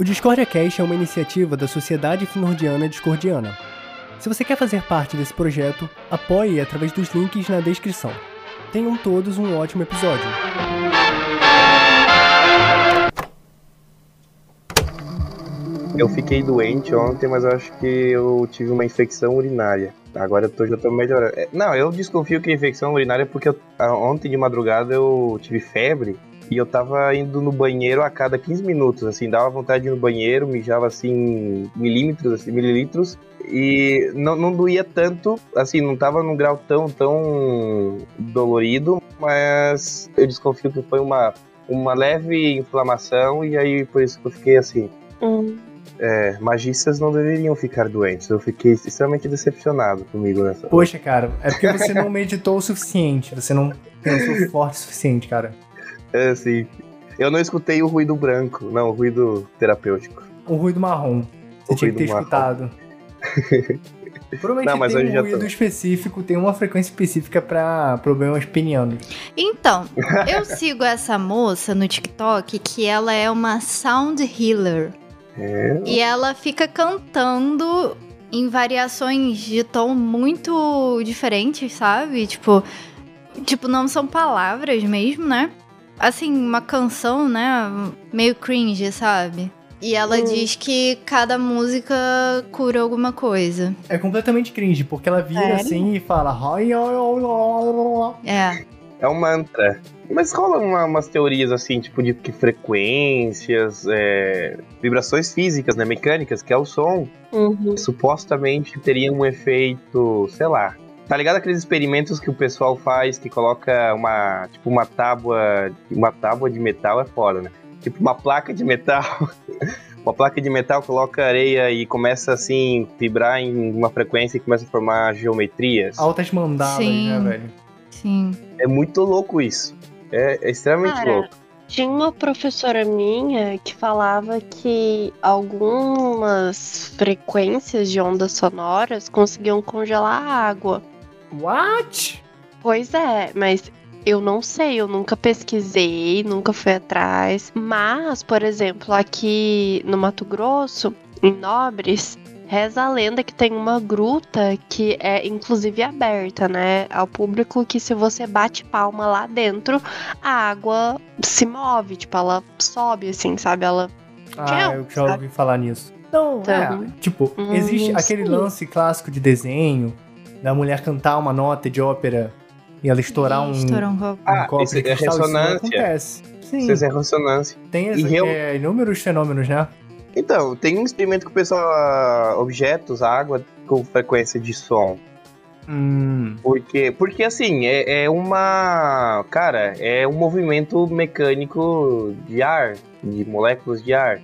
O Discordia Cast é uma iniciativa da Sociedade Finordiana Discordiana. Se você quer fazer parte desse projeto, apoie através dos links na descrição. Tenham todos um ótimo episódio. Eu fiquei doente ontem, mas eu acho que eu tive uma infecção urinária. Agora eu tô, já tô melhorando. É, Não, eu desconfio que é infecção urinária porque eu- ontem de madrugada eu tive febre e eu tava indo no banheiro a cada 15 minutos, assim, dava vontade de ir no banheiro, mijava assim milímetros, assim, mililitros e não, não doía tanto, assim, não tava num grau tão, tão dolorido, mas eu desconfio que foi uma, uma leve inflamação e aí por isso que eu fiquei assim. Hum. É, magistas não deveriam ficar doentes. Eu fiquei extremamente decepcionado comigo nessa. Poxa, cara, é porque você não meditou o suficiente, você não pensou forte o suficiente, cara. É assim. Eu não escutei o ruído branco, não, o ruído terapêutico. O ruído marrom. Você O tinha que ter marrom. escutado. Provavelmente Não, mas tem um ruído tô. específico, tem uma frequência específica pra problemas penianos. Então, eu sigo essa moça no TikTok que ela é uma sound healer. É. E ela fica cantando em variações de tom muito diferentes, sabe? Tipo, tipo não são palavras mesmo, né? Assim, uma canção, né? Meio cringe, sabe? E ela Hum. diz que cada música cura alguma coisa. É completamente cringe, porque ela vira Sério? assim e fala. É. É um mantra. Mas rola uma- umas teorias assim, tipo de que frequências, é, vibrações físicas, né, mecânicas, que é o som, Uhum. supostamente teria um efeito, sei lá. Tá ligado aqueles experimentos que o pessoal faz que coloca uma, tipo uma tábua, uma tábua de metal é foda, né? Tipo uma placa de metal. uma placa de metal coloca areia e começa assim vibrar em uma frequência e começa a formar geometrias. Altas mandalas, Sim. né, velho? Sim. É muito louco isso. É, é extremamente Cara, louco. Tinha uma professora minha que falava que algumas frequências de ondas sonoras conseguiam congelar a água. What? Pois é, mas eu não sei, eu nunca pesquisei, nunca fui atrás. Mas, por exemplo, aqui no Mato Grosso, em Nobres, reza a lenda que tem uma gruta que é inclusive aberta, né, ao público que se você bate palma lá dentro, a água se move, tipo, ela sobe assim, sabe? Ela Ah, Tchau, eu já ouvi falar nisso. Não, Então, é, tipo, hum, existe não aquele lance clássico de desenho da mulher cantar uma nota de ópera e ela estourar um, Estourar um copo. um Ah, copo isso de é cristal, isso não ressonância. acontece. Sim, Isso é ressonância. tem E essa, real- é, inúmeros fenômenos, né? Então, tem um experimento que o pessoal. ah, objetos, água com frequência de som. Hum, Porque, porque assim, é, é uma. Cara, é um movimento mecânico de ar, de moléculas de ar.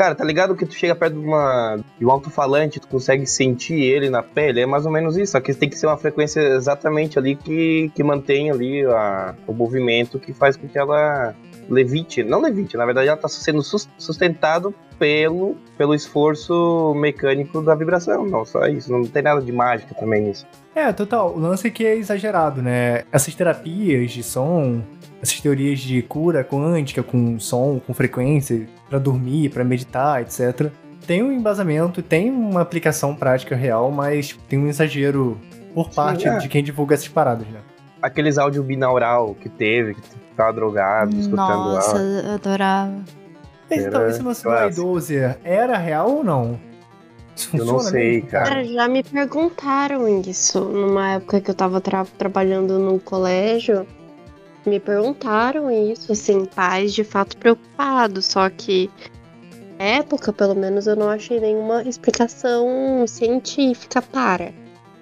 Cara, tá ligado que tu chega perto de, uma, de um alto-falante, tu consegue sentir ele na pele? É mais ou menos isso. Só que tem que ser uma frequência exatamente ali que, que mantém ali a- o movimento que faz com que ela levite. Não levite, na verdade ela tá sendo sus- sustentado pelo, pelo esforço mecânico da vibração. Não, só isso. Não tem nada de mágica também nisso. É, total. O lance é que é exagerado, né? Essas terapias de som, essas teorias de cura quântica com som, com frequência, pra dormir, pra meditar, etc. Tem um embasamento, tem uma aplicação prática real, mas tem um exagero por parte é. de quem divulga essas paradas, né? aqueles áudio binaural que teve, que tu ficava drogado, escutando Nossa, áudio. eu adorava. Então, esse lance do iDozer era real ou não? Isso Eu não sei, mesmo, cara. Cara, já me perguntaram isso numa época que eu tava tra- trabalhando no colégio. Me perguntaram isso, assim, pais de fato preocupados. Só que na época, pelo menos, eu não achei nenhuma explicação científica para.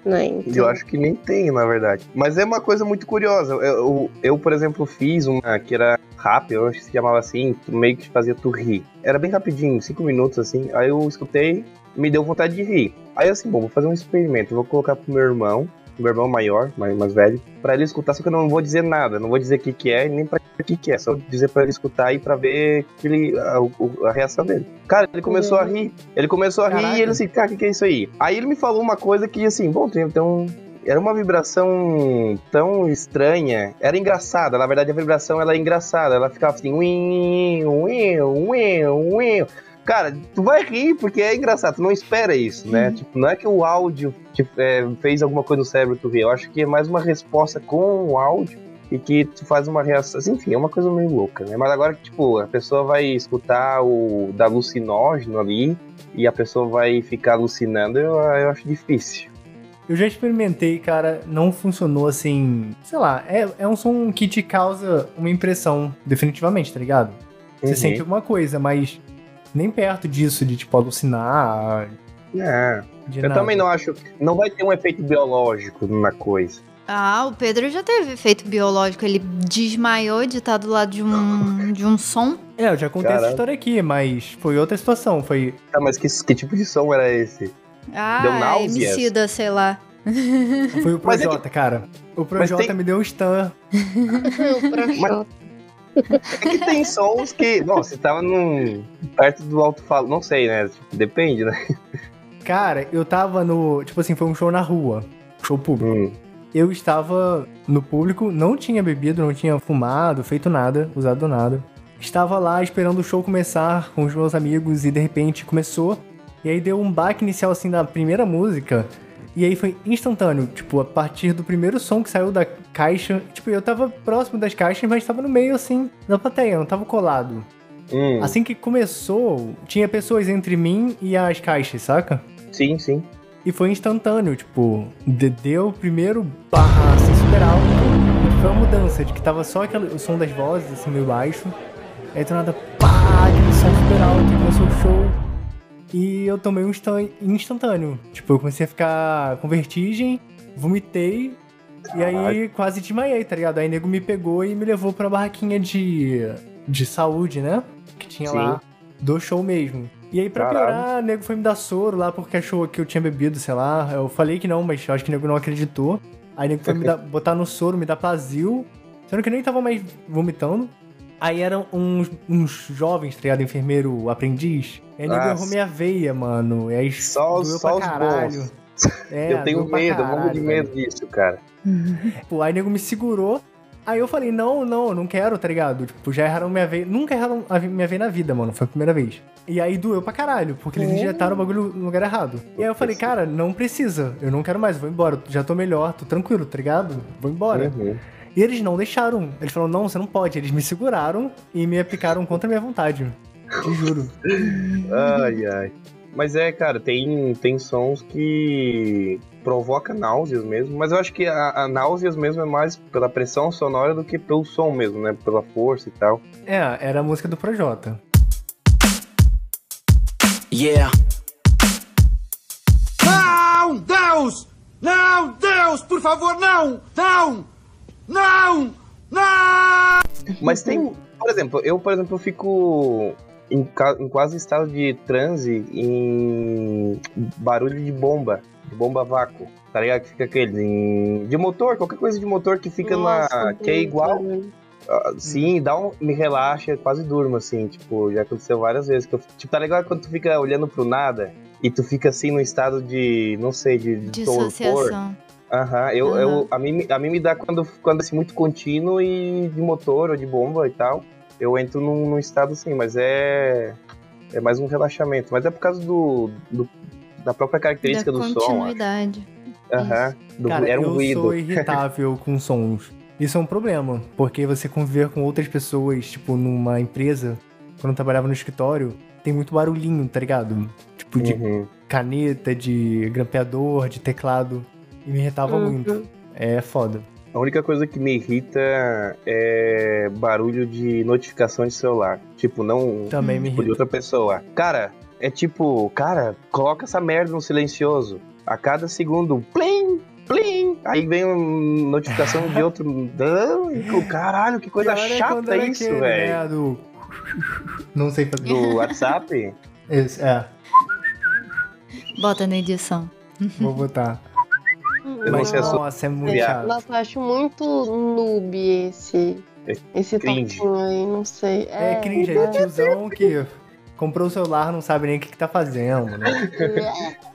Né? Eu Então, acho que nem tem, na verdade. Mas é uma coisa muito curiosa. Eu, eu, eu, por exemplo, fiz uma que era rápida, eu acho que se chamava assim, meio que fazia tu rir. Era bem rapidinho, cinco minutos assim. Aí eu escutei, me deu vontade de rir. Aí assim, bom, vou fazer um experimento. Vou colocar pro meu irmão, meu irmão maior, mais, mais velho, pra ele escutar, só que eu não vou dizer nada, não vou dizer o que, que é, nem pra que, que é, só dizer pra ele escutar e pra ver que ele, a, a reação dele. Cara, ele começou a rir, ele começou a rir Caraca. e ele assim, cara, o que, que é isso aí? Aí ele me falou uma coisa que assim, bom, tem, tem um, era uma vibração tão estranha. Era engraçada. Na verdade, a vibração ela é engraçada. Ela ficava assim. Uim, uim, uim, uim. Cara, tu vai rir porque é engraçado, tu não espera isso, né? Uhum. Tipo, não é que o áudio tipo, é, fez alguma coisa no cérebro tu rir. Eu acho que é mais uma resposta com o áudio e que tu faz uma reação. assim, Enfim, é uma coisa meio louca, né? Mas agora que, tipo, a pessoa vai escutar o da alucinógeno ali e a pessoa vai ficar alucinando, eu, eu acho difícil. Eu já experimentei, cara, não funcionou assim. Sei lá, é, é um som que te causa uma impressão, definitivamente, tá ligado? Você Uhum. sente alguma coisa, mas nem perto disso de, tipo, alucinar. É. De Eu nada. também não acho. Não vai ter um efeito biológico na coisa. Ah, o Pedro já teve efeito biológico. Ele desmaiou de estar do lado de um, de um som. É, eu já contei essa Caralho. história aqui, mas foi outra situação. Foi. Tá, mas que, que tipo de som era esse? Ah, Deu náuseas? Emicida, sei lá. Foi o Mas é Projota, cara. O Mas Projota tem- me deu um stun. É que tem sons que. Bom, você tava num. perto do alto-falo. Não sei, né? Tipo, depende, né? Cara, eu tava no. Tipo assim, foi um show na rua. Show público. Hum. Eu estava no público, não tinha bebido, não tinha fumado, feito nada, usado nada. Estava lá esperando o show começar com os meus amigos e de repente começou. E aí deu um baque inicial assim na primeira música. E aí foi instantâneo, tipo, a partir do primeiro som que saiu da caixa. Tipo, eu tava próximo das caixas, mas tava no meio assim da plateia, não tava colado. Hum. Assim que começou, tinha pessoas entre mim e as caixas, saca? Sim, sim. E foi instantâneo, tipo, de- deu primeiro barra assim, super alto. Foi uma mudança, de que tava só aquele, o som das vozes, assim, meio baixo. Aí do nada, pá, aquele som super alto, começou o show. E eu tomei um instan- instantâneo. Tipo, eu comecei a ficar com vertigem, vomitei. E aí quase desmaiei, tá ligado? Aí o nego me pegou e me levou pra barraquinha de, de saúde, né? Que tinha Sim. lá do show mesmo. E aí, pra Caralho. piorar, o nego foi me dar soro lá porque achou que eu tinha bebido, sei lá. Eu falei que não, mas acho que o nego não acreditou. Aí o nego foi me dar, botar no soro, me dar plasil. Sendo que eu nem tava mais vomitando. Aí eram uns, uns jovens, tá ligado? Enfermeiro aprendiz. E aí o nego Nossa. errou minha veia, mano. E aí Só os- doeu só pra os caralho. bons. É, eu tenho medo, eu morro de caralho, velho. medo disso, cara. Tipo, aí o nego me segurou. Aí eu falei, não, não, eu não quero, tá ligado? Tipo, já erraram minha veia. Nunca erraram minha veia na vida, mano. Foi a primeira vez. E aí doeu pra caralho, porque eles injetaram o bagulho no lugar errado. E aí eu falei, cara, não precisa. Eu não quero mais, vou embora. Já tô melhor, tô tranquilo, tá ligado? Vou embora. Uhum. E eles não deixaram. Eles falaram, não, você não pode. Eles me seguraram e me aplicaram contra a minha vontade. Te juro. Ai, ai. Mas é, cara, tem, tem sons que provoca náuseas mesmo, mas eu acho que a, a náuseas mesmo é mais pela pressão sonora do que pelo som mesmo, né? Pela força e tal. É, era a música do Projota. Yeah. Não! Deus! Não! Deus! Por favor, não! Não! Não! Não! Mas tem, por exemplo, eu, por exemplo, eu fico em, em quase estado de transe em barulho de bomba, de bomba vácuo. Tá ligado? Que fica aquele em- de motor, qualquer coisa de motor que fica na. que é igual. Ah, Sim, dá um. Me relaxa, quase durmo, assim, tipo, já aconteceu várias vezes. Que eu, tipo, tá ligado quando tu fica olhando pro nada e tu fica assim no estado de. não sei, de, de torpor? Aham, eu, Aham. eu, a, mim, a mim me dá quando, quando assim, muito contínuo e de motor ou de bomba e tal. Eu entro num, num estado assim, mas é. É mais um relaxamento. Mas é por causa do, do- da própria característica da do som. continuidade. Aham. Do- Cara, era um eu ruído. sou irritável com sons. Isso é um problema, porque você conviver com outras pessoas, tipo, numa empresa, quando eu trabalhava no escritório, tem muito barulhinho, tá ligado? Tipo, de Uhum. caneta, de grampeador, de teclado. E me irritava Uhum. muito. É foda. A única coisa que me irrita é barulho de notificação de celular. Tipo, não Também me tipo, de irrita. outra pessoa. Cara, é tipo, cara, coloca essa merda no silencioso. A cada segundo, plim, plim. Aí vem uma notificação de outro. Não, Caralho, que coisa é chata isso, velho. né, do... Não sei fazer. Do WhatsApp? Esse, é, Bota na edição. vou botar. Nossa, é muito Piada. chato. Nossa, eu acho muito noob esse. Esse cringe. toquinho aí, não sei. É, cringe, é tiozão que comprou o celular, não sabe nem o que, que tá fazendo, né?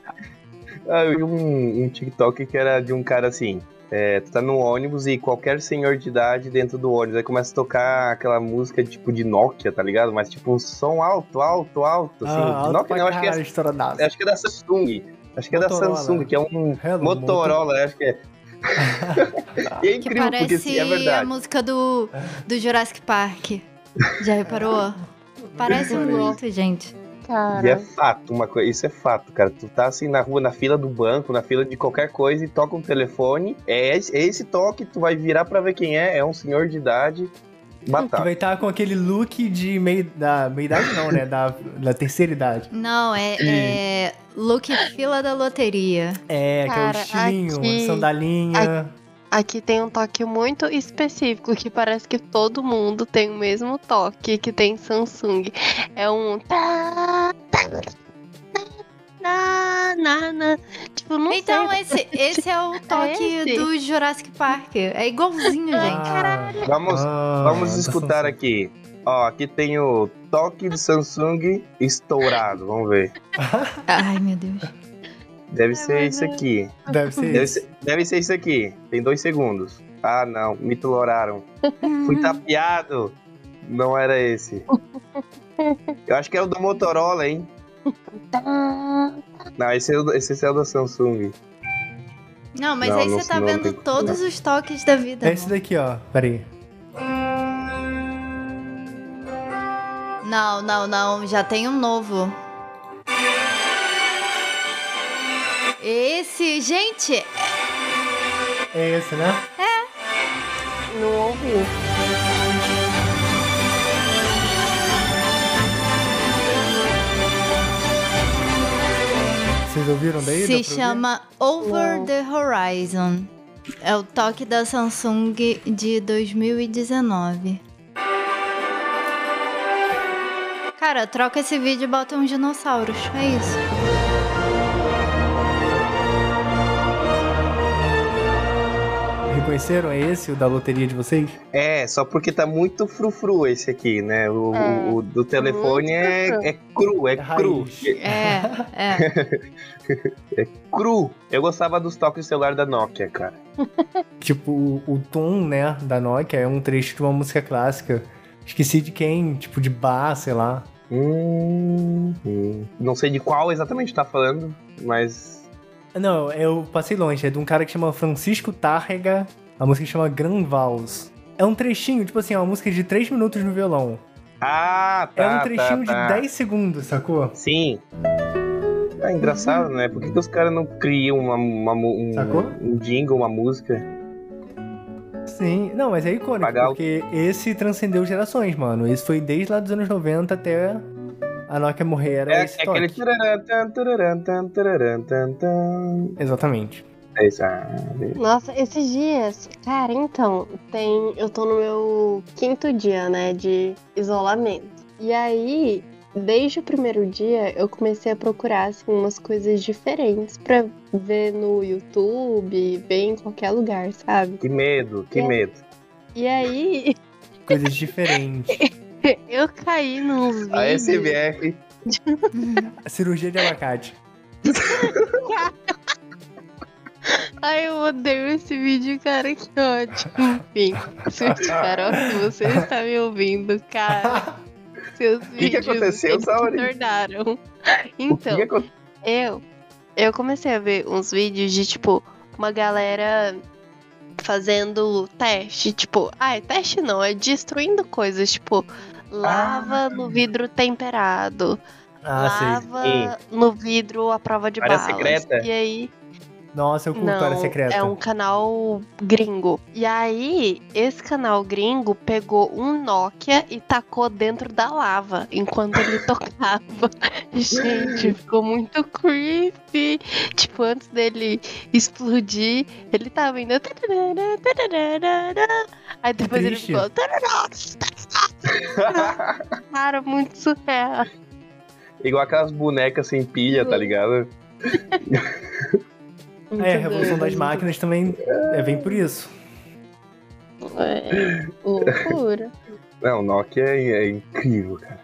Ah, eu vi um, um TikTok que era de um cara assim. É, tu tá no ônibus e qualquer senhor de idade dentro do ônibus, aí começa a tocar aquela música tipo de Nokia, tá ligado? Mas tipo um som alto, alto, alto. Assim. Ah, alto Nokia pra não, acho que, é, acho que é da Samsung. Acho que é Motorola. da Samsung, que é um Hello, Motorola, acho que é. e é Que incrível, porque parece assim, é a verdade. música do, do Jurassic Park. Já reparou? Parece muito, gente. E é Cara, fato, uma coisa, isso é fato, cara. Tu tá assim na rua, na fila do banco, na fila de qualquer coisa e toca um telefone. É esse, é esse toque, tu vai virar pra ver quem é. É um senhor de idade. Que Batata. vai estar com aquele look de meio da meia idade não, né? Da, da terceira idade. Não, é, é look fila da loteria. É, que é Cara, o estilinho, aqui- sandalinha. aqui tem um toque muito específico que parece que todo mundo tem o mesmo toque que tem Samsung. É um. Na, na, na. Tipo, não Então, sei. esse, esse é o toque esse? do Jurassic Park. É igualzinho, gente. Ah, Vamos, ah, vamos da escutar aqui. Ó, aqui tem o toque de Samsung estourado. Vamos ver. Ai, meu Deus. Deve ser isso aqui. Deve ser Deve isso. ser, deve ser isso aqui. Tem dois segundos. Ah, não. Me toloraram. Fui tapeado. Não era esse. Eu acho que é o do Motorola, hein? Não, esse é o, esse é o da Samsung. Não, mas Não, aí não- você tá não vendo todos os toques da vida. É esse daqui, ó. Peraí. Não, não, não. Já tem um novo. Esse, gente, É esse, né? Não ouvi. Vocês ouviram daí? Se chama Over Não. the Horizon. É o toque da Samsung de 2019. Cara, troca esse vídeo e bota uns dinossauros. É isso. Reconheceram? É esse o da loteria de vocês? É, só porque tá muito frufru esse aqui, né? O, É, o- o do telefone é, frufru. é cru, é cru. Raiz. É, é. Cru. Eu gostava dos toques de celular da Nokia, cara. Tipo, o, o tom, né, da Nokia é um trecho de uma música clássica. Esqueci de quem, tipo de bar, sei lá. Hum, hum. Não sei de qual exatamente tá falando, mas. Não, eu passei longe. É de um cara que chama Francisco Tárrega. A música chama Gran Vals. É um trechinho, tipo assim, é uma música de 3 minutos no violão. Ah, tá. é um trechinho tá, tá. de 10 segundos, sacou? Sim. É engraçado, né? Por que, que os caras não criam uma, uma um, Sacou? um jingle, uma música? Sim. Não, mas é icônico, Pagar o- porque esse transcendeu gerações, mano. Esse foi desde lá dos anos 90 até a Nokia morrer. Era É, esse é toque. aquele. Exatamente. É ah, Nossa, esses dias, cara, então, tem. Eu tô no meu quinto dia, né, de isolamento. E aí, desde o primeiro dia, eu comecei a procurar, assim, umas coisas diferentes pra ver no YouTube, ver em qualquer lugar, sabe? Que medo, que É. medo. E aí, Coisas diferentes. eu caí nos A vídeos. SMF. A cirurgia de abacate. Ai, eu odeio esse vídeo, cara, que ótimo. Enfim, Sweet Carol, se você está me ouvindo, cara, seus que vídeos aconteceu, me Saori? tornaram. Então, que aconteceu? eu, eu comecei a ver uns vídeos de, tipo, uma galera fazendo teste, tipo, ai, teste não, é destruindo coisas, tipo, lava no vidro temperado, Ah, lava no vidro à prova de Área balas. secreta? E aí, Nossa, eu curto a área não, secreta. é um canal gringo. E aí, esse canal gringo pegou um Nokia e tacou dentro da lava enquanto ele tocava. Gente, ficou muito creepy. Tipo, antes dele explodir, ele tava indo. Aí depois ele ficou. Cara, muito surreal. Igual aquelas bonecas sem pilha, tá ligado? É, a revolução das máquinas também é, vem por isso. É, loucura. Não, Nokia é, é incrível, cara.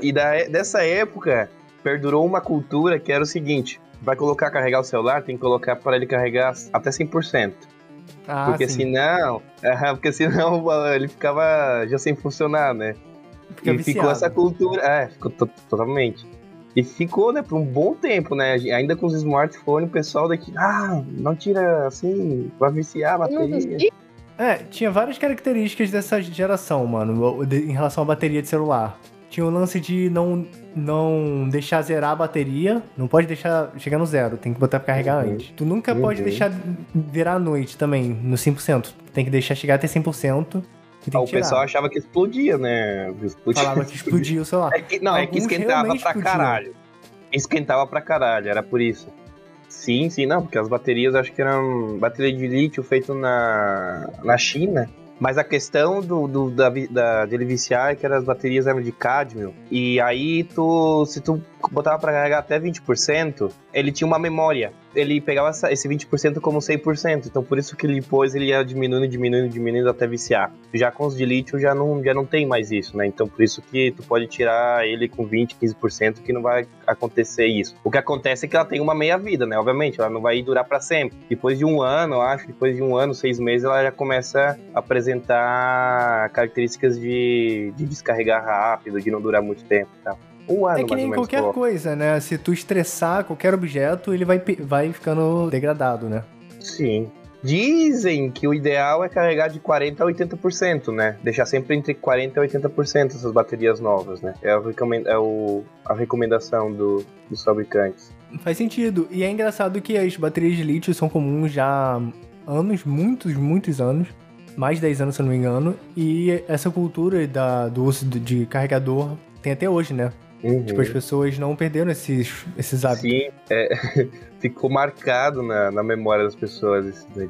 E da, dessa época, perdurou uma cultura que era o seguinte: vai colocar carregar o celular, tem que colocar para ele carregar até 100%. Ah, porque sim. senão, é, porque senão ele ficava já sem funcionar, né? Fica e ficou viciado. essa cultura, é, ficou to- totalmente. E ficou, né, por um bom tempo, né? Ainda com os smartphones, o pessoal daqui, ah, não tira assim, vai viciar a bateria. É, tinha várias características dessa geração, mano, em relação à bateria de celular. Tinha o lance de não, não deixar zerar a bateria, não pode deixar chegar no zero, tem que botar pra carregar Uhum. antes. Tu nunca pode Uhum. deixar virar à noite também, no 100%. Tem que deixar chegar até 100% e tem Ah, que o tirar. pessoal achava que explodia, né? Explodia. Falava que explodia o celular. É que, não, é que Alguns esquentava pra explodiam. caralho. Esquentava pra caralho, era por isso. Sim, sim, não, porque as baterias acho que eram bateria de lítio feito na, na China. Mas a questão do, do- da, da, dele viciar é que as baterias eram de cádmio. E aí tu, se tu botava pra carregar até 20%, ele tinha uma memória. Ele pegava esse 20% como 100%. Então por isso que depois ele ia diminuindo, diminuindo, diminuindo até viciar. Já com os de lítio já não, já não tem mais isso, né? Então por isso que tu pode tirar ele com 20, 15% que não vai acontecer isso. O que acontece é que ela tem uma meia vida, né? Obviamente, ela não vai durar pra sempre. Depois de um ano, eu acho, depois de um ano, seis meses, ela já começa a apresentar características de, de descarregar rápido, de não durar muito tempo tal. Um ano, É que nem menos. qualquer coisa, né? Se tu estressar qualquer objeto, ele vai, vai ficando degradado, né? Sim. Dizem que o ideal é carregar de 40% a 80%, né? Deixar sempre entre 40% e 80% essas baterias novas, né? É, a é o- a recomendação do- dos fabricantes. Faz sentido. E é engraçado que as baterias de lítio são comuns já há anos, muitos, muitos anos. Mais de 10 anos, se eu não me engano. E essa cultura da, do uso de carregador tem até hoje, né? Uhum. Tipo, as pessoas não perderam esses, esses hábitos. Sim, é, ficou marcado na, na memória das pessoas isso daí.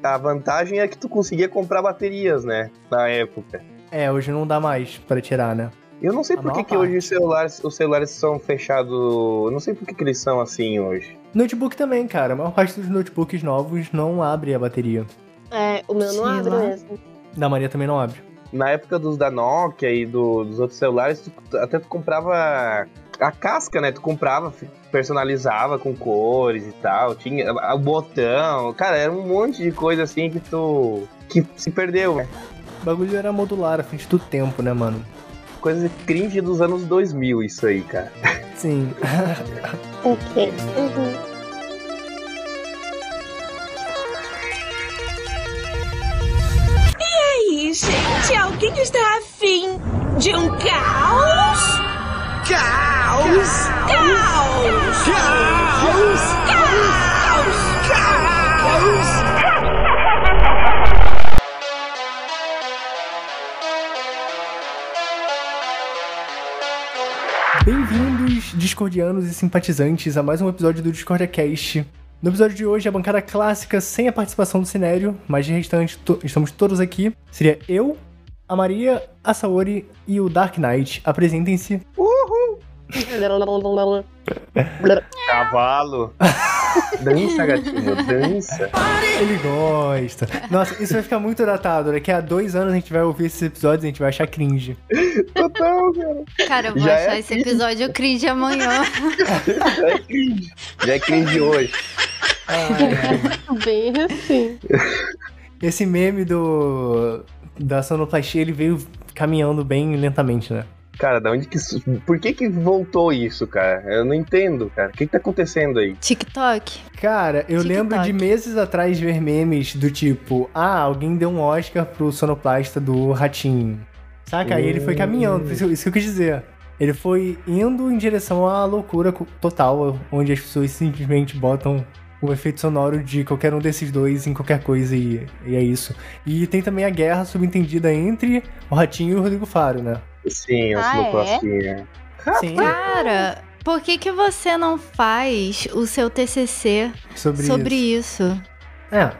A vantagem é que tu conseguia comprar baterias, né? Na época. É, hoje não dá mais pra tirar, né? Eu não sei A por que, que hoje os celulares, os celulares são fechados. Eu não sei por que, que eles são assim hoje. Notebook também, cara. A maior parte dos notebooks novos não abre a bateria. É, o meu não Sei abre lá. mesmo. Da Maria também não abre. Na época dos da Nokia e do- dos outros celulares, tu, até tu comprava a casca, né? Tu comprava, personalizava com cores e tal. Tinha o botão. Cara, era um monte de coisa assim que tu. que se perdeu, né? O bagulho era modular à frente do tempo, né, mano? Coisa cringe dos anos 2000, isso aí, cara. Sim. Ok. Uhum. Gente? Alguém está afim de um caos? Caos! Caos! Caos! Caos! Caos! Bem-vindos, discordianos e simpatizantes, a mais um episódio do Discordia Cast. No episódio de hoje, a bancada clássica sem a participação do Cinério, mas de restante, to- estamos todos aqui. Seria eu, a Maria, a Saori e o Dark Knight. Apresentem-se. Cavalo. dança, gatinho, dança. Ele gosta. Nossa, isso vai ficar muito datado. Daqui a dois anos a gente vai ouvir esses episódios e a gente vai achar cringe. Total, cara. Cara, eu vou Já achar é esse episódio cringe amanhã. Já é cringe. Já é cringe hoje. Bem assim. Esse meme do da sonoplastia, ele veio caminhando bem lentamente, né? Cara, da onde que isso... Por que que voltou isso, cara? Eu não entendo, cara. O que que tá acontecendo aí? TikTok. Cara, eu TikTok. lembro de meses atrás ver memes do tipo, ah, alguém deu um Oscar pro sonoplasta do Ratinho. Saca? Aí ele foi caminhando, isso, isso que eu quis dizer. Ele foi indo em direção à loucura total, onde as pessoas simplesmente botam o efeito sonoro de qualquer um desses dois em qualquer coisa e, e é isso. E tem também a guerra subentendida entre o Ratinho e o Rodrigo Faro, né? Sim, a Ah, sonoplastia. Sim, Cara, por que, que você não faz o seu TCC sobre, sobre isso. isso? É,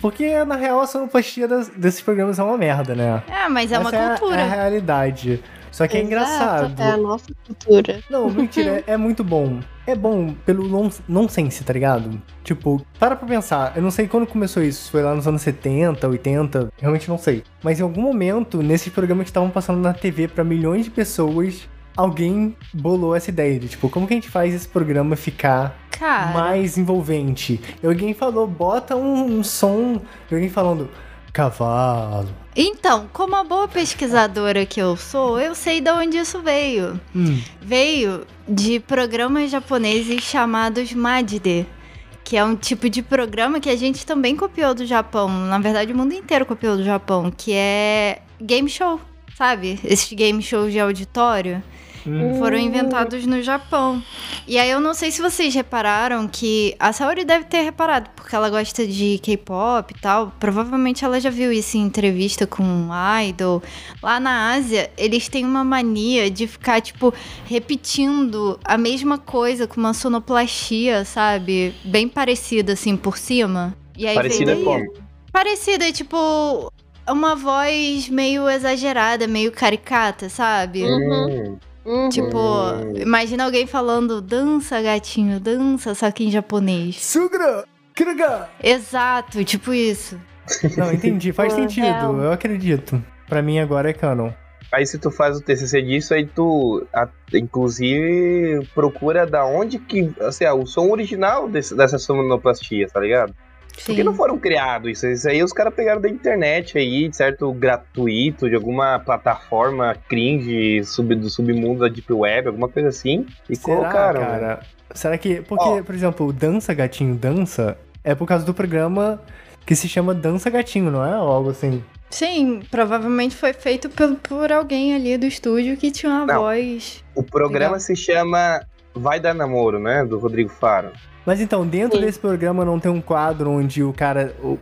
porque na real a sonoplastia das- desses programas é uma merda, né? É, mas é uma Essa cultura. É a realidade. Só que é Exato, engraçado. É a nossa cultura. Não, mentira, é, é muito bom. É bom pelo non- nonsense, tá ligado? Tipo, para pra pensar, eu não sei quando começou isso, foi lá nos anos 70, 80, realmente não sei. Mas em algum momento, nesses programas que estavam passando na TV pra milhões de pessoas, alguém bolou essa ideia de, tipo, como que a gente faz esse programa ficar Cara, mais envolvente. E alguém falou, bota um, um som. E alguém falando, cavalo. Então, como a boa pesquisadora que eu sou, eu sei de onde isso veio. Hum, Veio de programas japoneses chamados Majide, que é um tipo de programa que a gente também copiou do Japão. Na verdade, o mundo inteiro copiou do Japão, que é game show, sabe? Esses game shows de auditório hum. foram inventados no Japão. E aí eu não sei se vocês repararam que a Saori deve ter reparado, porque ela gosta de K-pop e tal. Provavelmente ela já viu isso em entrevista com um idol. Lá na Ásia, eles têm uma mania de ficar, tipo, repetindo a mesma coisa com uma sonoplastia, sabe? Bem parecida, assim, por cima. E aí Parecida veio como? Parecida, tipo, uma voz meio exagerada, meio caricata, sabe? Uhum. Hum, Uhum. Tipo, imagina alguém falando dança, gatinho, dança, só que em japonês. Sugra! Kiraga! Exato, tipo isso. Não, entendi, faz sentido, real. eu acredito. Pra mim agora é canon. Aí se tu faz o TCC disso, aí tu, a- inclusive, procura da onde que, assim, ah, o som original desse, dessa sonoplastia, tá ligado? Porque não foram criados isso, isso aí os caras pegaram da internet aí, certo, gratuito, de alguma plataforma cringe sub, do submundo da Deep Web, alguma coisa assim, e Será, colocaram. né? cara? Será que. Porque, Ó. por exemplo, Dança Gatinho Dança é por causa do programa que se chama Dança Gatinho, não é? Ou algo assim. Sim, provavelmente foi feito por, por alguém ali do estúdio que tinha uma Não. voz. O programa se chama Vai Dar Namoro, né, do Rodrigo Faro. Mas então, dentro Sim. desse programa não tem um quadro onde o cara. O,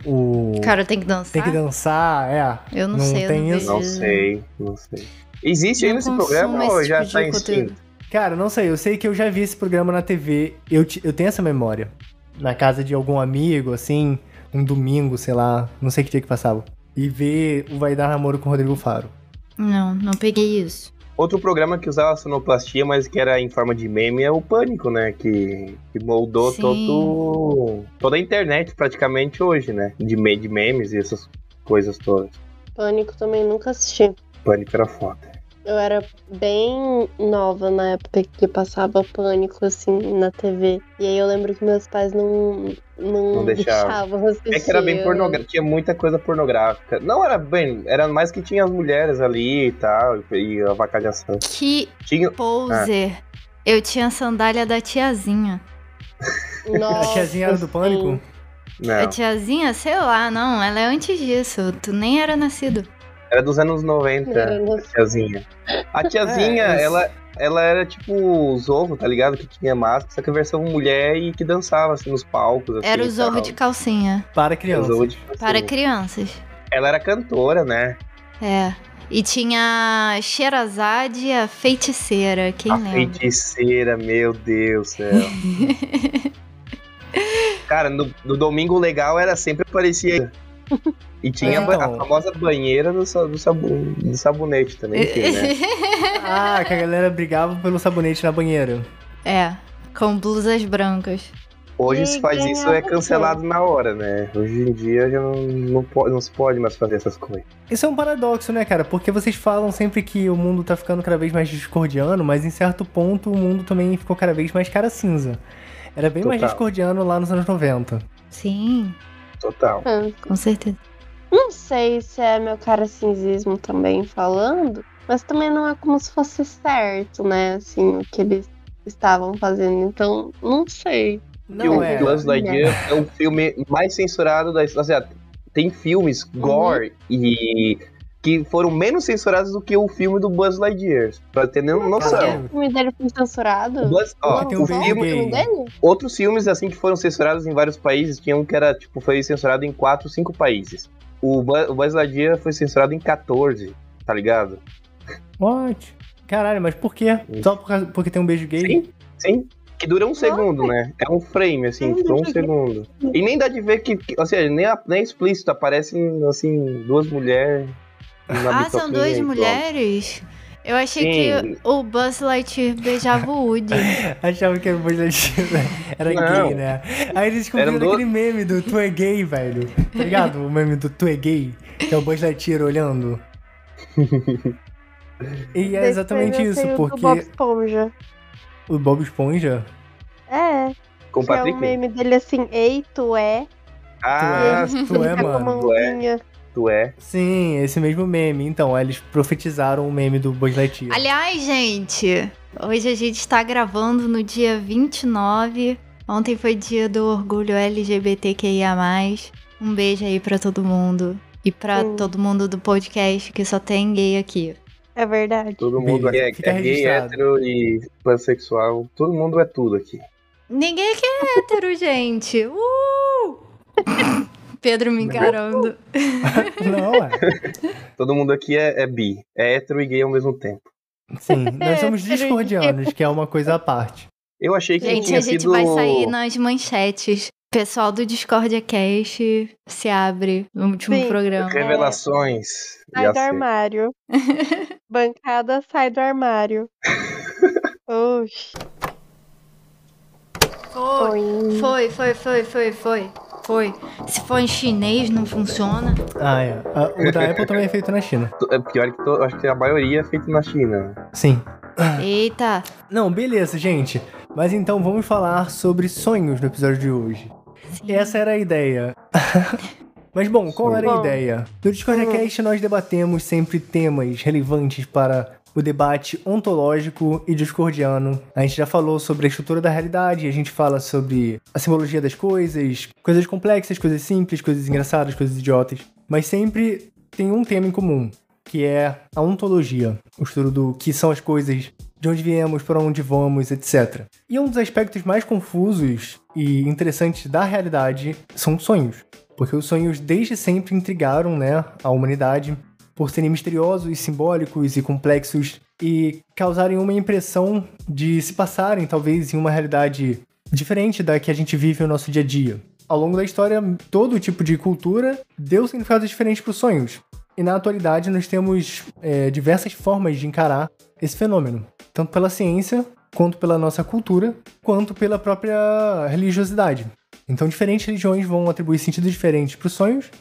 o- cara tem que dançar. tem que dançar, é. Eu não, Não sei, eu tem não isso? Não sei, não sei. Existe Não ainda esse programa esse ou já tipo tá extinto? Cara, não sei, eu sei que eu já vi esse programa na TV. Eu, eu tenho essa memória. Na casa de algum amigo, assim, um domingo, sei lá, não sei que dia que passava. E ver o Vai Dar Namoro com o Rodrigo Faro. Não, não peguei isso. Outro programa que usava sonoplastia, mas que era em forma de meme, é o Pânico, né? Que, que moldou Sim. todo, toda a internet praticamente hoje, né? De, de memes e essas coisas todas. Pânico também nunca assisti. Pânico era foda. Eu era bem nova na época que passava pânico, assim, na TV. E aí eu lembro que meus pais não, não, Não deixavam. deixavam assistir. É que era bem pornográfico, tinha muita coisa pornográfica. Não era bem, era mais que tinha as mulheres ali e tal, e a vacalhação. Que Tinha. poser. Eu tinha a sandália da tiazinha. Nossa, a tiazinha era do. Pânico? A Não, tiazinha, sei lá, não, ela é antes disso. Tu nem era nascido. Era dos anos 90, Era a tiazinha. A tiazinha, É, ela, ela era tipo o Zorro, tá ligado? Que tinha máscara, só que a versão mulher e que dançava assim nos palcos. Assim, Era o zorro tal. de calcinha. Para criança. Zorro de- Para crianças. Ela era cantora, né? É. E tinha Sherazade, a feiticeira. Quem a lembra? feiticeira, meu Deus do céu. Cara, no, no domingo legal era sempre aparecia. E tinha É, então. a famosa banheira do, do, sabu- do sabonete também, enfim, né? Ah, que a galera brigava pelo sabonete na banheira. é, com blusas brancas. Hoje E se faz isso é ganhava cancelado na hora, né? Hoje em dia já não, não, pode, não se pode mais fazer essas coisas. Isso é um paradoxo, né, cara? Porque vocês falam sempre que o mundo tá ficando cada vez mais discordiano, mas em certo ponto o mundo também ficou cada vez mais cara cinza. Era bem mais Total. discordiano lá nos anos 90. Sim, Total. Ah, com certeza. Não sei se é meu caracinzismo também falando, mas também não é como se fosse certo, né? Assim, o que eles estavam fazendo. Então, não sei. Não o é. Buzz Lightyear é o filme mais censurado da história. Tem filmes gore e que foram menos censurados do que o filme do Buzz Lightyear. Pra ter nem noção. O filme dele foi censurado? O Buzz, ó, um o filme, o dele? outros filmes assim que foram censurados em vários países, tinha um que era tipo foi censurado em 4, 5 países. O, o Buzz Lightyear foi censurado em 14, tá ligado? What? Caralho, mas por quê? Só por causa- porque tem um beijo gay? Sim, sim. Que dura um segundo, né? É um frame, assim, Sim, tipo, um segundo. E nem dá de ver que, que ou seja, nem, a- nem é explícito, aparecem, assim, duas mulheres. Ah, são duas mulheres? Eu achei Sim. que o Buzz Lightyear beijava o Woody. Achava que o Buzz Lightyear era Não. gay, né? Aí eles descobriram do- aquele meme do Tu é gay, velho. Tá ligado? O meme do Tu é gay, que é o Buzz Lightyear olhando. E é exatamente isso, sei o porque Bob Esponja. o Bob Esponja... É. Com o Que é o meme dele assim, ei, tu é. Ah, Tu é, tu é, mano. mãozinha. Tu é. Sim, esse mesmo meme. Então, eles profetizaram o meme do Buzz Lightyear. Aliás, gente, hoje a gente está gravando no dia 29. Ontem foi dia do orgulho LGBTQIA. Um beijo aí pra todo mundo. E pra Sim. todo mundo do podcast que só tem gay aqui. É verdade. Todo mundo aqui Beleza, é, é gay, hétero e pansexual. Todo mundo é tudo aqui. Ninguém aqui é hétero, gente. Uh! Pedro me encarando. Não, é. Todo mundo aqui é, é bi. É hétero e gay ao mesmo tempo. Sim, nós somos discordianos, que é uma coisa à parte. Eu achei que Gente, tinha a gente sido... vai sair nas manchetes. Pessoal do Discordia Cast se abre no último Sim. programa. Revelações. Sai Já do armário. Bancada sai do armário. Oxi. Foi, Oi. foi, foi, foi, foi, foi. Foi. Se for em chinês, não funciona. Ah, é. O da Apple também é feito na China. É pior que to- acho que a maioria é feita na China. Sim. Eita. Não, beleza, gente. Mas então vamos falar sobre sonhos no episódio de hoje. E essa era a ideia. Mas bom, qual era a Bom. ideia? No DiscordaCast nós debatemos sempre temas relevantes para o debate ontológico e discordiano. A gente já falou sobre a estrutura da realidade, a gente fala sobre a simbologia das coisas, coisas complexas, coisas simples, coisas engraçadas, coisas idiotas. Mas sempre tem um tema em comum, que é a ontologia, o estudo do que são as coisas, de onde viemos, para onde vamos, etc. E um dos aspectos mais confusos e interessantes da realidade são os sonhos, porque os sonhos desde sempre intrigaram, né, a humanidade por serem misteriosos, simbólicos e complexos e causarem uma impressão de se passarem talvez em uma realidade diferente da que a gente vive no nosso dia a dia. Ao longo da história, todo tipo de cultura deu significados diferentes para os sonhos. E na atualidade nós temos é, diversas formas de encarar esse fenômeno, tanto pela ciência, quanto pela nossa cultura, quanto pela própria religiosidade. Então, diferentes religiões vão atribuir sentidos diferentes para os sonhos,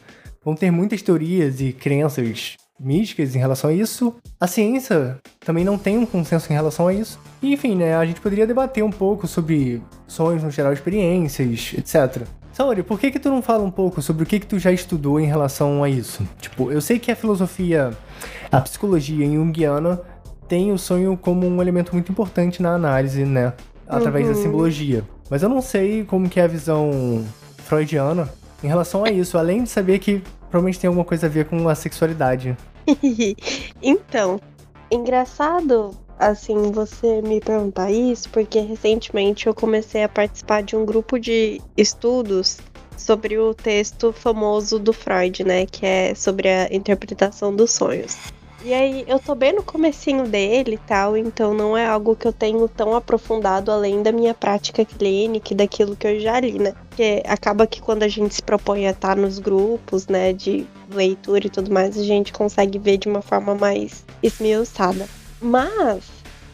vão ter muitas teorias e crenças místicas em relação a isso. A ciência também não tem um consenso em relação a isso. E, enfim, né, a gente poderia debater um pouco sobre sonhos no geral, experiências, etc. Saori, por que que tu não fala um pouco sobre o que que tu já estudou em relação a isso? Tipo, eu sei que a filosofia, a psicologia junguiana tem o sonho como um elemento muito importante na análise, né? Através da Uhum. simbologia. Mas eu não sei como que é a visão freudiana em relação a isso, além de saber que provavelmente tem alguma coisa a ver com a sexualidade. então, engraçado assim você me perguntar isso, porque recentemente eu comecei a participar de um grupo de estudos sobre o texto famoso do Freud, né, que é sobre a interpretação dos sonhos. E aí, eu tô bem no comecinho dele e tal, então não é algo que eu tenho tão aprofundado além da minha prática clínica e daquilo que eu já li, né? Porque acaba que quando a gente se propõe a estar nos grupos, né, de leitura e tudo mais, a gente consegue ver de uma forma mais esmiuçada. Mas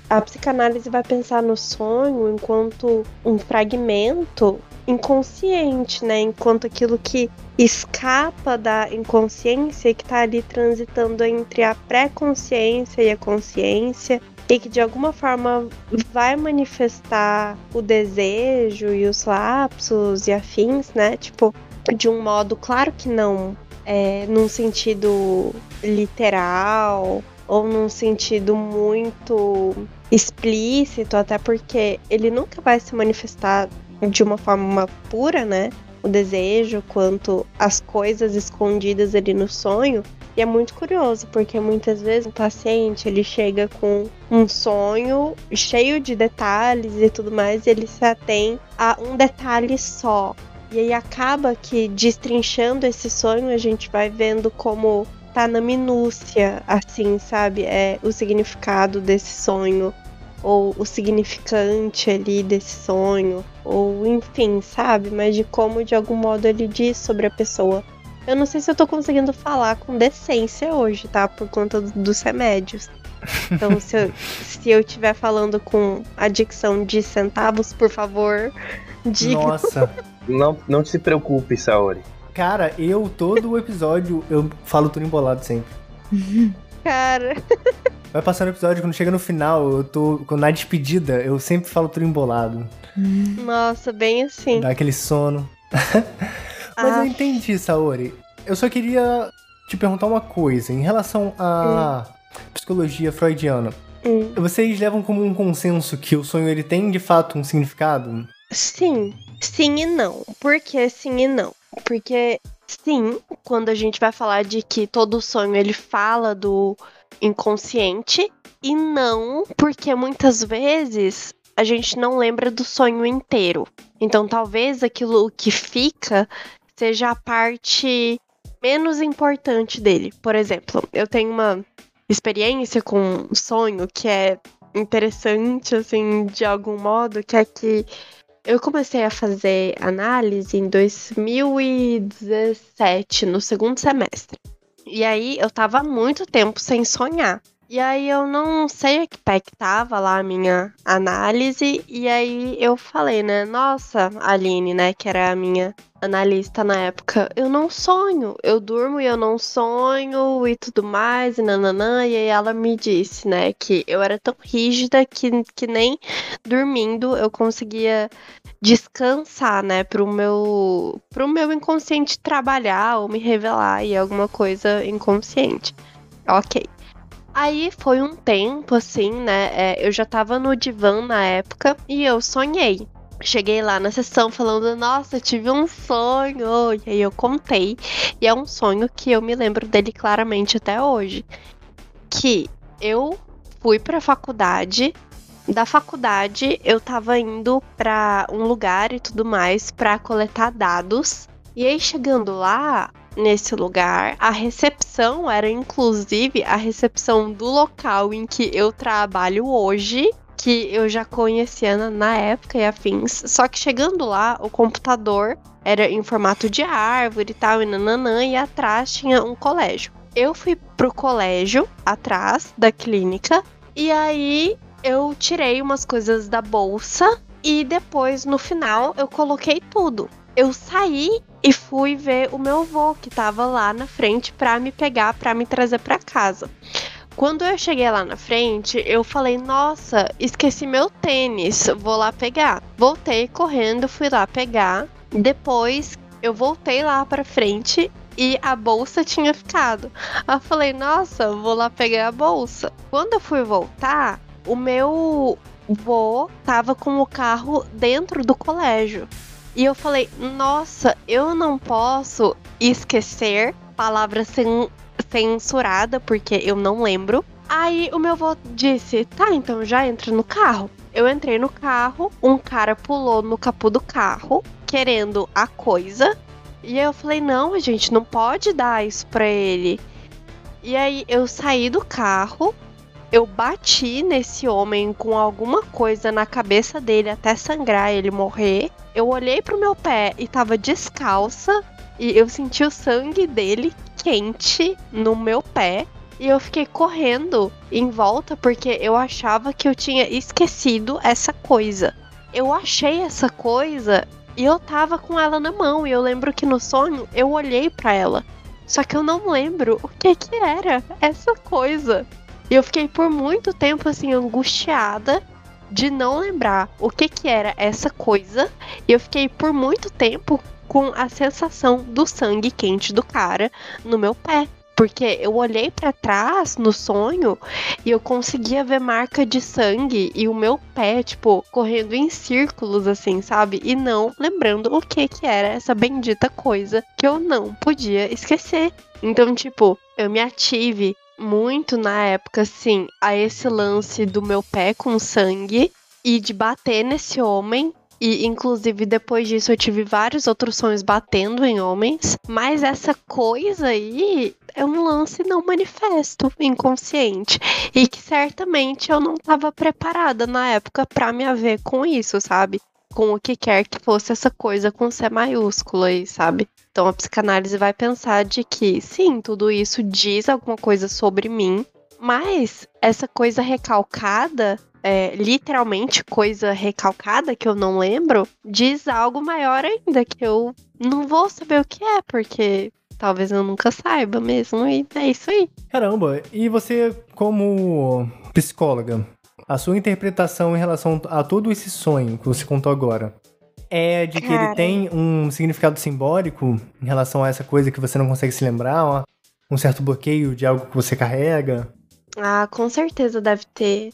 a psicanálise vai pensar no sonho enquanto um fragmento inconsciente, né? Enquanto aquilo que escapa da inconsciência que tá ali transitando entre a pré-consciência e a consciência e que de alguma forma vai manifestar o desejo e os lapsos e afins, né? Tipo, de um modo, claro que não é, num sentido literal ou num sentido muito explícito, até porque ele nunca vai se manifestar de uma forma pura, né? O desejo quanto as coisas escondidas ali no sonho. E é muito curioso, porque muitas vezes o paciente ele chega com um sonho cheio de detalhes e tudo mais, e ele se atém a um detalhe só. E aí acaba que destrinchando esse sonho, a gente vai vendo como tá na minúcia, assim, sabe? É o significado desse sonho, ou o significante ali desse sonho, ou enfim, sabe? Mas de como de algum modo ele diz sobre a pessoa. Eu não sei se eu tô conseguindo falar com decência hoje, tá? Por conta do- dos remédios. Então, se eu, se eu estiver falando com a dicção de centavos, por favor, diga. Nossa. Não, não se preocupe, Saori. Cara, eu, todo o episódio, eu falo tudo embolado sempre. Cara, Vai passando o episódio, quando chega no final, eu tô. Na despedida, eu sempre falo tudo embolado. Nossa, bem assim. Dá aquele sono. Mas eu Ah. entendi, Saori. Eu só queria te perguntar uma coisa. Em relação à psicologia freudiana, Hum. vocês levam como um consenso que o sonho ele tem de fato um significado? Sim, sim e não. Por que sim e não? Porque sim, quando a gente vai falar de que todo sonho ele fala do inconsciente e não, porque muitas vezes a gente não lembra do sonho inteiro. Então talvez aquilo que fica seja a parte menos importante dele. Por exemplo, eu tenho uma experiência com um sonho que é interessante, assim, de algum modo, que é que eu comecei a fazer análise em 2017, no segundo semestre. E aí eu tava muito tempo sem sonhar. E aí eu não sei a que pé que tava lá a minha análise. E aí eu falei, né? Nossa, Aline, né? Que era a minha analista na época. Eu não sonho. Eu durmo e eu não sonho e tudo mais. E nananã. E aí ela me disse, né? Que eu era tão rígida que, que nem dormindo eu conseguia descansar, né, pro meu pro meu inconsciente trabalhar ou me revelar e alguma coisa inconsciente. OK. Aí foi um tempo assim, né? é, eu já tava no divã na época e eu sonhei. Cheguei lá na sessão falando, nossa, tive um sonho. E aí eu contei. E é um sonho que eu me lembro dele claramente até hoje. Que eu fui pra faculdade. Da faculdade, eu tava indo pra um lugar e tudo mais pra coletar dados. E aí, chegando lá, nesse lugar, a recepção era inclusive a recepção do local em que eu trabalho hoje, que eu já conhecia na, na época e afins. Só que chegando lá, o computador era em formato de árvore e tal, e nananã, e atrás tinha um colégio. Eu fui pro colégio, atrás da clínica, e aí eu tirei umas coisas da bolsa e depois, no final, eu coloquei tudo. Eu saí e fui ver o meu avô que tava lá na frente pra me pegar, pra me trazer pra casa. Quando eu cheguei lá na frente, eu falei: Nossa, esqueci meu tênis, vou lá pegar. Voltei correndo, fui lá pegar. Depois eu voltei lá pra frente e a bolsa tinha ficado. Eu falei: Nossa, vou lá pegar a bolsa. Quando eu fui voltar, o meu vô tava com o carro dentro do colégio. E eu falei, nossa, eu não posso esquecer palavra cen censurada, porque eu não lembro. Aí o meu avô disse, tá, então já entra no carro. Eu entrei no carro, um cara pulou no capô do carro, querendo a coisa. E eu falei, não, a gente não pode dar isso pra ele. E aí eu saí do carro, eu bati nesse homem com alguma coisa na cabeça dele até sangrar ele morrer. Eu olhei pro meu pé e tava descalça e eu senti o sangue dele quente no meu pé. E eu fiquei correndo em volta porque eu achava que eu tinha esquecido essa coisa. Eu achei essa coisa e eu tava com ela na mão. E eu lembro que no sonho eu olhei para ela. Só que eu não lembro o que que era essa coisa. E eu fiquei por muito tempo assim angustiada de não lembrar o que que era essa coisa. E eu fiquei por muito tempo com a sensação do sangue quente do cara no meu pé. Porque eu olhei para trás no sonho e eu conseguia ver marca de sangue e o meu pé, tipo, correndo em círculos, assim, sabe? E não lembrando o que que era essa bendita coisa que eu não podia esquecer. Então, tipo, eu me ative muito na época, assim, a esse lance do meu pé com sangue e de bater nesse homem. E, inclusive, depois disso, eu tive vários outros sonhos batendo em homens. Mas essa coisa aí é um lance não manifesto, inconsciente. E que certamente eu não estava preparada na época para me haver com isso, sabe? Com o que quer que fosse essa coisa com C maiúsculo aí, sabe? Então a psicanálise vai pensar de que, sim, tudo isso diz alguma coisa sobre mim, mas essa coisa recalcada, é, literalmente coisa recalcada que eu não lembro, diz algo maior ainda, que eu não vou saber o que é, porque talvez eu nunca saiba mesmo, e é isso aí. Caramba, e você, como psicóloga, a sua interpretação em relação a todo esse sonho que você contou agora é de que ele Cara. tem um significado simbólico em relação a essa coisa que você não consegue se lembrar, ó, um certo bloqueio de algo que você carrega? Ah, com certeza deve ter.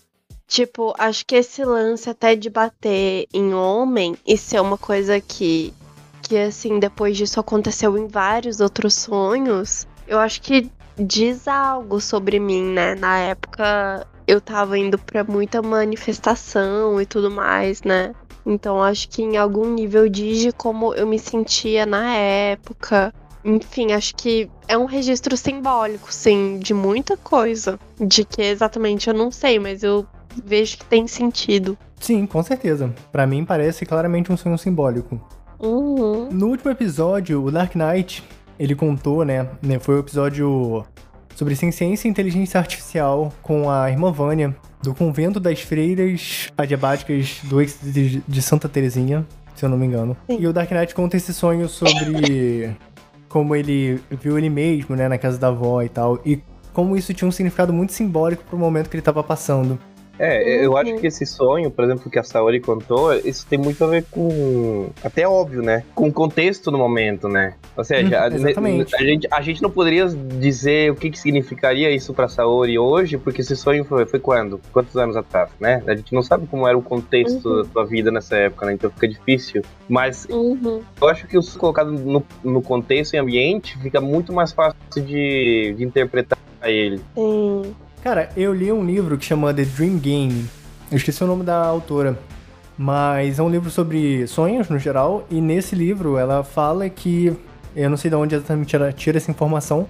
Tipo, acho que esse lance até de bater em homem e ser uma coisa que, que assim, depois disso aconteceu em vários outros sonhos, eu acho que diz algo sobre mim, né? Na época eu tava indo pra muita manifestação e tudo mais, né? Então acho que em algum nível diz de como eu me sentia na época. Enfim, acho que é um registro simbólico, sim, de muita coisa. De que exatamente eu não sei, mas eu vejo que tem sentido. Sim, com certeza. Pra mim parece claramente um sonho simbólico. Uhum. No último episódio, o Dark Knight, ele contou, né, né, foi o episódio sobre ciência e inteligência artificial com a irmã Vânia, do convento das freiras adiabáticas do ex de, Santa Terezinha, se eu não me engano. Sim. E o Dark Knight conta esse sonho sobre como ele viu ele mesmo, né, na casa da avó e tal, e como isso tinha um significado muito simbólico pro momento que ele tava passando. É, eu Uhum. acho que esse sonho, por exemplo, que a Saori contou, isso tem muito a ver com. Até óbvio, né? Com o contexto do momento, né? Ou seja, Hum, a, a gente, a gente não poderia dizer o que, que significaria isso pra Saori hoje, porque esse sonho foi, foi quando? Quantos anos atrás, né? A gente não sabe como era o contexto Uhum. da tua vida nessa época, né? Então fica difícil. Mas Uhum. eu acho que os colocado no, no contexto e ambiente fica muito mais fácil de, de interpretar ele. Sim. Cara, eu li um livro que chama The Dream Game. Eu esqueci o nome da autora. Mas é um livro sobre sonhos no geral. E nesse livro ela fala que. Eu não sei de onde exatamente ela tira essa informação.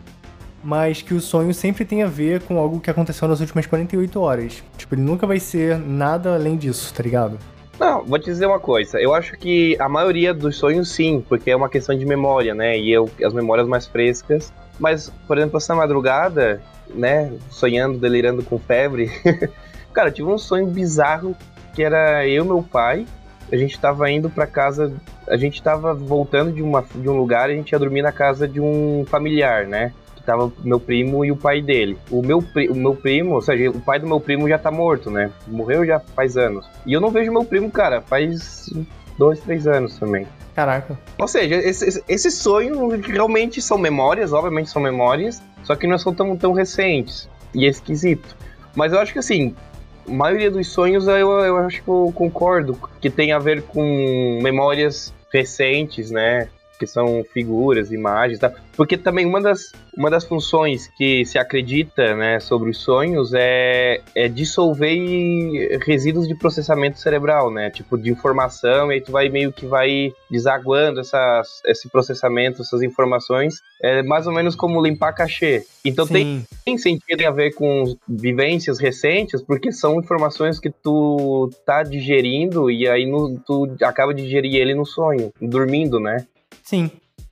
Mas que o sonho sempre tem a ver com algo que aconteceu nas últimas 48 horas. Tipo, ele nunca vai ser nada além disso, tá ligado? Não, vou te dizer uma coisa. Eu acho que a maioria dos sonhos, sim, porque é uma questão de memória, né? E eu, as memórias mais frescas. Mas, por exemplo, essa madrugada, né? Sonhando, delirando com febre. Cara, eu tive um sonho bizarro que era eu e meu pai. A gente tava indo pra casa. A gente tava voltando de, uma, de um lugar e a gente ia dormir na casa de um familiar, né? Que tava meu primo e o pai dele. O meu, o meu primo, ou seja, o pai do meu primo já tá morto, né? Morreu já faz anos. E eu não vejo meu primo, cara, faz dois, três anos também. Caraca. Ou seja, esse- esse sonho realmente são memórias, obviamente são memórias, só que não são tão, tão recentes. E é esquisito. Mas eu acho que assim, a maioria dos sonhos eu, eu acho que eu concordo, que tem a ver com memórias recentes, né? Que são figuras, imagens, tá? Porque também uma das, uma das funções que se acredita, né, sobre os sonhos é, é dissolver resíduos de processamento cerebral, né? Tipo, de informação, e aí tu vai meio que vai desaguando essas, esse processamento, essas informações. É mais ou menos como limpar cachê. Então tem tem sentido a ver com vivências recentes, porque são informações que tu tá digerindo e aí no- tu acaba de digerir ele no sonho, dormindo, né? Sim.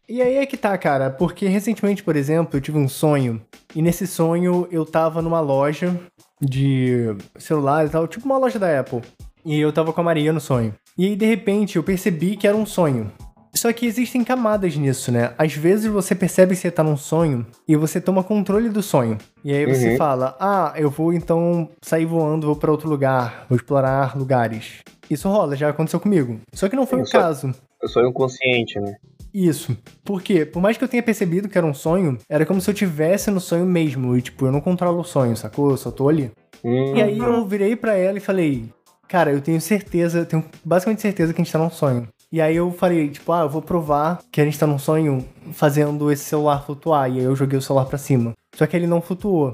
E aí é que tá, cara, porque recentemente, por exemplo, eu tive um sonho, e nesse sonho eu tava numa loja de celular e tal, tipo uma loja da Apple. E eu tava com a Maria no sonho. E aí, de repente, eu percebi que era um sonho. Só que existem camadas nisso, né? Às vezes você percebe que você tá num sonho e você toma controle do sonho. E aí você Uhum. fala: Ah, eu vou então sair voando, vou pra outro lugar, vou explorar lugares. Isso rola, já aconteceu comigo. Só que não foi Sim, o só- caso. Eu sou inconsciente, né? Isso. Porque, por mais que eu tenha percebido que era um sonho, era como se eu tivesse no sonho mesmo. E, tipo, eu não controlo o sonho, sacou? Eu só tô ali. Hum, E aí eu virei pra ela e falei, cara, eu tenho certeza, eu tenho basicamente certeza que a gente tá num sonho. E aí eu falei, tipo, ah, eu vou provar que a gente tá num sonho fazendo esse celular flutuar. E aí eu joguei o celular pra cima. Só que ele não flutuou.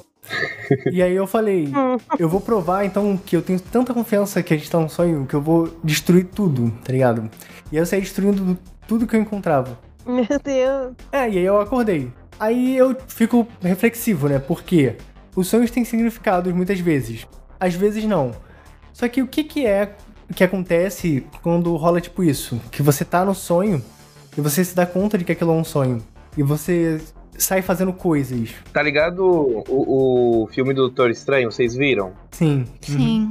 e aí eu falei, eu vou provar então que eu tenho tanta confiança que a gente tá num sonho que eu vou destruir tudo, tá ligado? E aí eu saí destruindo tudo que eu encontrava. Meu Deus. É, e aí eu acordei. Aí eu fico reflexivo, né? Porque os sonhos têm significados muitas vezes. Às vezes não. Só que o que que é que acontece quando rola tipo isso? Que você tá no sonho e você se dá conta de que aquilo é um sonho. E você sai fazendo coisas. Tá ligado o, o filme do Doutor Estranho? Vocês viram? Sim. Uhum. Sim.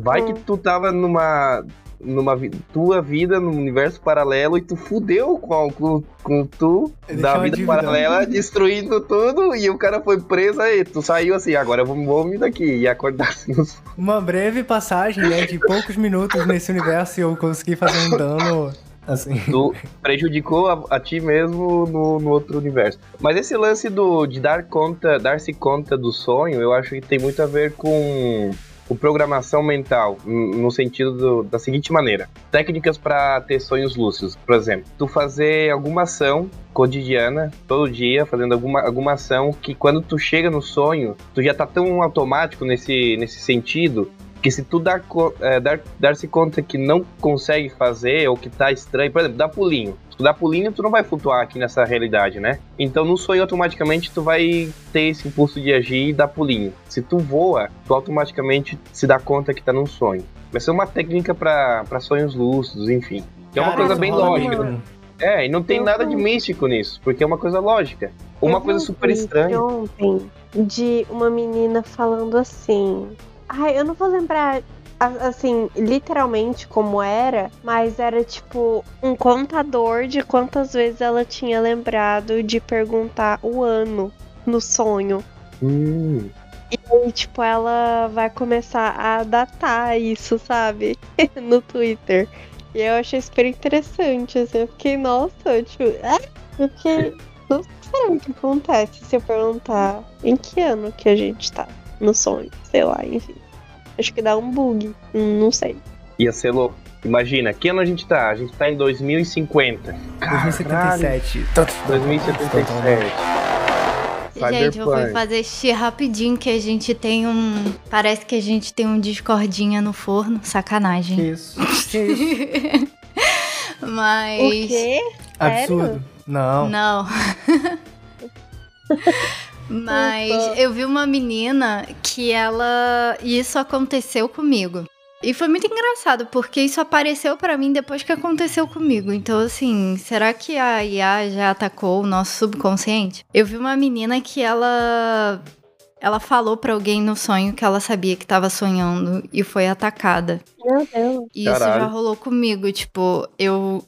Vai que tu tava numa. Numa vi- tua vida num universo paralelo e tu fudeu com, com, com tu Deixou da vida paralela, destruindo tudo e o cara foi preso aí. Tu saiu assim, agora vamos, vamos daqui e acordar assim. Uma breve passagem, né, de poucos minutos nesse universo e eu consegui fazer um dano, assim. Tu prejudicou a, a ti mesmo no, no outro universo. Mas esse lance do, de dar conta, dar-se conta do sonho, eu acho que tem muito a ver com, com programação mental, no sentido do- da seguinte maneira: técnicas para ter sonhos lúcidos. Por exemplo, tu fazer alguma ação cotidiana, todo dia, fazendo alguma, alguma ação que quando tu chega no sonho, tu já tá tão automático nesse, nesse sentido que se tu dar, co- é, dar, dar-se conta que não consegue fazer ou que tá estranho, por exemplo, dá pulinho. Se tu dá pulinho, tu não vai flutuar aqui nessa realidade, né? Então no sonho automaticamente tu vai ter esse impulso de agir e dar pulinho. Se tu voa, tu automaticamente se dá conta que tá num sonho. Vai ser uma técnica pra pra sonhos lúcidos, enfim. Que é uma Cara, coisa bem lógica. mesmo. É, e não tem Eu nada de místico nisso, porque é uma coisa lógica. Uma Eu vi coisa um super estranha. ontem de uma menina falando assim. Ai, eu não vou lembrar assim, literalmente como era, mas era tipo um contador de quantas vezes ela tinha lembrado de perguntar o ano no sonho. Hum, E aí, tipo, ela vai começar a datar isso, sabe? no Twitter. E eu achei super interessante, assim. Eu fiquei, nossa, tipo, ah, eu fiquei. Não sei o que acontece se eu perguntar em que ano que a gente tá no sonho, sei lá, enfim. Acho que dá um bug, hum, não sei. ia ser louco. Imagina, que ano a gente tá? A gente tá em 2050. Caralho, 2077. 2077. Gente, eu fui fazer xixi rapidinho que a gente tem um. Parece que a gente tem um discordinha no forno. Que Sacanagem. isso? Que isso? Mas. O quê? Absurdo. Não. Não. Mas eu vi uma menina que ela. E isso aconteceu comigo. E foi muito engraçado, porque isso apareceu pra mim depois que aconteceu comigo. Então, assim, será que a IA já atacou o nosso subconsciente? Eu vi uma menina que ela. Ela falou pra alguém no sonho que ela sabia que tava sonhando e foi atacada. Meu Deus. E isso Caralho. já rolou comigo, tipo, eu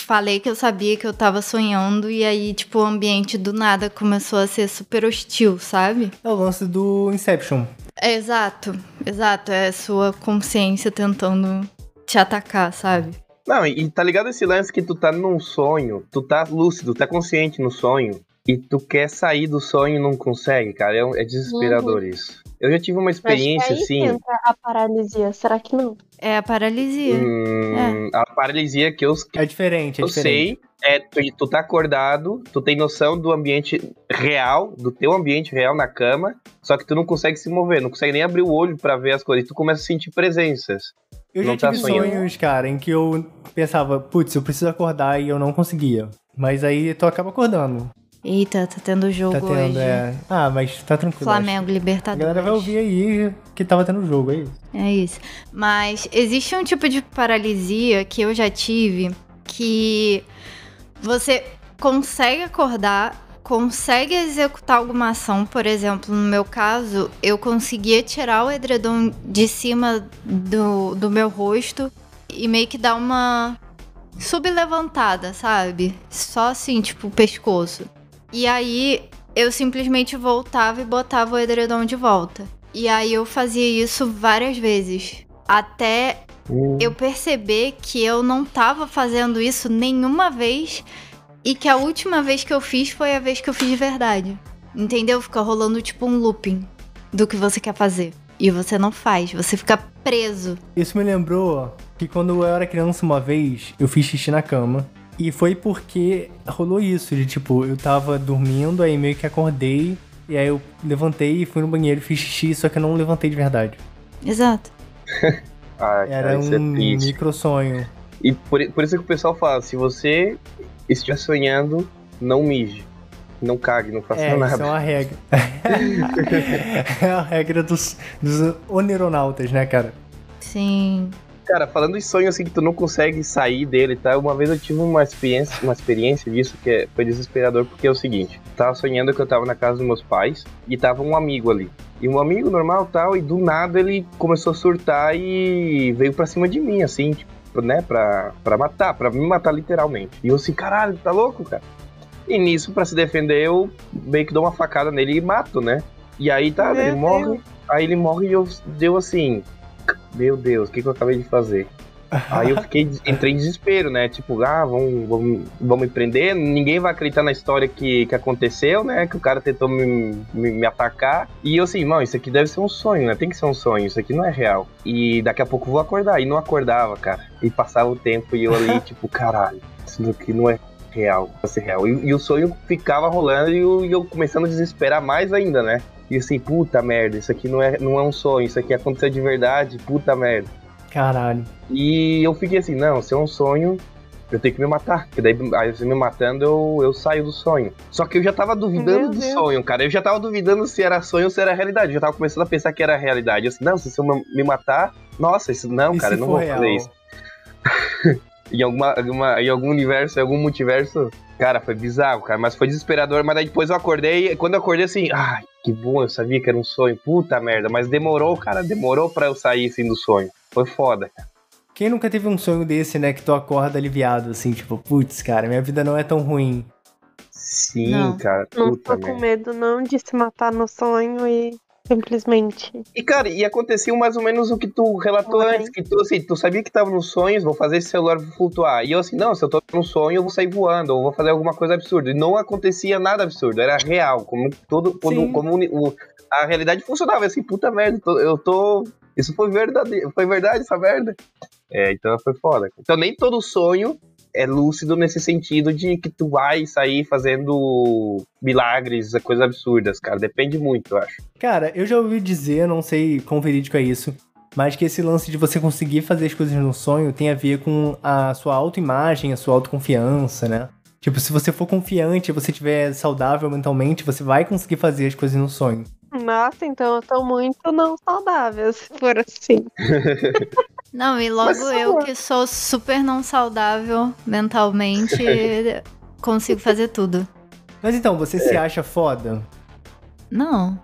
falei que eu sabia que eu tava sonhando e aí, tipo, o ambiente do nada começou a ser super hostil, sabe? É o lance do Inception. É exato, exato, é a sua consciência tentando te atacar, sabe? Não, e, tá ligado esse lance que tu tá num sonho, tu tá lúcido, tá consciente no sonho, e tu quer sair do sonho e não consegue, cara. É, um- é desesperador isso. Eu já tive uma Acho que experiência aí assim. entra a paralisia, será que não? É a paralisia. hum, A paralisia que eu, É diferente, é eu diferente. sei é tu, tu tá acordado, tu tem noção do ambiente real, do teu ambiente real na cama, só que tu não consegue se mover, não consegue nem abrir o olho pra ver as coisas, e tu começa a sentir presenças. Eu já não tá tive sonhando. sonhos, cara, em que eu pensava, putz, eu preciso acordar e eu não conseguia. Mas aí tu acaba acordando. Eita, tá tendo jogo Tá tendo, hoje. é. Ah, mas tá tranquilo. Flamengo acho. A Libertadores. galera vai ouvir aí que tava tendo jogo, é isso. É isso. Mas existe um tipo de paralisia que eu já tive que você consegue acordar, consegue executar alguma ação. Por exemplo, no meu caso, eu conseguia tirar o edredom de cima do, do meu rosto e meio que dar uma sublevantada, sabe? Só assim, tipo, o pescoço. E aí eu simplesmente voltava e botava o edredom de volta. E aí eu fazia isso várias vezes. Até eu perceber que eu não tava fazendo isso nenhuma vez e que a última vez que eu fiz foi a vez que eu fiz de verdade. Entendeu? Fica rolando tipo um looping do que você quer fazer. E você não faz, você fica preso. Isso me lembrou que quando eu era criança uma vez, eu fiz xixi na cama. E foi porque rolou isso, de tipo, eu tava dormindo, aí meio que acordei, e aí eu levantei e fui no banheiro fiz xixi, só que eu não levantei de verdade. Exato. Ah, Era cara, isso é um triste. micro sonho. E por, por isso que o pessoal fala, se você estiver sonhando, não mije. Não cague, não faça É, isso nada. é uma regra. é a regra dos, dos oneronautas, né, cara? Sim. Cara, falando em sonho assim que tu não consegue sair dele, tá? Uma vez eu tive uma experiência, uma experiência disso que é- foi desesperador, porque é o seguinte, tava sonhando que eu tava na casa dos meus pais e tava um amigo ali. E um amigo normal tal, e do nada ele começou a surtar e veio pra cima de mim, assim, tipo, né, pra, pra matar, pra me matar literalmente. E eu assim, caralho, tá louco, cara? E nisso, pra se defender, eu meio que dou uma facada nele e mato, né? E aí tá, Meu ele Deus. morre. Aí ele morre e eu deu assim. Meu Deus, o que, que eu acabei de fazer? Aí eu fiquei, entrei em desespero, né? Tipo, ah, vamos, vamos, vamos me prender, ninguém vai acreditar na história que, que aconteceu, né? Que o cara tentou me, me, me atacar. E eu assim, mano, isso aqui deve ser um sonho, né? Tem que ser um sonho, isso aqui não é real. E daqui a pouco eu vou acordar. E não acordava, cara. E passava o tempo e eu ali, tipo, caralho, isso daqui não é real, ser real. E, e o sonho ficava rolando e eu, e eu começando a desesperar mais ainda, né? E assim, puta merda, isso aqui não é, não é um sonho, isso aqui aconteceu de verdade, puta merda. Caralho. E eu fiquei assim, não, se é um sonho, eu tenho que me matar. Porque daí, aí você me matando, eu, eu saio do sonho. Só que eu já tava duvidando Meu do Deus. sonho, cara. Eu já tava duvidando se era sonho ou se era realidade. Eu já tava começando a pensar que era realidade. Eu assim, não, se você me matar, nossa, isso não, E cara, se eu não vou fazer real? isso. em, alguma, alguma, em algum universo, em algum multiverso, cara, foi bizarro, cara, mas foi desesperador. Mas daí depois eu acordei, e quando eu acordei assim, ai, que bom, eu sabia que era um sonho, puta merda, mas demorou, cara, demorou pra eu sair assim do sonho. Foi foda, cara. Quem nunca teve um sonho desse, né? Que tu acorda aliviado, assim, tipo, putz, cara, minha vida não é tão ruim. Sim, Não. cara, Não tô com merda. medo não de se matar no sonho e simplesmente. E, cara, e aconteceu mais ou menos o que tu relatou antes, que tu, assim, tu sabia que tava nos sonhos, vou fazer esse celular flutuar. E eu assim, não, se eu tô no sonho, eu vou sair voando, ou vou fazer alguma coisa absurda. E não acontecia nada absurdo, era real, como todo, como, Sim. como o- a realidade funcionava, assim, puta merda, eu tô... Isso foi verdade, foi verdade essa merda. É, então foi foda. Então nem todo sonho é lúcido nesse sentido de que tu vai sair fazendo milagres, coisas absurdas, cara. Depende muito, eu acho. Cara, eu já ouvi dizer, não sei quão verídico é isso, mas que esse lance de você conseguir fazer as coisas no sonho tem a ver com a sua autoimagem, a sua autoconfiança, né? Tipo, se você for confiante, você estiver saudável mentalmente, você vai conseguir fazer as coisas no sonho. Nossa, então eu tô muito não saudável, se for assim. Não, e logo Mas, eu que sou super não saudável mentalmente, consigo fazer tudo. Mas então, você É. se acha foda? Não.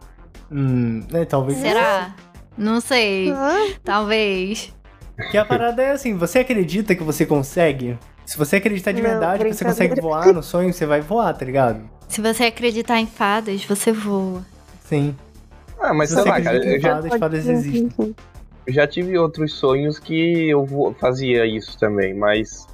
Hum, né, talvez. Será? Não sei. Ah, Talvez. Que a parada é assim, você acredita que você consegue? Se você acreditar de Não, verdade que você consegue voar no sonho, você vai voar, tá ligado? Se você acreditar em fadas, você voa. Sim. Ah, mas Se sei você lá, cara, em já, fadas, fadas existem. Já tive outros sonhos que eu fazia isso também, mas.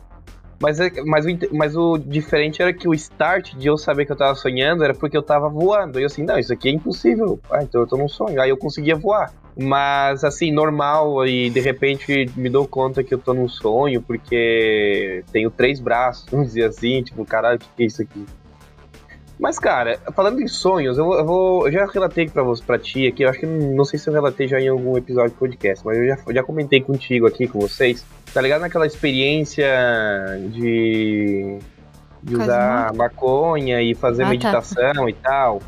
Mas, é- mas, o, mas o diferente era que o start de eu saber que eu tava sonhando era porque eu tava voando. E eu assim, não, isso aqui é impossível. Ah, então eu tô num sonho. Aí eu conseguia voar. Mas assim, normal, e de repente me dou conta que eu tô num sonho porque tenho três braços, dizer assim, tipo, caralho, o que é isso aqui? Mas, cara, falando em sonhos, eu, vou- eu vou. Eu já relatei pra você, pra ti aqui, eu acho que não, sei se eu relatei já em algum episódio do podcast, mas eu já, já comentei contigo aqui, com vocês. Tá ligado naquela experiência de. de Quase usar maconha e fazer Ah, tá. meditação e tal.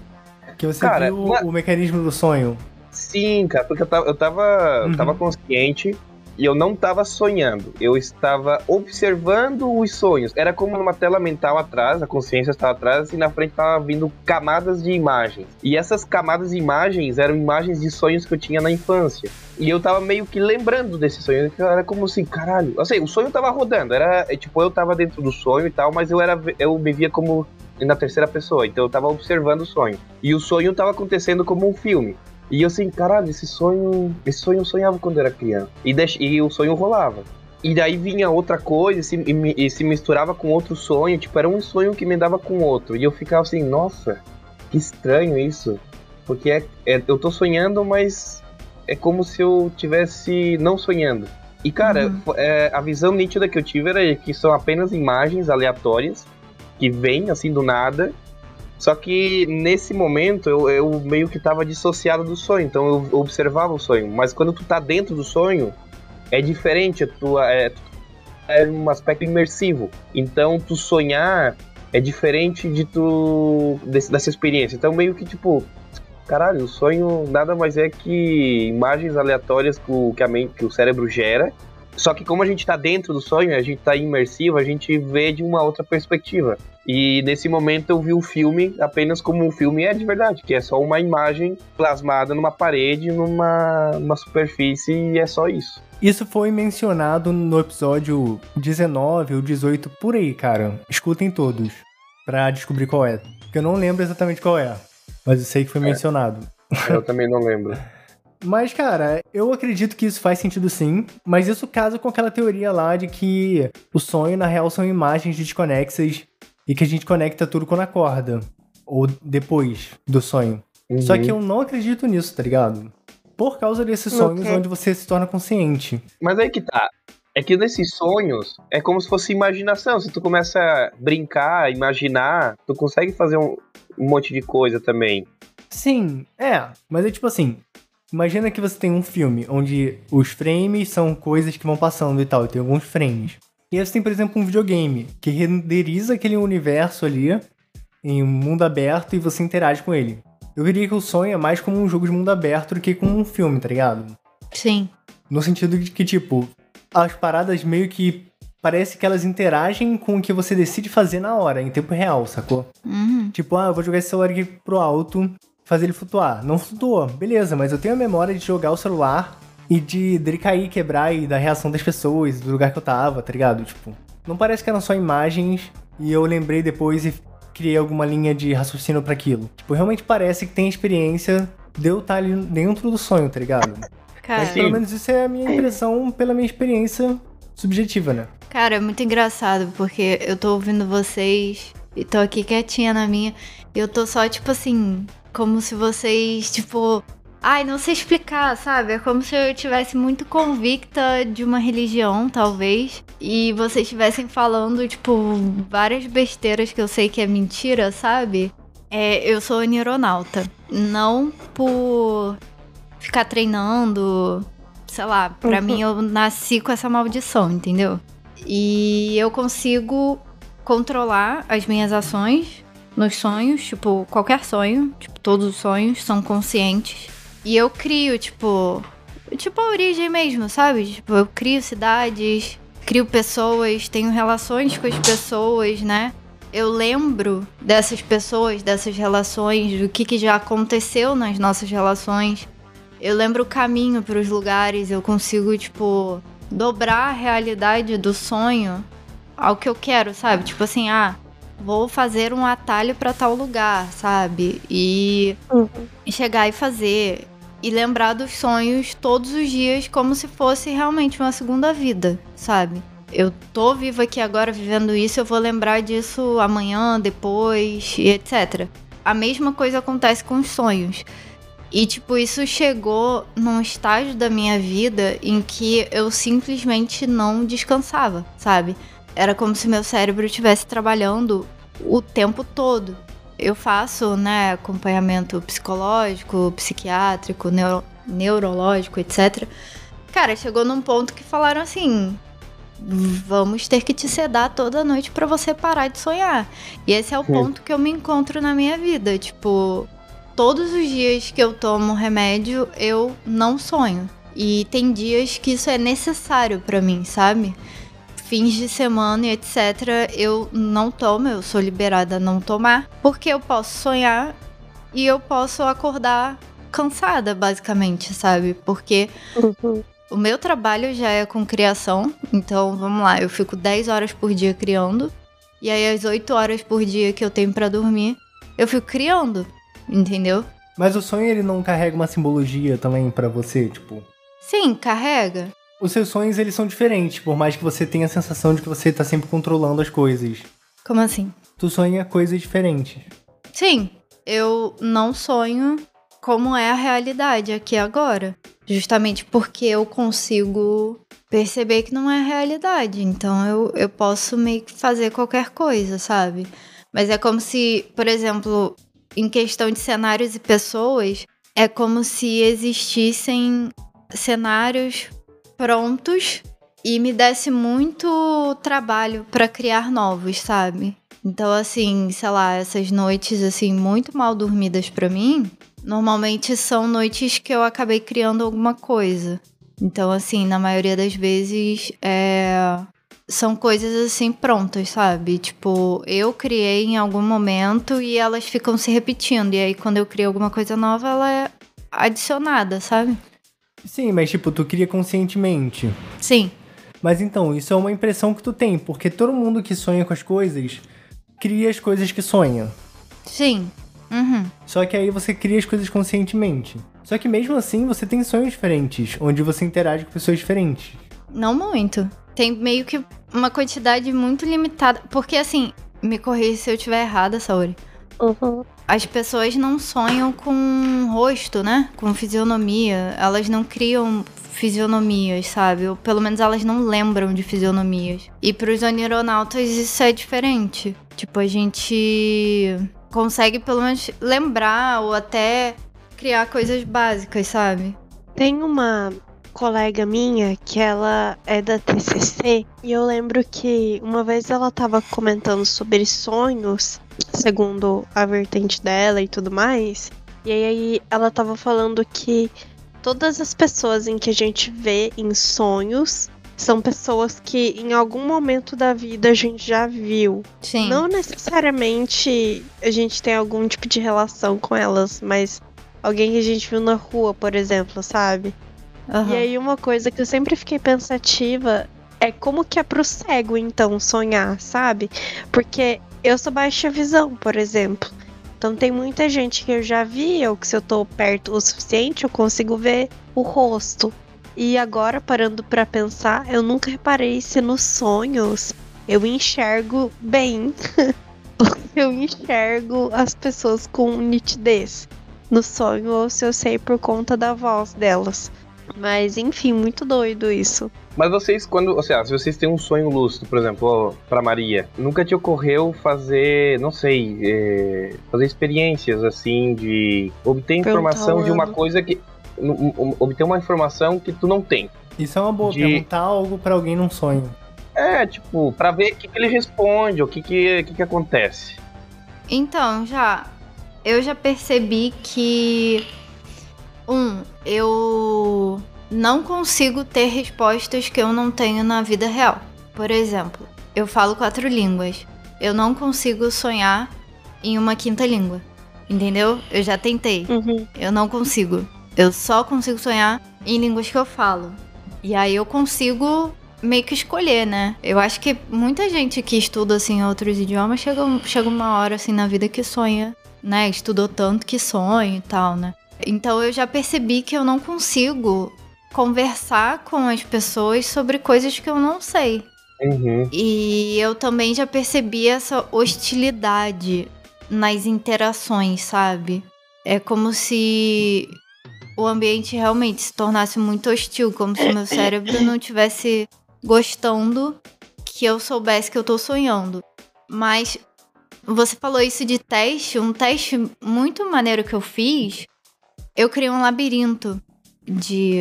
Que você Cara, viu uma- o mecanismo do sonho. Sim, cara, porque eu tava, eu tava, Uhum. eu tava consciente e eu não tava sonhando. Eu estava observando os sonhos. Era como numa tela mental atrás, a consciência estava atrás e na frente tava vindo camadas de imagens. E essas camadas de imagens eram imagens de sonhos que eu tinha na infância. E eu tava meio que lembrando desses sonhos. Era como assim, caralho. Assim, o sonho tava rodando. Era é, tipo, eu tava dentro do sonho e tal, mas eu era eu me via como na terceira pessoa. Então eu tava observando o sonho. E o sonho tava acontecendo como um filme. E eu assim, caralho, esse sonho. Esse sonho eu sonhava quando era criança. E, deix- e o sonho rolava. E daí vinha outra coisa e se, e me- e se misturava com outro sonho. Tipo, era um sonho que emendava com outro. E eu ficava assim, nossa, que estranho isso. Porque é, é- eu tô sonhando, mas é como se eu tivesse não sonhando. E, cara, Uhum. é, a visão nítida que eu tive era que são apenas imagens aleatórias que vêm assim do nada. Só que nesse momento eu, eu meio que tava dissociado do sonho, então eu observava o sonho. Mas quando tu tá dentro do sonho, é diferente, tu, é, é um aspecto imersivo. Então tu sonhar é diferente de tu desse- dessa experiência. Então meio que tipo, caralho, o sonho nada mais é que imagens aleatórias que o, que a mente, que o cérebro gera. Só que como a gente tá dentro do sonho, a gente tá imersivo, a gente vê de uma outra perspectiva. E nesse momento eu vi o filme apenas como um filme é de verdade, que é só uma imagem plasmada numa parede, numa, numa superfície e é só isso. Isso foi mencionado no episódio 19 ou 18 por aí, cara. Escutem todos pra descobrir qual é. Porque eu não lembro exatamente qual é, mas eu sei que foi É. mencionado. Eu também não lembro. Mas, cara, eu acredito que isso faz sentido sim, mas isso casa com aquela teoria lá de que o sonho, na real, são imagens desconexas e que a gente conecta tudo quando acorda. Ou depois do sonho. Só Uhum. que eu não acredito nisso, tá ligado? Por causa desses sonhos Ok. onde você se torna consciente. Mas aí que tá. É que nesses sonhos é como se fosse imaginação. Se tu começa a brincar, imaginar, tu consegue fazer um, um monte de coisa também. Sim, é. Mas é tipo assim. Imagina que você tem um filme onde os frames são coisas que vão passando e tal, e tem alguns frames. E aí você tem, por exemplo, um videogame que renderiza aquele universo ali em um mundo aberto e você interage com ele. Eu diria que o sonho é mais como um jogo de mundo aberto do que como um filme, tá ligado? Sim. No sentido de que, tipo, as paradas meio que parece que elas interagem com o que você decide fazer na hora, em tempo real, sacou? Uhum. Tipo, ah, eu vou jogar esse celular aqui pro alto, fazer ele flutuar. Não flutuou, beleza, mas eu tenho a memória de jogar o celular e de dele cair, quebrar e da reação das pessoas, do lugar que eu tava, tá ligado? Tipo, não parece que eram só imagens e eu lembrei depois e criei alguma linha de raciocínio pra aquilo. Tipo, realmente parece que tem experiência de eu estar ali dentro do sonho, tá ligado? Cara, Mas pelo menos isso é a minha impressão pela minha experiência subjetiva, né? cara, é muito engraçado, porque eu tô ouvindo vocês e tô aqui quietinha na minha. E eu tô só, tipo assim, como se vocês, tipo. Ai, não sei explicar, sabe? É como se eu tivesse muito convicta de uma religião, talvez. E vocês estivessem falando, tipo, várias besteiras que eu sei que é mentira, sabe? É, eu sou neuronauta. Não por ficar treinando, sei lá, pra mim eu nasci com essa maldição, entendeu? E eu consigo controlar as minhas ações nos sonhos, tipo, qualquer sonho, tipo, todos os sonhos são conscientes. E eu crio, tipo, tipo a origem mesmo, sabe? Tipo, eu crio cidades, crio pessoas, tenho relações com as pessoas, né? Eu lembro dessas pessoas, dessas relações, do que, que já aconteceu nas nossas relações. Eu lembro o caminho para os lugares, eu consigo, tipo, dobrar a realidade do sonho ao que eu quero, sabe? Tipo assim, ah, vou fazer um atalho para tal lugar, sabe? E chegar e fazer. E lembrar dos sonhos todos os dias como se fosse realmente uma segunda vida, sabe? Eu tô viva aqui agora vivendo isso, eu vou lembrar disso amanhã, depois e etc. A mesma coisa acontece com os sonhos. E, tipo, isso chegou num estágio da minha vida em que eu simplesmente não descansava, sabe? Era como se meu cérebro estivesse trabalhando o tempo todo. Eu faço, né, acompanhamento psicológico, psiquiátrico, neuro- neurológico, etc. Cara, chegou num ponto que falaram assim: vamos ter que te sedar toda noite pra você parar de sonhar. E esse é o Hum. ponto que eu me encontro na minha vida. Tipo, todos os dias que eu tomo remédio, eu não sonho. E tem dias que isso é necessário pra mim, sabe? Fins de semana e etc, eu não tomo, eu sou liberada a não tomar, porque eu posso sonhar e eu posso acordar cansada, basicamente, sabe? Porque Uhum. o meu trabalho já é com criação, então vamos lá, eu fico 10 horas por dia criando, e aí as 8 horas por dia que eu tenho pra dormir, eu fico criando, entendeu? Mas o sonho ele não carrega uma simbologia também pra você, tipo. Sim, carrega. Os seus sonhos eles são diferentes, por mais que você tenha a sensação de que você tá sempre controlando as coisas. Como assim? Tu sonha coisas diferentes. Sim, eu não sonho como é a realidade aqui agora. Justamente porque eu consigo perceber que não é a realidade. Então eu, eu posso meio que fazer qualquer coisa, sabe? Mas é como se, por exemplo, em questão de cenários e pessoas, é como se existissem cenários prontos e me desse muito trabalho pra criar novos, sabe? Então, assim, sei lá, essas noites, assim, muito mal dormidas pra mim, normalmente são noites que eu acabei criando alguma coisa. Então, assim, na maioria das vezes, é... são coisas assim prontas, sabe? Tipo, eu criei em algum momento e elas ficam se repetindo. E aí, quando eu crio alguma coisa nova, ela é adicionada, sabe? Sim, mas tipo, tu cria conscientemente. Sim. Mas então, isso é uma impressão que tu tem, porque todo mundo que sonha com as coisas cria as coisas que sonha. Sim. Uhum. Só que aí você cria as coisas conscientemente. Só que mesmo assim você tem sonhos diferentes, onde você interage com pessoas diferentes. Não muito. Tem meio que uma quantidade muito limitada. Porque assim, me corrija se eu estiver errada, Saori. Uhum. As pessoas não sonham com rosto, né? Com fisionomia. Elas não criam fisionomias, sabe? Ou pelo menos elas não lembram de fisionomias. E pros onironautas isso é diferente. Tipo, a gente consegue pelo menos lembrar ou até criar coisas básicas, sabe? Tem uma colega minha que ela é da TCC e eu lembro que uma vez ela tava comentando sobre sonhos, segundo a vertente dela e tudo mais. E aí ela tava falando que todas as pessoas em que a gente vê em sonhos são pessoas que em algum momento da vida a gente já viu. Sim. Não necessariamente a gente tem algum tipo de relação com elas, mas alguém que a gente viu na rua, por exemplo, sabe? Aham. E aí uma coisa que eu sempre fiquei pensativa é como que é pro cego então sonhar, sabe? Porque eu sou baixa visão, por exemplo. Então tem muita gente que eu já vi, ou que se eu tô perto o suficiente, eu consigo ver o rosto. E agora parando pra pensar, eu nunca reparei se nos sonhos eu enxergo bem. eu enxergo as pessoas com nitidez no sonho ou se eu sei por conta da voz delas. Mas enfim, muito doido isso. Mas vocês, quando. Ou seja, se vocês têm um sonho lúcido, por exemplo, ó, pra Maria, nunca te ocorreu fazer, não sei, é, fazer experiências assim de obter informação de uma coisa que. Obter uma informação que tu não tem. Isso é uma boa, De- perguntar algo pra alguém num sonho. É, tipo, pra ver o que, que ele responde, o que, que, que, que acontece. Então, já. Eu já percebi que. Um, eu não consigo ter respostas que eu não tenho na vida real. Por exemplo, eu falo quatro línguas. Eu não consigo sonhar em uma quinta língua. Entendeu? Eu já tentei. Uhum. Eu não consigo. Eu só consigo sonhar em línguas que eu falo. E aí eu consigo meio que escolher, né? Eu acho que muita gente que estuda assim outros idiomas chega, chega uma hora assim na vida que sonha, né? Estudou tanto que sonha e tal, né? Então eu já percebi que eu não consigo conversar com as pessoas sobre coisas que eu não sei. Uhum. E eu também já percebi essa hostilidade nas interações, sabe? É como se o ambiente realmente se tornasse muito hostil, como se meu cérebro não tivesse gostando que eu soubesse que eu tô sonhando. Mas você falou isso de teste, um teste muito maneiro que eu fiz. Eu criei um labirinto de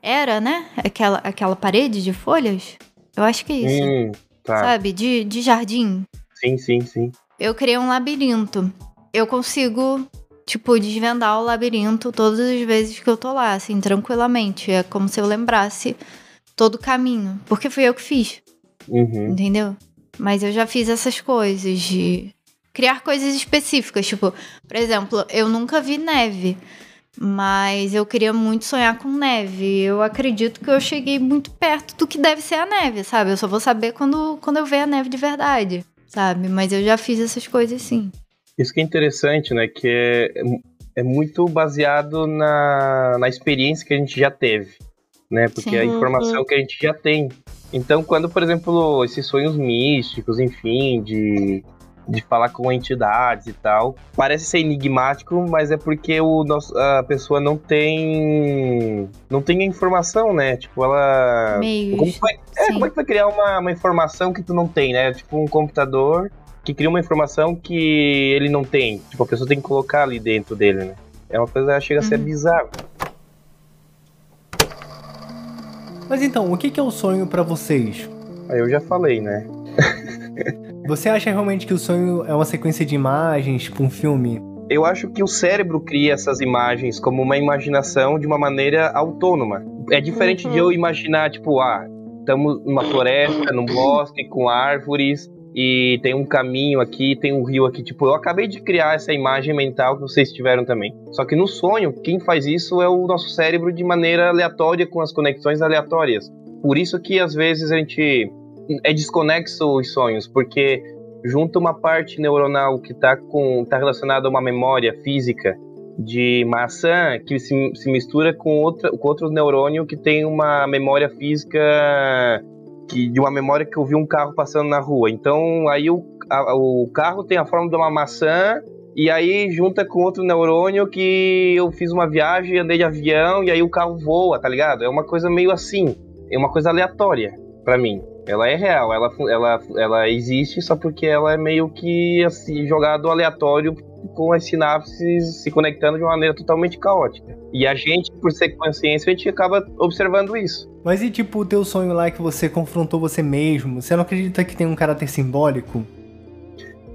era, né? Aquela aquela parede de folhas. Eu acho que é isso Hum, tá. sabe? De, de jardim. Sim, sim, sim. Eu criei um labirinto. Eu consigo, tipo, desvendar o labirinto todas as vezes que eu tô lá, assim, tranquilamente. É como se eu lembrasse todo o caminho. Porque fui eu que fiz, Uhum. entendeu? Mas eu já fiz essas coisas de criar coisas específicas. Tipo, por exemplo, eu nunca vi neve. Mas eu queria muito sonhar com neve. Eu acredito que eu cheguei muito perto do que deve ser a neve, sabe? Eu só vou saber quando, quando eu ver a neve de verdade, sabe? Mas eu já fiz essas coisas sim. Isso que é interessante, né? Que é, é muito baseado na, na experiência que a gente já teve, né? Porque Sim. é a informação que a gente já tem. Então, quando, por exemplo, esses sonhos místicos, enfim, de, de falar com entidades e tal, parece ser enigmático, mas é porque o nosso, a pessoa não tem não tem a informação, né? Tipo, ela Meios. como, que vai, é, como é que vai criar uma, uma informação que tu não tem, né? Tipo um computador que cria uma informação que ele não tem. Tipo, a pessoa tem que colocar ali dentro dele, né? É uma coisa que chega a ser Uhum. bizarro. Mas então, o que que é o sonho pra vocês? Aí eu já falei, né? Você acha realmente que o sonho é uma sequência de imagens, tipo um filme? Eu acho que o cérebro cria essas imagens como uma imaginação de uma maneira autônoma. É diferente de eu imaginar, tipo, ah, estamos numa floresta, num bosque, com árvores, e tem um caminho aqui, tem um rio aqui. Tipo, eu acabei de criar essa imagem mental que vocês tiveram também. Só que no sonho, quem faz isso é o nosso cérebro de maneira aleatória, com as conexões aleatórias. Por isso que às vezes a gente é desconexo os sonhos, porque junta uma parte neuronal que está tá relacionada a uma memória física de maçã que se, se mistura com, outra, com outro neurônio que tem uma memória física que de uma memória que eu vi um carro passando na rua. Então aí o, a, o carro tem a forma de uma maçã e aí junta com outro neurônio que eu fiz uma viagem, andei de avião e aí o carro voa, tá ligado? É uma coisa meio assim, é uma coisa aleatória para mim. Ela é real, ela, ela, ela existe só porque ela é meio que assim, jogado aleatório com as sinapses se conectando de uma maneira totalmente caótica. E a gente, por ser consciência, a gente acaba observando isso. Mas e tipo o teu sonho lá que você confrontou você mesmo? Você não acredita que tem um caráter simbólico?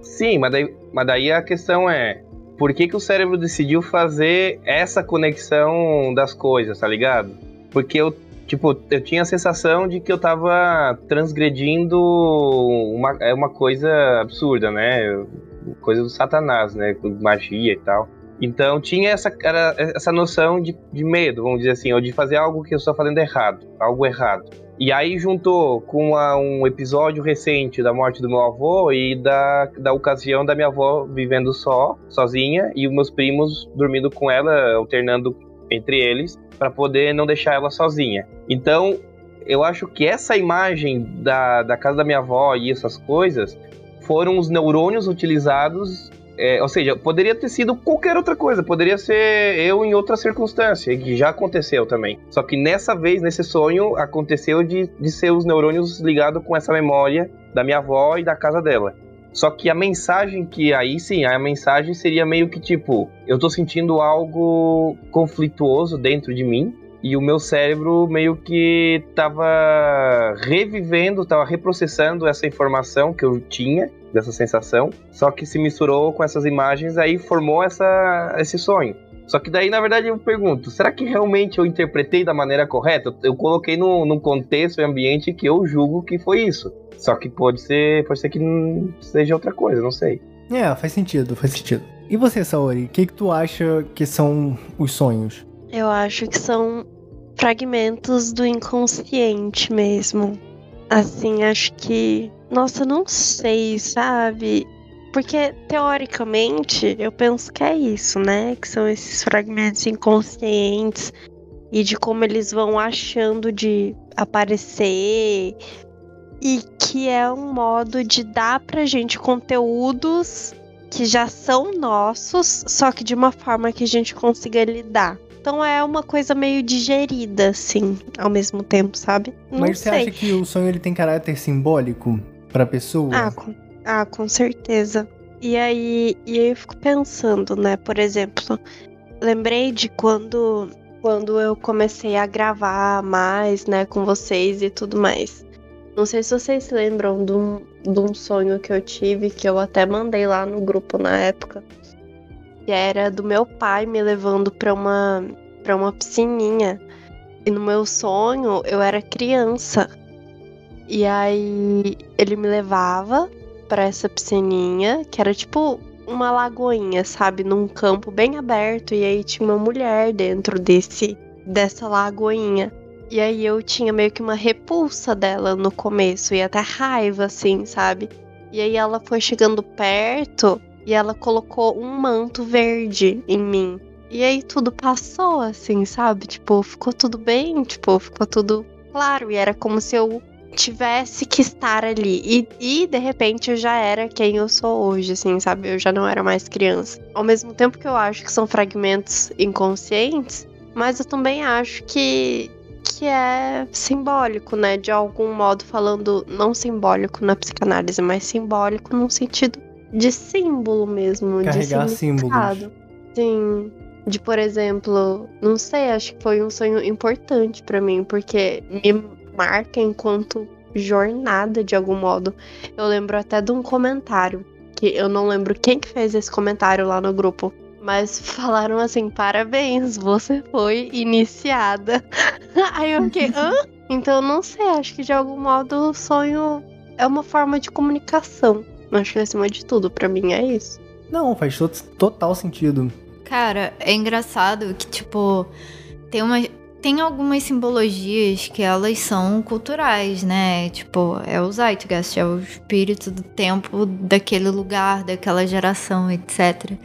Sim, mas daí, mas daí a questão é por que, que o cérebro decidiu fazer essa conexão das coisas, tá ligado? Porque eu tipo, eu tinha a sensação de que eu tava transgredindo uma, é uma coisa absurda, né? Coisa do satanás, né? Magia e tal. Então tinha essa, era, essa noção de, de medo, vamos dizer assim, ou de fazer algo que eu estou fazendo errado, algo errado. E aí juntou com a, um episódio recente da morte do meu avô e da, da ocasião da minha avó vivendo só, sozinha, e meus primos dormindo com ela, alternando entre eles para poder não deixar ela sozinha. Então, eu acho que essa imagem da, da casa da minha avó e essas coisas foram os neurônios utilizados. É, ou seja, poderia ter sido qualquer outra coisa, poderia ser eu em outra circunstância, que já aconteceu também. Só que nessa vez, nesse sonho, aconteceu de, de ser os neurônios ligados com essa memória da minha avó e da casa dela. Só que a mensagem que aí sim, a mensagem seria meio que tipo, eu tô sentindo algo conflituoso dentro de mim e o meu cérebro meio que tava revivendo, tava reprocessando essa informação que eu tinha dessa sensação, só que se misturou com essas imagens aí formou essa esse sonho. Só que daí, na verdade, eu pergunto, será que realmente eu interpretei da maneira correta? Eu, coloquei no, num contexto e ambiente que eu julgo que foi isso. Só que pode ser, pode ser que não seja outra coisa, não sei. É, faz sentido, faz sentido. E você, Saori, o que, que tu acha que são os sonhos? Eu acho que são fragmentos do inconsciente mesmo. Assim, acho que. Nossa, não sei, sabe? Porque, teoricamente, eu penso que é isso, né? Que são esses fragmentos inconscientes e de como eles vão achando de aparecer. E que é um modo de dar pra gente conteúdos que já são nossos, só que de uma forma que a gente consiga lidar. Então é uma coisa meio digerida, assim, ao mesmo tempo, sabe? Não Mas você sei. acha que o sonho ele tem caráter simbólico pra pessoa? Ah, com, ah, com certeza. E aí, e aí eu fico pensando, né? Por exemplo, lembrei de quando, quando eu comecei a gravar mais, né, com vocês e tudo mais. Não sei se vocês se lembram de um, de um sonho que eu tive, que eu até mandei lá no grupo na época. Que era do meu pai me levando pra uma, pra uma piscininha. E no meu sonho eu era criança. E aí ele me levava para essa piscininha, que era tipo uma lagoinha, sabe, num campo bem aberto e aí tinha uma mulher dentro desse dessa lagoinha. E aí eu tinha meio que uma repulsa dela no começo e até raiva assim, sabe? E aí ela foi chegando perto e ela colocou um manto verde em mim. E aí tudo passou assim, sabe? Tipo, ficou tudo bem, tipo, ficou tudo claro e era como se eu tivesse que estar ali. E, e de repente eu já era quem eu sou hoje, assim, sabe? Eu já não era mais criança. Ao mesmo tempo que eu acho que são fragmentos inconscientes, mas eu também acho que que é simbólico, né? De algum modo falando não simbólico na psicanálise, mas simbólico no sentido de símbolo mesmo, Carregar de. Símbolos. Sim, de por exemplo, não sei, acho que foi um sonho importante para mim, porque me marca enquanto jornada de algum modo. Eu lembro até de um comentário que eu não lembro quem que fez esse comentário lá no grupo, mas falaram assim: parabéns, você foi iniciada. Aí eu fiquei, hã? Então eu não sei, acho que de algum modo o sonho é uma forma de comunicação. Acho que acima de tudo, para mim é isso. Não, faz to total sentido. Cara, é engraçado que, tipo, tem uma. Tem algumas simbologias que elas são culturais, né? Tipo, é o Zeitgeist, é o espírito do tempo daquele lugar, daquela geração, etc.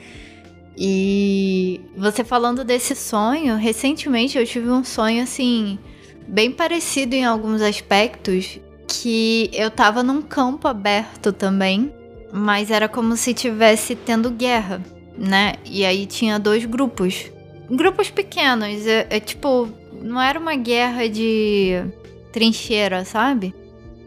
E você falando desse sonho, recentemente eu tive um sonho assim, bem parecido em alguns aspectos, que eu tava num campo aberto também, mas era como se tivesse tendo guerra, né? E aí tinha dois grupos. Grupos pequenos, é, é tipo, não era uma guerra de trincheira, sabe?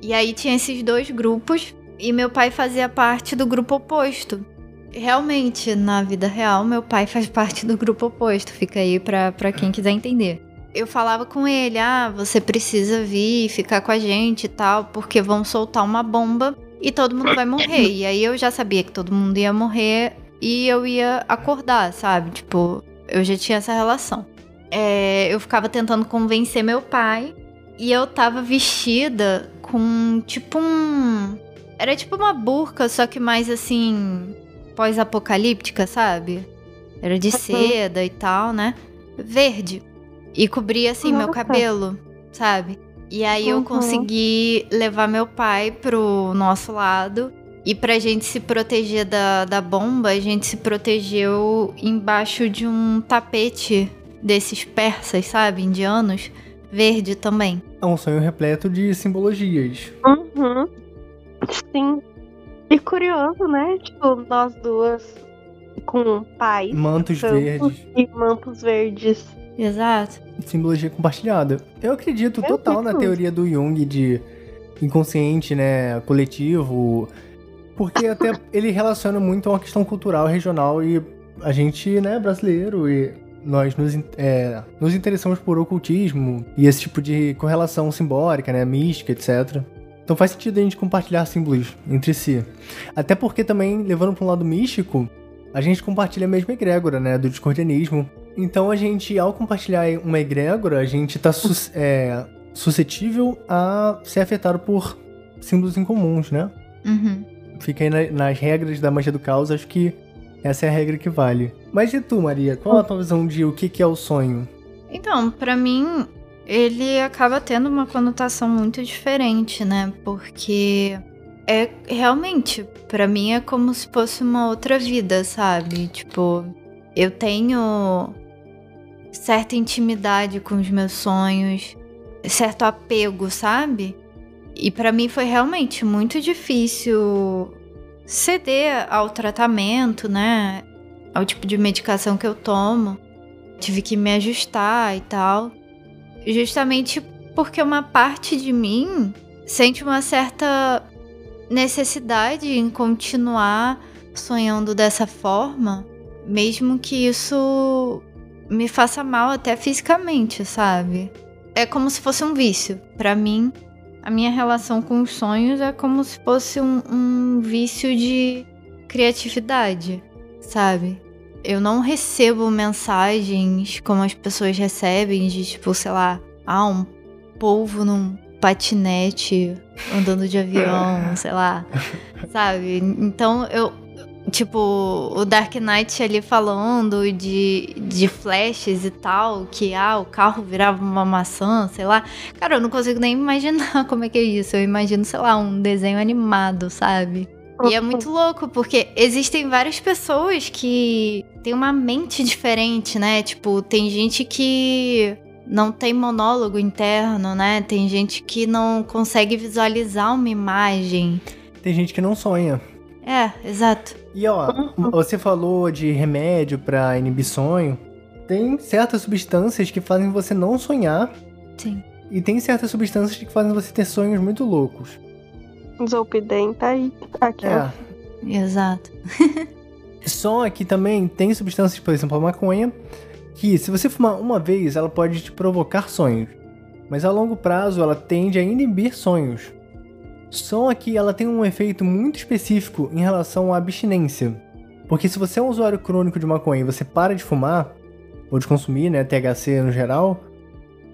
E aí tinha esses dois grupos e meu pai fazia parte do grupo oposto. Realmente, na vida real, meu pai faz parte do grupo oposto. Fica aí pra, pra quem quiser entender. Eu falava com ele, ah, você precisa vir ficar com a gente e tal, porque vão soltar uma bomba e todo mundo vai morrer. E aí eu já sabia que todo mundo ia morrer e eu ia acordar, sabe? Tipo, eu já tinha essa relação. É, eu ficava tentando convencer meu pai e eu tava vestida com tipo um. Era tipo uma burca, só que mais assim pós-apocalíptica, sabe? Era de seda e tal, né? Verde. E cobria assim Nossa. meu cabelo, sabe? E aí uhum. eu consegui levar meu pai pro nosso lado. E pra gente se proteger da, da bomba, a gente se protegeu embaixo de um tapete desses persas, sabe? Indianos. Verde também. É um sonho repleto de simbologias. Uhum. Sim. E curioso, né? Tipo, nós duas com pais. Mantos verdes. E mantos verdes. Exato. Simbologia compartilhada. Eu acredito Eu total na teoria do Jung de inconsciente, né? Coletivo. Porque até ele relaciona muito a uma questão cultural, regional e a gente, né, brasileiro e nós nos, é, nos interessamos por ocultismo e esse tipo de correlação simbólica, né, mística, etc. Então faz sentido a gente compartilhar símbolos entre si. Até porque também, levando para um lado místico, a gente compartilha a mesma egrégora, né? Do discordianismo. Então a gente, ao compartilhar uma egrégora, a gente tá sus é, suscetível a ser afetado por símbolos incomuns, né? Uhum. Fica aí na, nas regras da magia do caos, acho que essa é a regra que vale. Mas e tu, Maria? Qual a tua visão de o que, é o sonho? Então, para mim, ele acaba tendo uma conotação muito diferente, né? Porque é realmente, para mim é como se fosse uma outra vida, sabe? Tipo, eu tenho certa intimidade com os meus sonhos, certo apego, sabe? E para mim foi realmente muito difícil ceder ao tratamento, né? Ao tipo de medicação que eu tomo. Tive que me ajustar e tal justamente porque uma parte de mim sente uma certa necessidade em continuar sonhando dessa forma, mesmo que isso me faça mal até fisicamente, sabe? É como se fosse um vício. Para mim, a minha relação com os sonhos é como se fosse um, um vício de criatividade, sabe? eu não recebo mensagens como as pessoas recebem de tipo, sei lá, ah, um polvo num patinete andando de avião, sei lá. Sabe? Então eu tipo, o Dark Knight ali falando de, de flashes e tal, que ah, o carro virava uma maçã, sei lá. Cara, eu não consigo nem imaginar como é que é isso. Eu imagino, sei lá, um desenho animado, sabe? E é muito louco, porque existem várias pessoas que têm uma mente diferente, né? Tipo, tem gente que não tem monólogo interno, né? Tem gente que não consegue visualizar uma imagem. Tem gente que não sonha. É, exato. E ó, uhum. você falou de remédio para inibir sonho. Tem certas substâncias que fazem você não sonhar. Sim. E tem certas substâncias que fazem você ter sonhos muito loucos. Zolpidem tá aí. Aqui, é. Exato. Só que também tem substâncias, por exemplo, a maconha, que se você fumar uma vez, ela pode te provocar sonhos. Mas a longo prazo ela tende a inibir sonhos. Só que ela tem um efeito muito específico em relação à abstinência. Porque se você é um usuário crônico de maconha e você para de fumar, ou de consumir, né, THC no geral,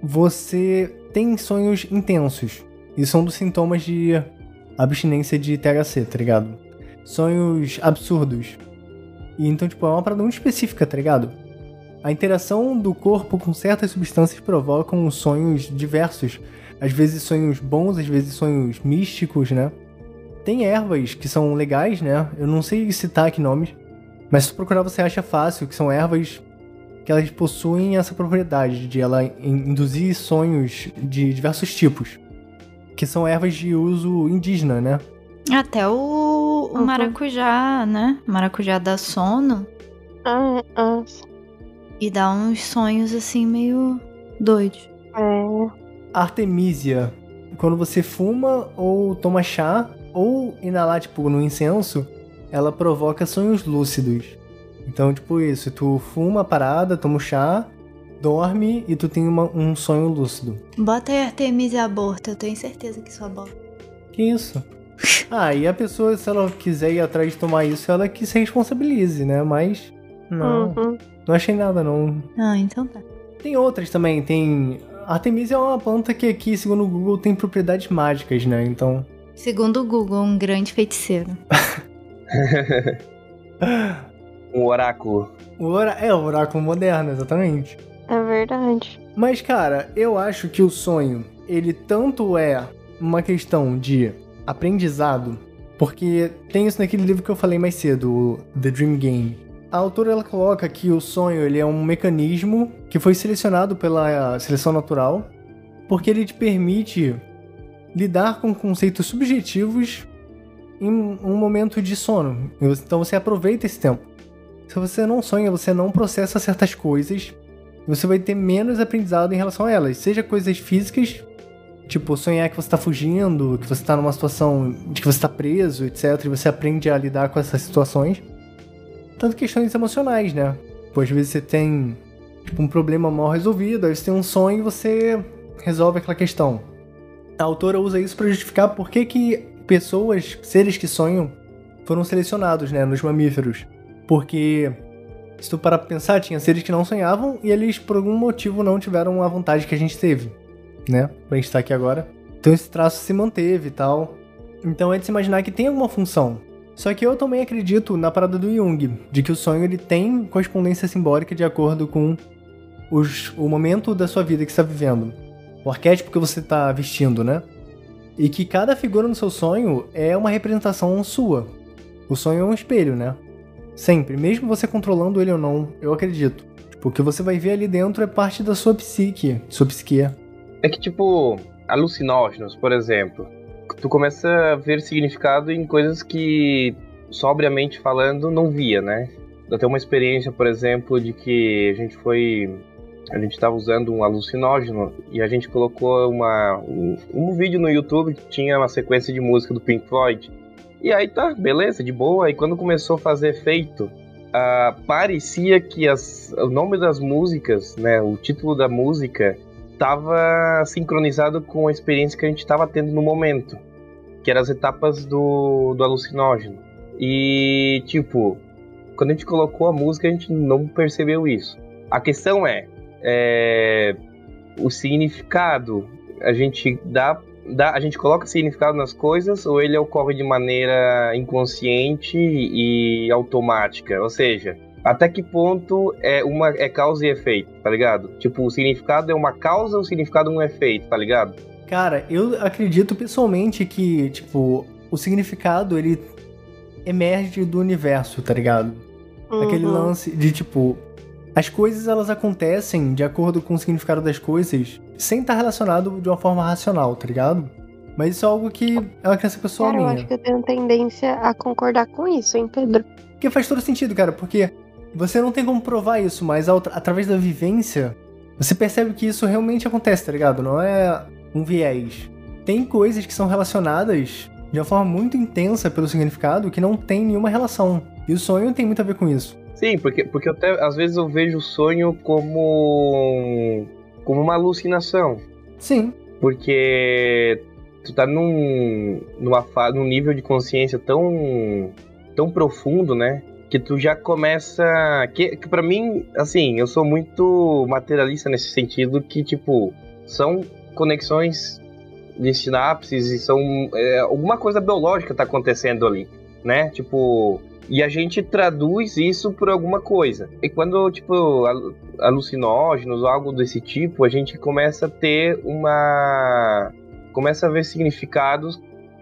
você tem sonhos intensos. E são dos sintomas de abstinência de THC, tá ligado? Sonhos absurdos. E então, tipo, é uma parada muito específica, tá ligado? A interação do corpo com certas substâncias provocam sonhos diversos. Às vezes sonhos bons, às vezes sonhos místicos, né? Tem ervas que são legais, né? Eu não sei citar aqui nomes, mas se procurar você acha fácil, que são ervas que elas possuem essa propriedade de ela induzir sonhos de diversos tipos. Que são ervas de uso indígena, né? Até o, o Uhum. maracujá, né? Maracujá dá sono Ah, ah, e dá uns sonhos assim meio doidos. é. Artemisia. Quando você fuma ou toma chá ou inalar, tipo, no incenso, ela provoca sonhos lúcidos. Então, tipo isso, tu fuma a parada, toma o chá, dorme e tu tem uma- um sonho lúcido. Bota aí Artemisia aborto, eu tenho certeza que isso aborta. Que isso? Ah, e a pessoa, se ela quiser ir atrás de tomar isso, ela que se responsabilize, né? Mas. Não. Uhum. Não achei nada, não. Ah, então tá. Tem outras também, tem. Artemisia é uma planta que aqui, segundo o Google, tem propriedades mágicas, né? Então. Segundo o Google, um grande feiticeiro. Um oráculo. O ora... É, o oráculo moderno, exatamente. É verdade. Mas, cara, eu acho que o sonho, ele tanto é uma questão de aprendizado, porque tem isso naquele livro que eu falei mais cedo, o The Dream Game. A autora ela coloca que o sonho ele é um mecanismo que foi selecionado pela seleção natural, porque ele te permite lidar com conceitos subjetivos em um momento de sono. Então você aproveita esse tempo. Se você não sonha, você não processa certas coisas você vai ter menos aprendizado em relação a elas. Seja coisas físicas, tipo sonhar que você tá fugindo, que você tá numa situação de que você tá preso, etc. E você aprende a lidar com essas situações. Tanto questões emocionais, né? Pô, às vezes você tem tipo, um problema mal resolvido, aí você tem um sonho e você resolve aquela questão. A autora usa isso para justificar por que, que pessoas, seres que sonham, foram selecionados, né, nos mamíferos. Porque se tu parar pra pensar, tinha seres que não sonhavam e eles, por algum motivo, não tiveram a vontade que a gente teve, né? Pra gente estar aqui agora. Então esse traço se manteve e tal. Então é de se imaginar que tem alguma função. Só que eu também acredito na parada do Jung, de que o sonho ele tem correspondência simbólica de acordo com os, o momento da sua vida que está vivendo. O arquétipo que você está vestindo, né? E que cada figura no seu sonho é uma representação sua. O sonho é um espelho, né? Sempre, mesmo você controlando ele ou não, eu acredito. Tipo, o que você vai ver ali dentro é parte da sua psique, sua psique. É que, tipo, alucinógenos, por exemplo, tu começa a ver significado em coisas que, sobriamente falando, não via, né? Tenho uma experiência, por exemplo, de que a gente foi. A gente estava usando um alucinógeno e a gente colocou uma, um, um vídeo no YouTube que tinha uma sequência de música do Pink Floyd. E aí tá, beleza, de boa. E quando começou a fazer efeito, ah, parecia que as, o nome das músicas, né, o título da música, estava sincronizado com a experiência que a gente estava tendo no momento, que eram as etapas do, do alucinógeno. E, tipo, quando a gente colocou a música, a gente não percebeu isso. A questão é, é o significado, a gente dá, dá, a gente coloca significado nas coisas ou ele ocorre de maneira inconsciente e automática? Ou seja, até que ponto é uma é causa e efeito, tá ligado? Tipo, o significado é uma causa ou o significado é um efeito, tá ligado? Cara, eu acredito pessoalmente que, tipo, o significado ele emerge do universo, tá ligado? Aquele Uhum. lance de, tipo, as coisas elas acontecem de acordo com o significado das coisas sem estar relacionado de uma forma racional, tá ligado? Mas isso é algo que é uma crença pessoal Cara, eu minha. acho que eu tenho tendência a concordar com isso, hein, Pedro? Porque faz todo sentido, cara, porque você não tem como provar isso, mas ao- através da vivência, você percebe que isso realmente acontece, tá ligado? Não é um viés. Tem coisas que são relacionadas de uma forma muito intensa pelo significado que não tem nenhuma relação. E o sonho tem muito a ver com isso. Sim, porque, porque eu até, às vezes eu vejo o sonho como, como uma alucinação. Sim, Porque tu tá num, numa, num nível de consciência tão, tão profundo, né? Que tu já começa. Que, que para mim, assim, eu sou muito materialista nesse sentido que, tipo, são conexões de sinapses e são. É, alguma coisa biológica tá acontecendo ali, né? Tipo. E a gente traduz isso por alguma coisa. E quando, tipo, alucinógenos ou algo desse tipo, a gente começa a ter uma. Começa a ver significados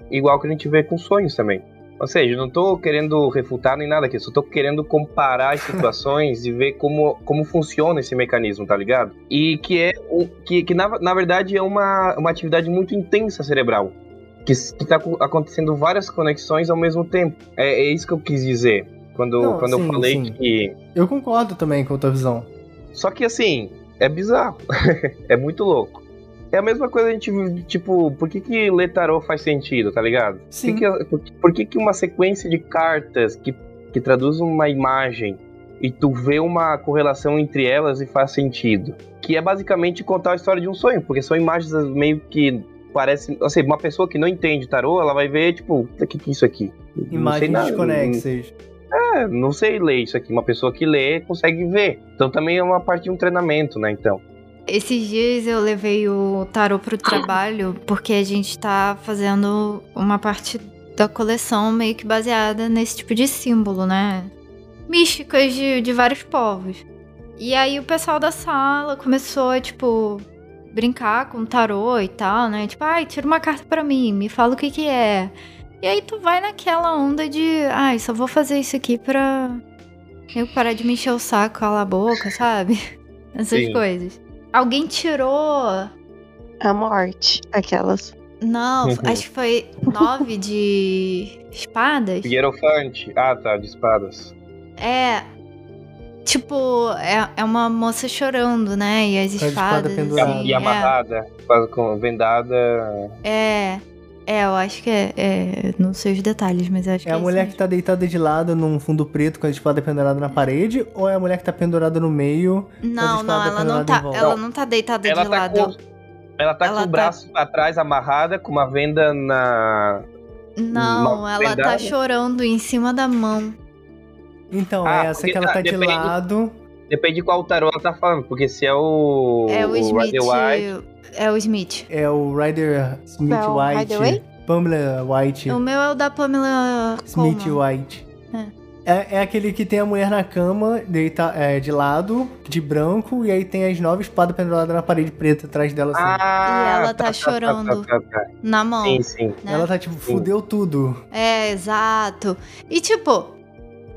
igual que a gente vê com sonhos também. Ou seja, não estou querendo refutar nem nada aqui, só estou querendo comparar as situações e ver como, como funciona esse mecanismo, tá ligado? E que é que, que na, na verdade é uma, uma atividade muito intensa cerebral. Que, está acontecendo várias conexões ao mesmo tempo. É, é isso que eu quis dizer. Quando, não, quando sim, eu falei sim. que. Eu concordo também com a tua visão. Só que assim, é bizarro. é muito louco. É a mesma coisa a gente, tipo, por que que ler tarô faz sentido, tá ligado? Sim. Por que, por, por que, que uma sequência de cartas que, que traduz uma imagem e tu vê uma correlação entre elas e faz sentido? Que é basicamente contar a história de um sonho, porque são imagens meio que parecem... Assim, uma pessoa que não entende tarô, ela vai ver, tipo, o que que é isso aqui? Imagens desconexas. É, não sei ler isso aqui. Uma pessoa que lê consegue ver. Então também é uma parte de um treinamento, né? Então. Esses dias eu levei o tarô pro trabalho porque a gente tá fazendo uma parte da coleção meio que baseada nesse tipo de símbolo, né? Místicas de, de vários povos. E aí o pessoal da sala começou a, tipo, brincar com o tarô e tal, né? Tipo, ai, tira uma carta para mim, me fala o que que é. E aí tu vai naquela onda de, ai, só vou fazer isso aqui pra eu parar de me encher o saco, calar a boca, sabe? Essas Sim. coisas. Alguém tirou. A morte, aquelas. Não, uhum. acho que foi nove de espadas. Hierofante. Ah, tá, de espadas. É. Tipo, é, é uma moça chorando, né? E as espadas. Espada assim, e amarrada, é. com vendada. É. É, eu acho que é, é, Não sei os detalhes, mas eu acho é que é. É a mulher que tá deitada de lado num fundo preto com a espada pendurada na parede? Ou é a mulher que tá pendurada no meio? Não, não, ela não tá. Ela não tá deitada ela de tá lado. Com, ela tá ela com tá... o braço atrás amarrada, com uma venda na. Não, ela tá vendada. tá chorando em cima da mão. Então, ah, é essa que ela tá, tá de lado. Depende de qual tarô ela tá falando, porque se é o. É o, o Smith. É o Smith. É o Ryder Smith é o White. Hideaway? Pamela White. O meu é o da Pamela Smith Coleman. White. É. É, é, aquele que tem a mulher na cama, deita, é, de lado, de branco, e aí tem as nove espadas penduradas na parede preta atrás dela. Assim. Ah, e ela tá, tá, tá chorando tá, tá, tá, na mão. Sim, sim. Né? Ela tá tipo, fudeu tudo. É, exato. E tipo,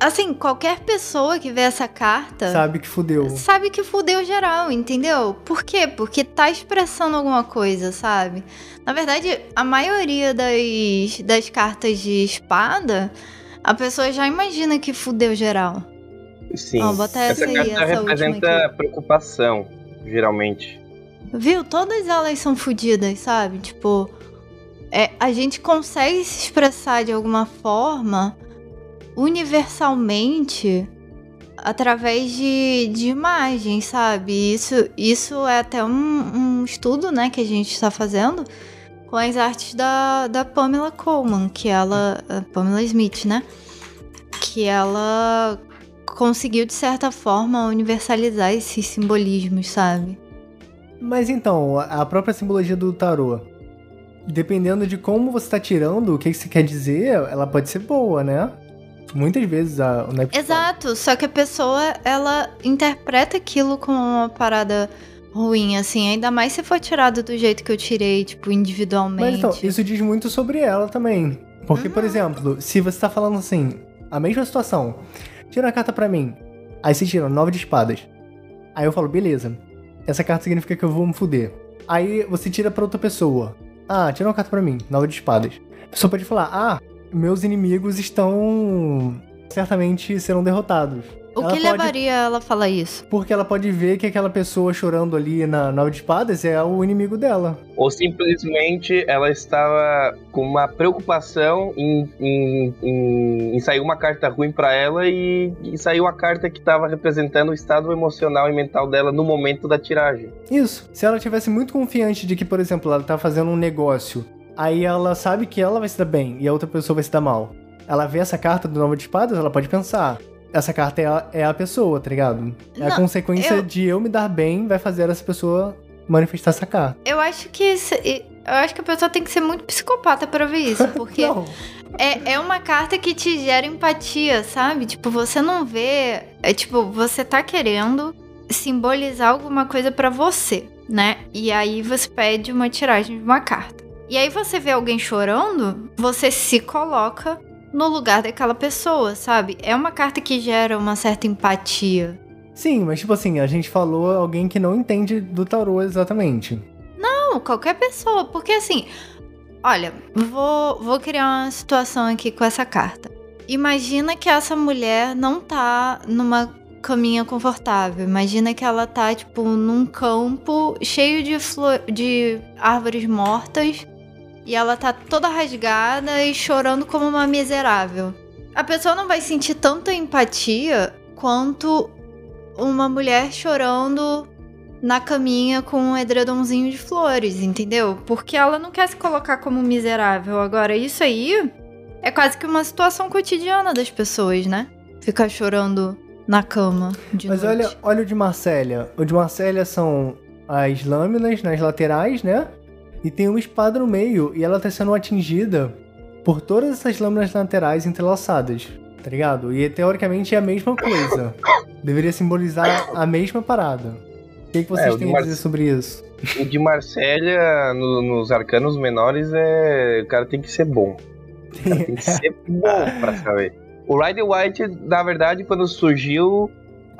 assim, qualquer pessoa que vê essa carta. Sabe que fudeu. Sabe que fudeu geral, entendeu? Por quê? Porque tá expressando alguma coisa, sabe? Na verdade, a maioria das, das cartas de espada, a pessoa já imagina que fudeu geral. Sim. Ó, bota essa, essa aí, carta essa representa preocupação, geralmente. Viu? Todas elas são fudidas, sabe? Tipo, é, a gente consegue se expressar de alguma forma universalmente através de, de imagens, sabe? Isso, isso é até um, um estudo, né, que a gente está fazendo com as artes da, da Pamela Coleman, que ela. Pamela Smith, né? Que ela conseguiu, de certa forma, universalizar esses simbolismos, sabe? Mas então, a própria simbologia do tarô, dependendo de como você está tirando, o que você quer dizer, ela pode ser boa, né? Muitas vezes a, naipe Exato, só que a pessoa, ela interpreta aquilo como uma parada ruim, assim, ainda mais se for tirado do jeito que eu tirei, tipo, individualmente. Mas então, isso diz muito sobre ela também. Porque, uhum. por exemplo, se você tá falando assim, a mesma situação, tira a carta pra mim, aí você tira nove de espadas. Aí eu falo, beleza, essa carta significa que eu vou me fuder. Aí você tira pra outra pessoa. Ah, tira uma carta pra mim, nove de espadas. A pessoa pode falar, ah, meus inimigos estão certamente serão derrotados. O ela que pode... levaria ela a falar isso? Porque ela pode ver que aquela pessoa chorando ali na nove de espadas é o inimigo dela. Ou simplesmente ela estava com uma preocupação em, em, em, em sair uma carta ruim para ela e, e saiu a carta que estava representando o estado emocional e mental dela no momento da tiragem. Isso. Se ela tivesse muito confiante de que, por exemplo, ela tá fazendo um negócio Aí ela sabe que ela vai se dar bem e a outra pessoa vai se dar mal. Ela vê essa carta do Nova de Espadas, ela pode pensar: essa carta é a, é a pessoa, tá ligado? É a Não, consequência eu- de eu me dar bem vai fazer essa pessoa manifestar essa carta. Eu acho que isso- eu acho que a pessoa tem que ser muito psicopata pra ver isso, porque é, é uma carta que te gera empatia, sabe? Tipo, você não vê, é tipo, você tá querendo simbolizar alguma coisa pra você, né? E aí você pede uma tiragem de uma carta. E aí você vê alguém chorando, você se coloca no lugar daquela pessoa, sabe? É uma carta que gera uma certa empatia. Sim, mas tipo assim, a gente falou alguém que não entende do tarô exatamente. Não, qualquer pessoa. Porque assim, olha, vou, vou criar uma situação aqui com essa carta. Imagina que essa mulher não tá numa caminha confortável. Imagina que ela tá, tipo, num campo cheio de, flor de árvores mortas. E ela tá toda rasgada e chorando como uma miserável. A pessoa não vai sentir tanta empatia quanto uma mulher chorando na caminha com um edredomzinho de flores, entendeu? Porque ela não quer se colocar como miserável. Agora, isso aí é quase que uma situação cotidiana das pessoas, né? Ficar chorando na cama de Mas noite. olha, olha o de Marcélia. O de Marcélia são as lâminas nas laterais, né? E tem uma espada no meio e ela tá sendo atingida por todas essas lâminas laterais entrelaçadas, tá ligado? E teoricamente é a mesma coisa. Deveria simbolizar a mesma parada. O que, que vocês É, têm a Mar- dizer sobre isso? O de Marcélia, no- nos arcanos menores, é. O cara tem que ser bom. Tem que ser bom pra saber. O Rider White, na verdade, quando surgiu,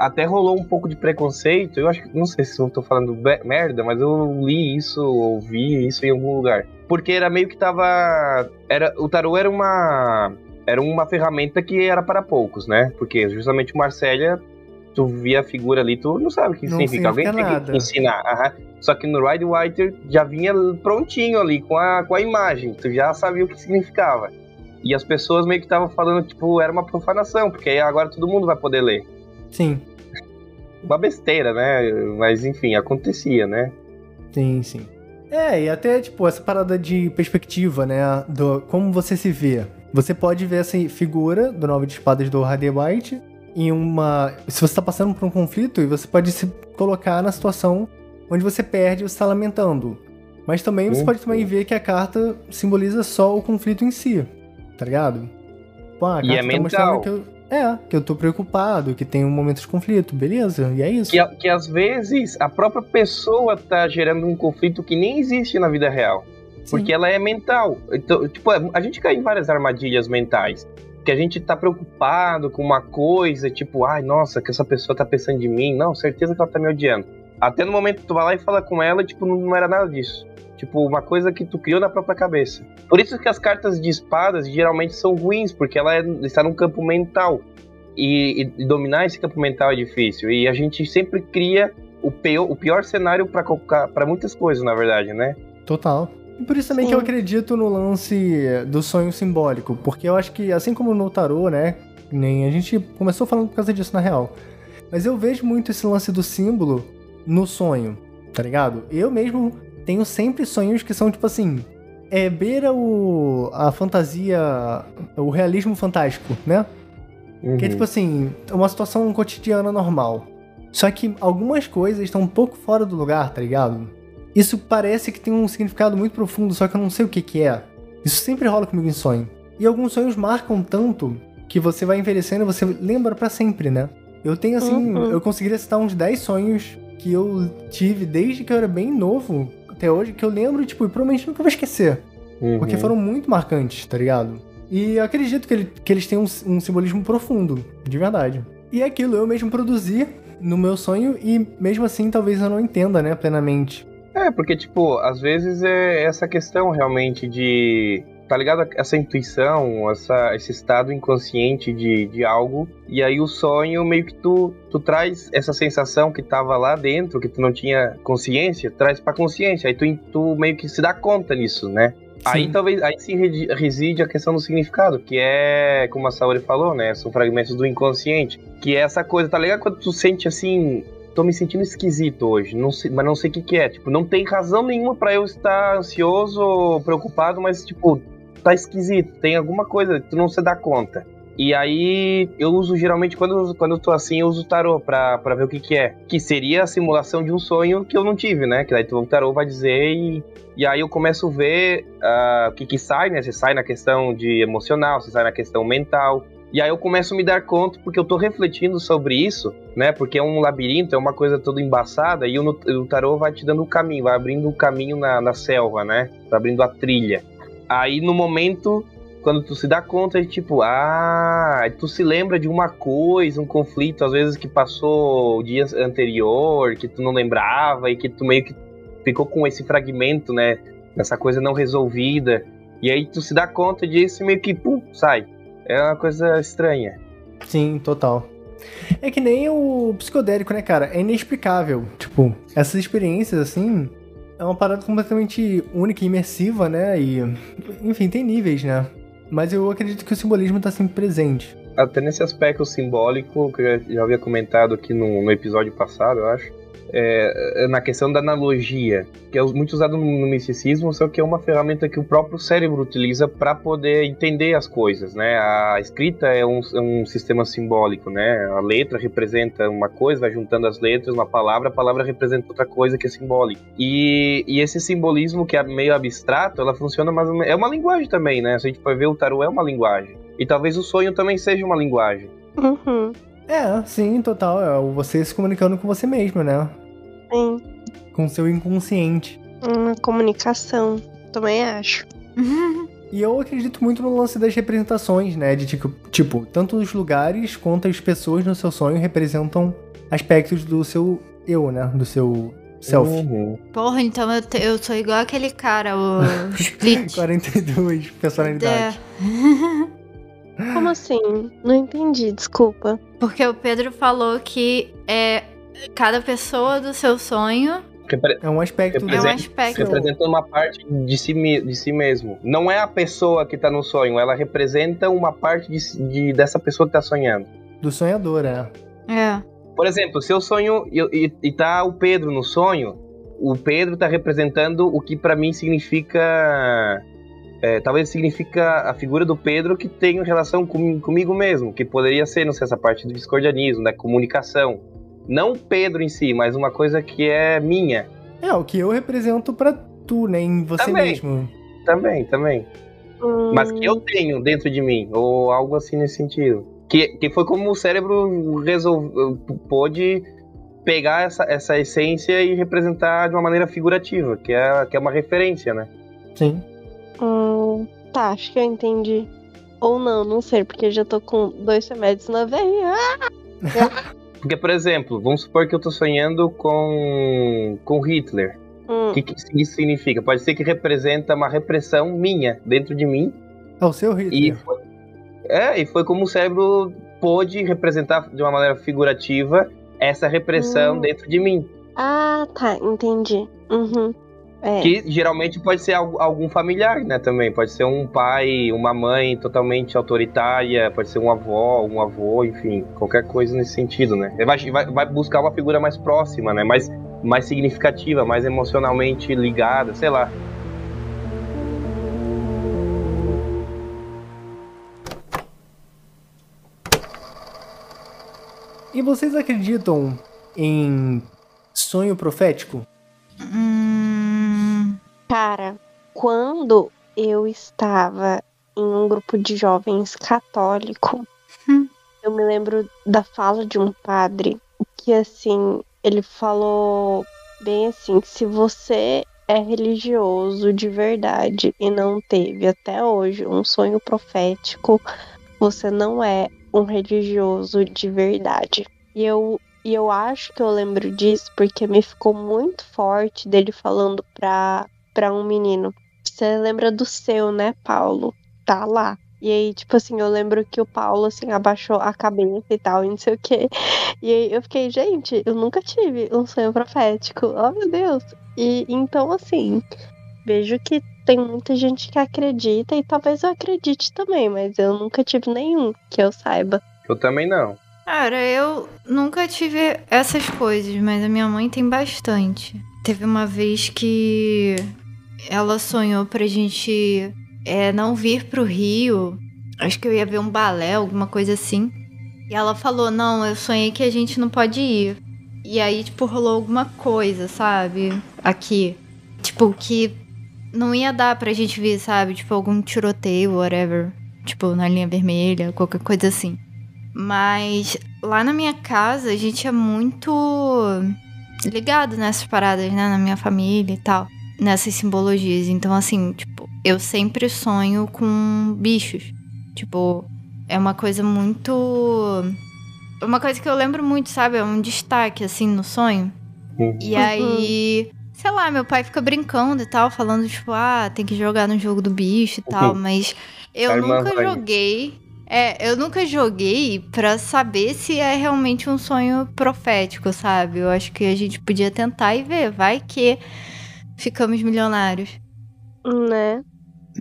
até rolou um pouco de preconceito. Eu acho que. Não sei se eu tô falando merda, mas eu li isso, ouvi isso em algum lugar. Porque era meio que tava. Era, o tarô era uma. Era uma ferramenta que era para poucos, né? Porque justamente o Marcélia, tu via a figura ali, tu não sabe o que Não significa. Alguém tem que ensinar. aham. Só que no Ride Whiter já vinha prontinho ali com a, com a imagem. Tu já sabia o que significava. E as pessoas meio que estavam falando, tipo, era uma profanação, porque aí agora todo mundo vai poder ler. Sim, Uma besteira, né? Mas enfim, acontecia, né? sim, sim. É, e até, tipo, essa parada de perspectiva, né? Do como você se vê. Você pode ver essa figura do Nove de Espadas do Harder White em uma. Se você tá passando por um conflito, e você pode se colocar na situação onde você perde e você tá lamentando. Mas também você Uhum. pode também ver que a carta simboliza só o conflito em si, tá ligado? Pô, a E carta é tá mental. mostrando que eu. É, que eu tô preocupado, que tem um momento de conflito, beleza? E é isso. Que, que às vezes a própria pessoa tá gerando um conflito que nem existe na vida real. Sim. Porque ela é mental. Então, tipo, a gente cai em várias armadilhas mentais. Que a gente tá preocupado com uma coisa, tipo, ai, nossa, que essa pessoa tá pensando de mim. Não, certeza que ela tá me odiando. Até no momento que tu vai lá e fala com ela, tipo, não, não era nada disso. Tipo, uma coisa que tu criou na própria cabeça. Por isso que as cartas de espadas geralmente são ruins, porque ela é- está num campo mental. E, e- e dominar esse campo mental é difícil. E a gente sempre cria o pior, o pior cenário para muitas coisas, na verdade, né? Total. E por isso também que eu acredito no lance do sonho simbólico, porque eu acho que, assim como no tarô, né, nem a gente começou falando por causa disso na real, mas eu vejo muito esse lance do símbolo no sonho, tá ligado? Eu mesmo tenho sempre sonhos que são tipo assim, é beira o a fantasia, o realismo fantástico, né? Que é tipo assim, uma situação cotidiana normal. Só que algumas coisas estão um pouco fora do lugar, tá ligado? Isso parece que tem um significado muito profundo, só que eu não sei o que que é. Isso sempre rola comigo em sonho. E alguns sonhos marcam tanto que você vai envelhecendo e você lembra pra sempre, né? Eu tenho assim, Uhum. eu conseguiria citar uns 10 sonhos que eu tive desde que eu era bem novo até hoje, que eu lembro, tipo, e provavelmente nunca vou esquecer. Porque Uhum. foram muito marcantes, tá ligado? E eu acredito que, ele- que eles têm um, um simbolismo profundo, de verdade. E é aquilo, eu mesmo produzi no meu sonho e mesmo assim talvez eu não entenda, né, plenamente. É, porque, tipo, às vezes é essa questão realmente de. Tá ligado? Essa intuição, essa, esse estado inconsciente de, de algo. E aí o sonho meio que tu, tu traz essa sensação que tava lá dentro, que tu não tinha consciência, traz pra consciência. Aí tu, tu meio que se dá conta nisso, né? Aí Sim. talvez aí sim redi- reside a questão do significado, que é, como a Saori falou, né? São fragmentos do inconsciente. Que é essa coisa, tá ligado? Quando tu sente assim. Tô me sentindo esquisito hoje, não sei, mas não sei o que, que é. Tipo, não tem razão nenhuma pra eu estar ansioso ou preocupado, mas, tipo, tá esquisito. Tem alguma coisa, tu não se dá conta. E aí eu uso geralmente quando, quando eu tô assim, eu uso o tarô pra, pra ver o que que é. Que seria a simulação de um sonho que eu não tive, né? Que daí o tarô vai dizer e, e aí eu começo a ver uh, o que que sai, né? Se sai na questão de emocional, se sai na questão mental. E aí eu começo a me dar conta, porque eu tô refletindo sobre isso, né? Porque é um labirinto, é uma coisa toda embaçada, e o, o tarô vai te dando o caminho, vai abrindo o caminho na, na selva, né? Vai abrindo a trilha. Aí no momento quando tu se dá conta de tipo, ah, tu se lembra de uma coisa, um conflito, às vezes que passou o dia anterior, que tu não lembrava e que tu meio que ficou com esse fragmento, né? Essa coisa não resolvida. E aí tu se dá conta disso e meio que, pum, sai. É uma coisa estranha. Sim, total. É que nem o psicodélico, né, cara? É inexplicável. Tipo, essas experiências, assim, é uma parada completamente única e imersiva, né? E, enfim, tem níveis, né? Mas eu acredito que o simbolismo está sempre presente. Até nesse aspecto simbólico, que eu já havia comentado aqui no, no episódio passado, eu acho, é, na questão da analogia, que é muito usado no, no misticismo, só que é uma ferramenta que o próprio cérebro utiliza para poder entender as coisas, né? A escrita é um, é um, sistema simbólico, né? A letra representa uma coisa, vai juntando as letras, uma palavra, a palavra representa outra coisa que é simbólica. E, e esse simbolismo que é meio abstrato, ela funciona mais é uma linguagem também, né? Se a gente for ver o tarô é uma linguagem. E talvez o sonho também seja uma linguagem. Uhum. É, sim, total. É você se comunicando com você mesmo, né? Sim. Com seu inconsciente. Uma comunicação, também acho. E eu acredito muito no lance das representações, né? De tipo, tipo, tanto os lugares quanto as pessoas no seu sonho representam aspectos do seu eu, né? Do seu self. Uhum. Porra, então eu, te- eu sou igual aquele cara, o Split. 42 personalidades. É. Como assim? Não entendi, desculpa. Porque o Pedro falou que é cada pessoa do seu sonho É um aspecto é um Representa- aspecto. Representando uma parte de si, de si mesmo. Não é a pessoa que tá no sonho, ela representa uma parte de, de- dessa pessoa que tá sonhando. do sonhador, é. É. Por exemplo, se eu sonho e, e, e tá o Pedro no sonho, o Pedro tá representando o que pra mim significa. é, talvez significa a figura do Pedro que tem relação com, comigo mesmo, que poderia ser, não sei, essa parte do discordianismo, da comunicação. Não o Pedro em si, mas uma coisa que é minha. É, o que eu represento pra tu, né? Em você Também. mesmo. Também, também. Hum, Mas que eu tenho dentro de mim, ou algo assim nesse sentido. Que, que foi como o cérebro resolveu, pôde pegar essa, essa essência e representar de uma maneira figurativa, que é, que é uma referência, né? Sim. hum, tá, acho que eu entendi. Ou não, não sei, porque eu já tô com dois remédios na veia. Porque, por exemplo, vamos supor que eu tô sonhando com, com Hitler. Hum, O que, que isso significa? Pode ser que representa uma repressão minha dentro de mim. É o seu E Hitler. foi, é, e foi como o cérebro pôde representar de uma maneira figurativa essa repressão Hum. dentro de mim. Ah, tá, entendi. Uhum. É. Que geralmente pode ser algu- algum familiar, né? Também. Pode ser um pai, uma mãe totalmente autoritária, pode ser um avó, um avô, enfim, qualquer coisa nesse sentido, né? Vai, vai, vai buscar uma figura mais próxima, né? Mais, mais significativa, mais emocionalmente ligada, sei lá. E vocês acreditam em sonho profético? Cara, quando eu estava em um grupo de jovens católico, Hum. eu me lembro da fala de um padre que assim, ele falou bem assim, se você é religioso de verdade e não teve até hoje um sonho profético, você não é um religioso de verdade. E eu e eu acho que eu lembro disso porque me ficou muito forte dele falando pra, pra um menino. Você lembra do seu, né, Paulo? Tá lá. E aí, tipo assim, eu lembro que o Paulo, assim, abaixou a cabeça e tal, e não sei o quê. E aí eu fiquei, gente, eu nunca tive um sonho profético. Oh, meu Deus. E então, assim, vejo que tem muita gente que acredita, e talvez eu acredite também, mas eu nunca tive nenhum, que eu saiba. Eu também não. cara, eu nunca tive essas coisas, mas a minha mãe tem bastante. Teve uma vez que ela sonhou pra gente é, não vir pro Rio Acho que eu ia ver um balé, alguma coisa assim. E ela falou: Não, eu sonhei que a gente não pode ir. E aí, tipo, rolou alguma coisa, sabe? Aqui. Tipo, que não ia dar pra gente ver, sabe? Tipo, algum tiroteio, whatever. Tipo, na linha vermelha, qualquer coisa assim. Mas lá na minha casa, a gente é muito ligado nessas paradas, né? Na minha família e tal. Nessas simbologias. Então, assim, tipo, eu sempre sonho com bichos. Tipo, é uma coisa muito. Uma coisa que eu lembro muito, sabe? É um destaque, assim, no sonho. Uhum. E aí, sei lá, meu pai fica brincando e tal, falando, tipo, ah, tem que jogar no jogo do bicho e tal, Uhum. mas eu nunca joguei. É, eu nunca joguei pra saber se é realmente um sonho profético, sabe? Eu acho que a gente podia tentar e ver, vai que ficamos milionários. Né?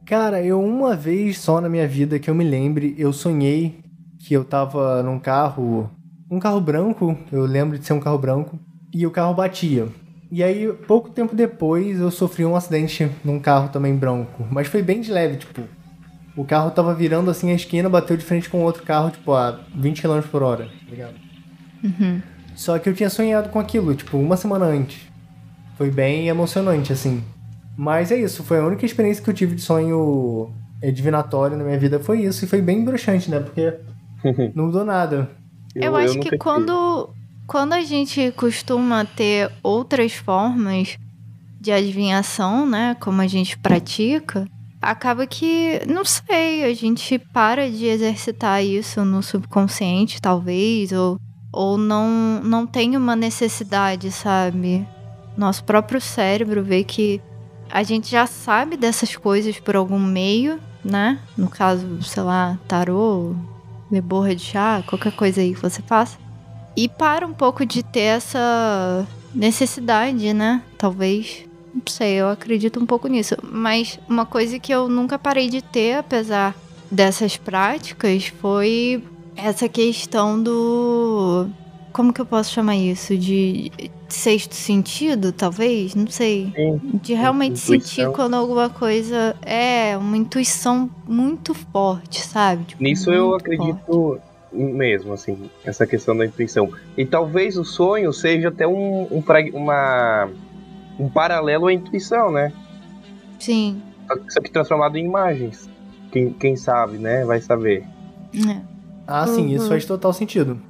Cara, eu uma vez só na minha vida que eu me lembre, eu sonhei que eu tava num carro, um carro branco, eu lembro de ser um carro branco, e o carro batia. E aí, pouco tempo depois, eu sofri um acidente num carro também branco, mas foi bem de leve, tipo, o carro tava virando assim a esquina, bateu de frente com outro carro, tipo, a 20 km por hora, tá ligado? Uhum. Só que eu tinha sonhado com aquilo, tipo, uma semana antes. Foi bem emocionante, assim. Mas é isso, foi a única experiência que eu tive de sonho divinatório na minha vida, foi isso. E foi bem broxante, né? Porque não mudou nada. Eu, acho nunca que tive. quando, quando a gente costuma ter outras formas de adivinhação, né? Como a gente pratica, acaba que, não sei, a gente para de exercitar isso no subconsciente, talvez, ou, ou não, não tem uma necessidade, sabe? Nosso próprio cérebro vê que a gente já sabe dessas coisas por algum meio, né? No caso, sei lá, tarô, ler borra de chá, qualquer coisa aí que você faça. E para um pouco de ter essa necessidade, né? Talvez. Não sei, eu acredito um pouco nisso. Mas uma coisa que eu nunca parei de ter, apesar dessas práticas, foi essa questão do. Como que eu posso chamar isso? De sexto sentido, talvez? Não sei. Sim. De realmente sentir quando alguma coisa é uma intuição muito forte, sabe? Tipo, Nisso eu muito forte. acredito mesmo, assim, essa questão da intuição. E talvez o sonho seja até um, um, uma, um paralelo à intuição, né? Sim. Só que- transformado em imagens. Quem, quem sabe, né? Vai saber. É. Ah, sim, isso Uhum. faz total sentido.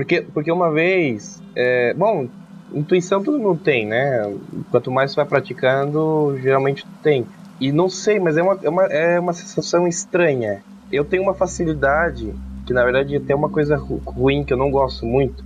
Porque, porque uma vez. é, bom, intuição todo mundo tem, né? Quanto mais você vai praticando, geralmente tem. E não sei, mas é uma, é uma, é uma sensação estranha. Eu tenho uma facilidade, que na verdade tem uma coisa ru- ruim que eu não gosto muito,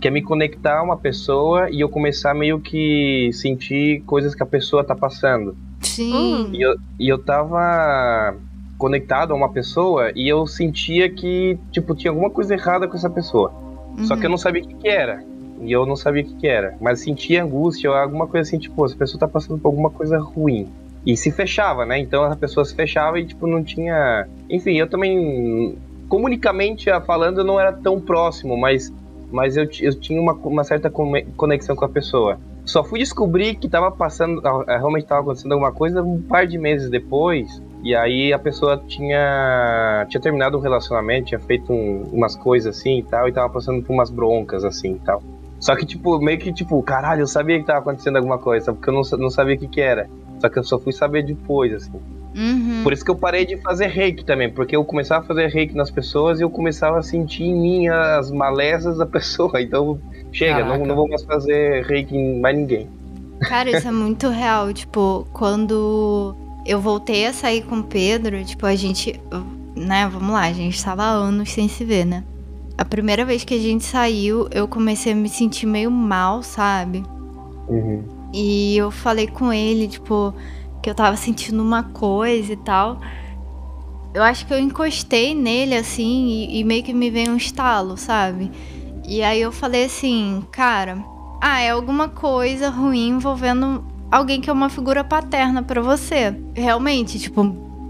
que é me conectar a uma pessoa e eu começar meio que sentir coisas que a pessoa tá passando. Sim. E eu, e eu tava conectado a uma pessoa e eu sentia que, tipo, tinha alguma coisa errada com essa pessoa. Só que eu não sabia o que, que era. E eu não sabia o que, que era. Mas sentia angústia, ou alguma coisa assim, tipo, essa pessoa tá passando por alguma coisa ruim. E se fechava, né? Então a pessoa se fechava e, tipo, não tinha. Enfim, eu também. Comunicamente falando, eu não era tão próximo, mas, mas eu, eu tinha uma, uma certa conexão com a pessoa. Só fui descobrir que tava passando. ah, Realmente tava acontecendo alguma coisa um par de meses depois. E aí a pessoa tinha, tinha terminado um relacionamento, tinha feito um- umas coisas assim e tal, e tava passando por umas broncas assim e tal. Só que, tipo, meio que, tipo, caralho, eu sabia que tava acontecendo alguma coisa, porque eu não, não sabia o que que era. Só que eu só fui saber depois, assim. Uhum. Por isso que eu parei de fazer reiki também, porque eu começava a fazer reiki nas pessoas e eu começava a sentir em mim as malezas da pessoa. Então, chega, não, não vou mais fazer reiki em mais ninguém. Cara, isso é muito real. Tipo, quando eu voltei a sair com o Pedro, tipo, a gente. Né, vamos lá, a gente tava há anos sem se ver, né? A primeira vez que a gente saiu, eu comecei a me sentir meio mal, sabe? Uhum. E eu falei com ele, tipo, que eu tava sentindo uma coisa e tal. Eu acho que eu encostei nele, assim, e, e meio que me veio um estalo, sabe? E aí eu falei assim, cara, ah, é alguma coisa ruim envolvendo alguém que é uma figura paterna pra você. Realmente, tipo,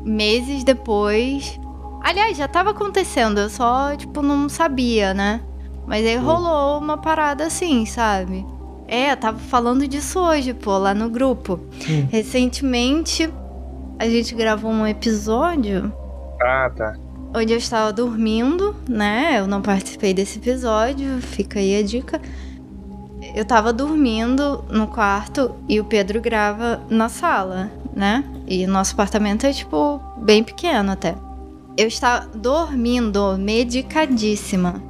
meses depois. Aliás, já tava acontecendo, eu só, tipo, não sabia, né? Mas aí rolou uma parada assim, sabe? É, eu tava falando disso hoje, pô, lá no grupo. Recentemente, a gente gravou um episódio Ah, tá. onde eu estava dormindo, né? Eu não participei desse episódio, fica aí a dica. Eu tava dormindo no quarto e o Pedro grava na sala, né? E nosso apartamento é, tipo, bem pequeno até. Eu estava dormindo, medicadíssima.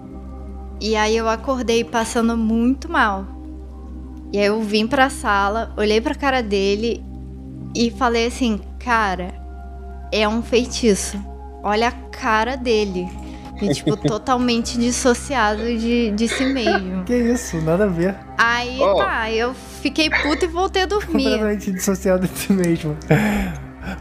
E aí eu acordei passando muito mal. E aí eu vim pra sala, olhei pra cara dele e falei assim: Cara, é um feitiço. Olha a cara dele. E, tipo, totalmente dissociado de, de si mesmo. Que isso, nada a ver. Aí Oh. tá, eu fiquei puta e voltei a dormir. Completamente dissociado de si mesmo.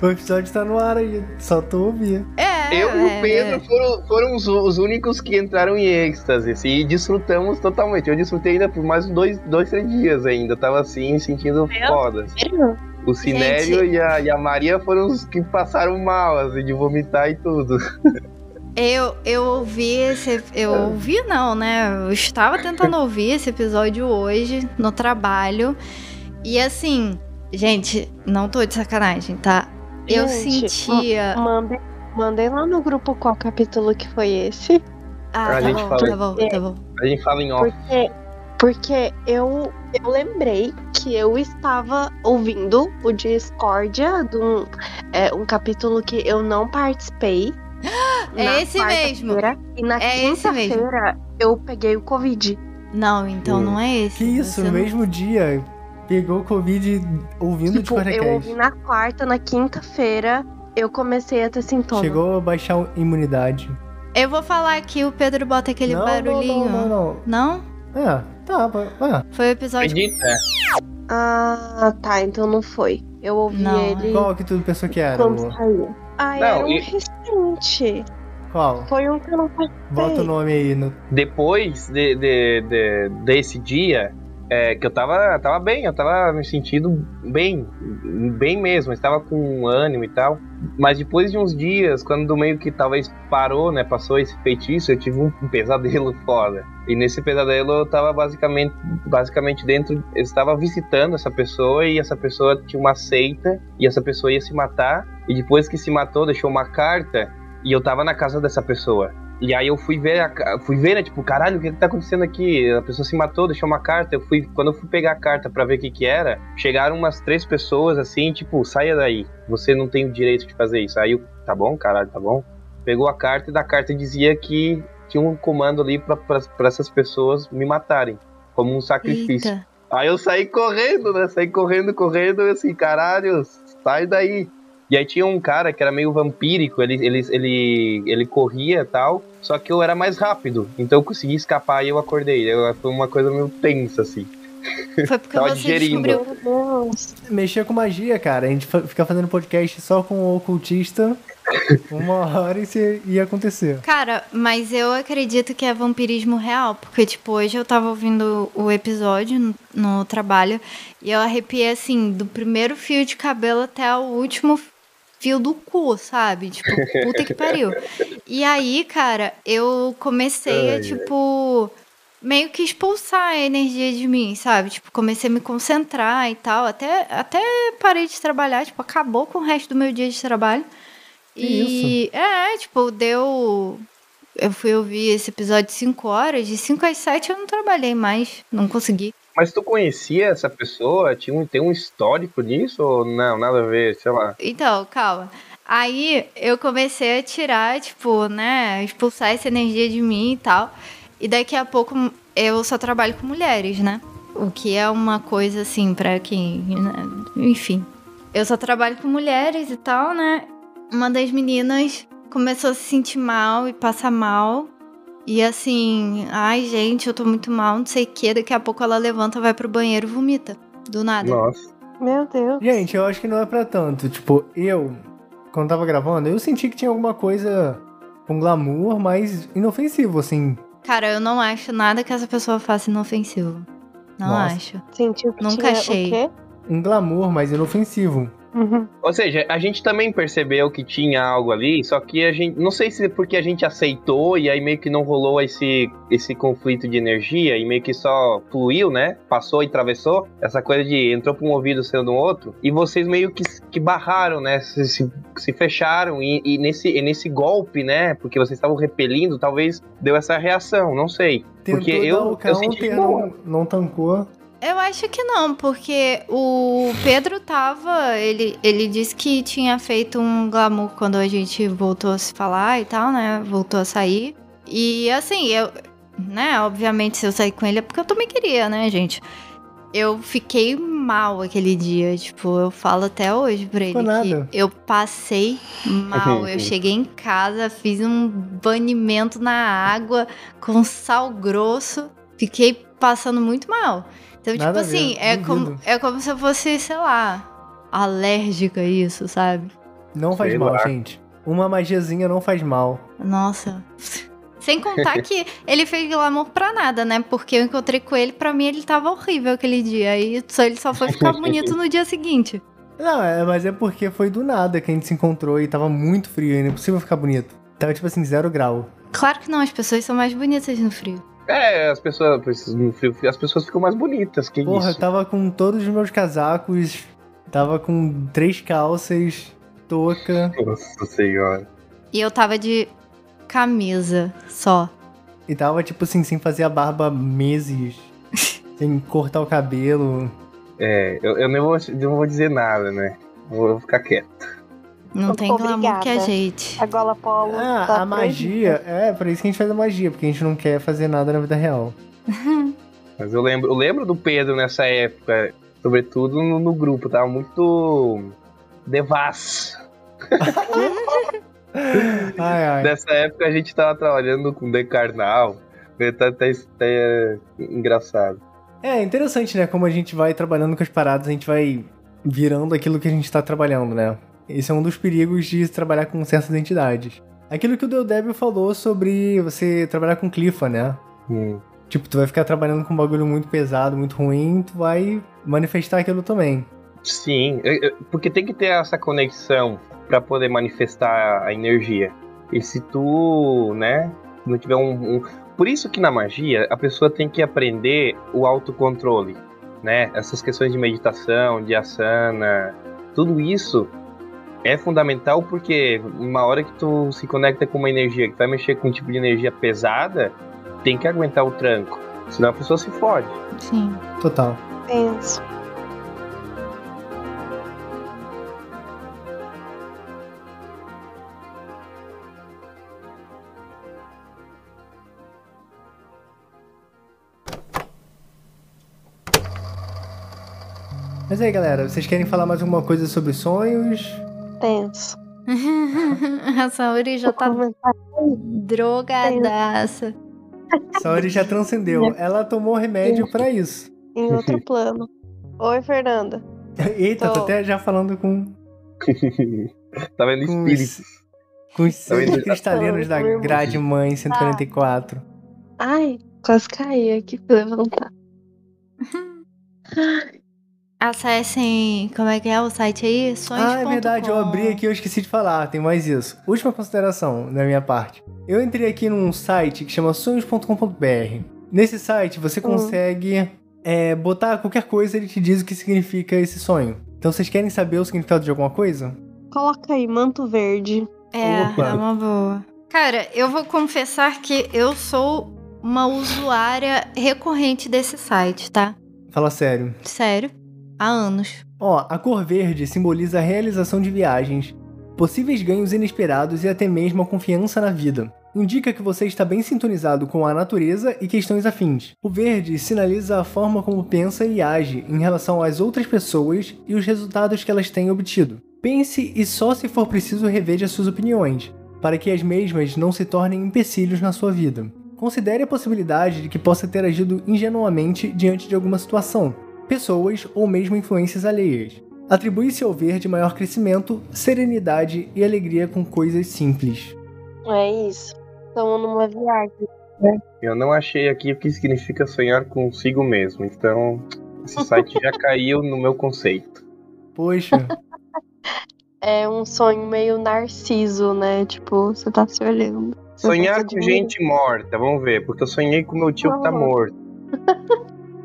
O episódio tá no ar aí, só tu ouvir. É, Eu e é, o Pedro é. foram, foram os, os únicos que entraram em êxtase, assim, e desfrutamos totalmente. Eu desfrutei ainda por mais dois, dois três dias ainda. Eu tava assim, sentindo Meu foda. assim. Sério? O Sinério e a, e a Maria foram os que passaram mal, assim, de vomitar e tudo. Eu, eu ouvi esse. Eu ouvi, não, né? Eu estava tentando ouvir esse episódio hoje no trabalho. E assim, gente, não tô de sacanagem, tá? Eu Gente, sentia. Mandem, mandem lá no grupo qual capítulo que foi esse. Ah, A tá gente bom, fala tá bom, tá bom. A gente fala em off. Porque, porque eu, eu lembrei que eu estava ouvindo o Discordia de um, é, um capítulo que eu não participei. É na esse mesmo. E na É esse mesmo. quinta-feira eu peguei o Covid. Não, então não é esse. Que isso, no não- mesmo dia, pegou Covid ouvindo Tipo, de eu ouvi na quarta, na quinta-feira, eu comecei a ter sintomas. Chegou a baixar a imunidade. Eu vou falar aqui, o Pedro bota aquele não, barulhinho. Não, não, Não? não. É, tá, é. Foi o episódio. Acredita? Ah, tá, então não foi. Eu ouvi Não, ele Qual que tu pensou que era? quando saiu. Ah, Não, era um e- recente. Qual? Foi um que eu não participei. Bota o nome aí. No... Depois de, de- de- desse dia, é, que eu tava, tava bem, eu tava me sentindo bem, bem mesmo, estava com ânimo e tal. Mas depois de uns dias, quando meio que talvez parou, né, passou esse feitiço, eu tive um pesadelo foda. E nesse pesadelo eu tava basicamente, basicamente dentro, eu estava visitando essa pessoa e essa pessoa tinha uma seita e essa pessoa ia se matar. E depois que se matou, deixou uma carta e eu tava na casa dessa pessoa. E aí eu fui ver, a fui ver, né, tipo, caralho, o que que tá acontecendo aqui? A pessoa se matou, deixou uma carta. Eu fui, quando eu fui pegar a carta pra ver o que que era, chegaram umas três pessoas assim, tipo, saia daí. Você não tem o direito de fazer isso. Aí eu, tá bom, caralho, tá bom. Pegou a carta e da carta dizia que tinha um comando ali pra essas pessoas me matarem, como um sacrifício. Eita. Aí eu saí correndo, né? Saí correndo, correndo, assim, caralho, sai daí. E aí tinha um cara que era meio vampírico, ele, ele, ele, ele corria e tal, só que eu era mais rápido, então eu consegui escapar e eu acordei. Eu, foi uma coisa meio tensa, assim. Foi porque Tava você digerindo. descobriu. Mexer com magia, cara. A gente fa- fica fazendo podcast só com o ocultista. Uma hora isso ia- ia acontecer. Cara, mas eu acredito que é vampirismo real, porque, tipo, hoje eu tava ouvindo o episódio no, no trabalho e eu arrepiei, assim, do primeiro fio de cabelo até o último fio do cu, sabe? Tipo, puta que pariu. E aí, cara, eu comecei Ai, a, tipo, meio que expulsar a energia de mim, sabe? Tipo, comecei a me concentrar e tal. Até, até parei de trabalhar, tipo, acabou com o resto do meu dia de trabalho. E é, tipo, deu. Eu fui ouvir esse episódio de 5 horas, de 5 às 7 eu não trabalhei mais, não consegui. Mas tu conhecia essa pessoa? Tinha um, tem um histórico nisso ou não? Nada a ver, sei lá. Então, calma. Aí eu comecei a tirar, tipo, né, expulsar essa energia de mim e tal. E daqui a pouco eu só trabalho com mulheres, né? O que é uma coisa assim pra quem, né? enfim. Eu só trabalho com mulheres e tal, né? Uma das meninas começou a se sentir mal e passar mal. E assim, ai gente, eu tô muito mal, não sei o que. Daqui a pouco ela levanta, vai pro banheiro e vomita. Do nada. Nossa. Meu Deus. Gente, eu acho que não é pra tanto. Tipo, eu, quando tava gravando, eu senti que tinha alguma coisa com glamour, mas inofensivo, assim. Cara, eu não acho nada que essa pessoa faça inofensivo. Não Nossa. acho. Sentiu que Nunca tinha achei. o quê? Um glamour, mas inofensivo. Uhum. Ou seja, a gente também percebeu que tinha algo ali, só que a gente. Não sei se é porque a gente aceitou e aí meio que não rolou esse, esse conflito de energia e meio que só fluiu, né? Passou e atravessou. Essa coisa de entrou pra um ouvido sendo no outro. E vocês meio que, que barraram, né? Se, se, se fecharam. E, e nesse, e nesse golpe, né? Porque vocês estavam repelindo, talvez deu essa reação, não sei. Tentou Porque dar eu, o eu senti não, não tancou. Eu acho que não, porque o Pedro tava. Ele, ele disse que tinha feito um glamour quando a gente voltou a se falar e tal, né? Voltou a sair. E assim, eu. Né, obviamente, se eu sair com ele é porque eu também queria, né, gente? Eu fiquei mal aquele dia. Tipo, eu falo até hoje pra ele nada. que eu passei mal. eu cheguei em casa, fiz um banimento na água com sal grosso. Fiquei passando muito mal. Então, Nada a tipo assim, é como, é como se eu fosse, sei lá, alérgica a isso, sabe? Não faz Sei mal, lá. gente. Uma magiazinha não faz mal. Nossa. Sem contar que ele fez glamour pra nada, né? Porque eu encontrei com ele, pra mim ele tava horrível aquele dia. E só, ele só foi ficar bonito no dia seguinte. Não, é, mas é porque foi do nada que a gente se encontrou e tava muito frio, é impossível ficar bonito. Tava tipo assim, zero grau. Claro que não, as pessoas são mais bonitas no frio. É, as pessoas. As pessoas ficam mais bonitas. Que Porra, eu isso? tava com todos os meus casacos, tava com três calças, touca, Nossa senhora. E eu tava de camisa só. e tava tipo assim, sem fazer a barba meses, sem cortar o cabelo. É, eu, eu nem vou, não vou dizer nada, né? Vou, vou ficar quieto. Não tem glamour que a Obrigada. gente. A gola polo. Ah, tá a magia, é, por isso que a gente faz a magia, porque a gente não quer fazer nada na vida real. Mas eu lembro, eu lembro do Pedro nessa época, sobretudo no, no grupo, tava muito devasso. Ai, ai. Nessa época a gente tava trabalhando com Decarnal. Tá, tá, tá é, engraçado. É interessante, né? Como a gente vai trabalhando com as paradas, a gente vai virando aquilo que a gente tá trabalhando, né? Esse é um dos perigos de trabalhar com certas entidades. Aquilo que o Deldébio falou sobre você trabalhar com Clifa, né? Hum. Tipo, tu vai ficar trabalhando com um bagulho muito pesado, muito ruim, tu vai manifestar aquilo também. Sim, porque tem que ter essa conexão pra poder manifestar a energia. E se tu, né, não tiver um, um- Por isso que na magia a pessoa tem que aprender o autocontrole, né? Essas questões de meditação, de asana, tudo isso é fundamental porque uma hora que tu se conecta com uma energia que vai mexer com um tipo de energia pesada, tem que aguentar o tranco. Senão a pessoa se fode. Sim. Total. Penso. Mas aí, galera, vocês querem falar mais alguma coisa sobre sonhos? Penso. a Saori já tá Comentário drogadaça. Saori já transcendeu. Ela tomou remédio pra isso. em outro plano. Oi, Fernanda. Eita, tô Tô. até já falando com, tá vendo com espíritos? os, com os Tá vendo? cristalinos da grade mãe 144. Ai, quase caí aqui pra levantar. Acessem. Como é que é o site aí? Sonhos. Ah, é verdade, eu abri aqui e eu esqueci de falar, tem mais isso. Última consideração da minha parte. Eu entrei aqui num site que chama sonhos.com.br. Nesse site você consegue é, botar qualquer coisa, ele te diz o que significa esse sonho. Então vocês querem saber o significado de alguma coisa? Coloca aí, manto verde. É, Opa. é uma boa. Cara, eu vou confessar que eu sou uma usuária recorrente desse site, tá? Fala sério. Sério. Há anos. Ó, a cor verde simboliza a realização de viagens, possíveis ganhos inesperados e até mesmo a confiança na vida. Indica que você está bem sintonizado com a natureza e questões afins. O verde sinaliza a forma como pensa e age em relação às outras pessoas e os resultados que elas têm obtido. Pense e só se for preciso reveja suas opiniões, para que as mesmas não se tornem empecilhos na sua vida. Considere a possibilidade de que possa ter agido ingenuamente diante de alguma situação, pessoas ou mesmo influências alheias. Atribui-se ao verde maior crescimento, serenidade e alegria com coisas simples. É isso. Estamos numa viagem. Eu não achei aqui o que significa sonhar consigo mesmo, então esse site já caiu no meu conceito. Poxa, é um sonho meio narciso, né? Tipo, você tá se olhando. Sonhar com gente morta, vamos ver, porque eu sonhei com meu tio que tá Ah. morto.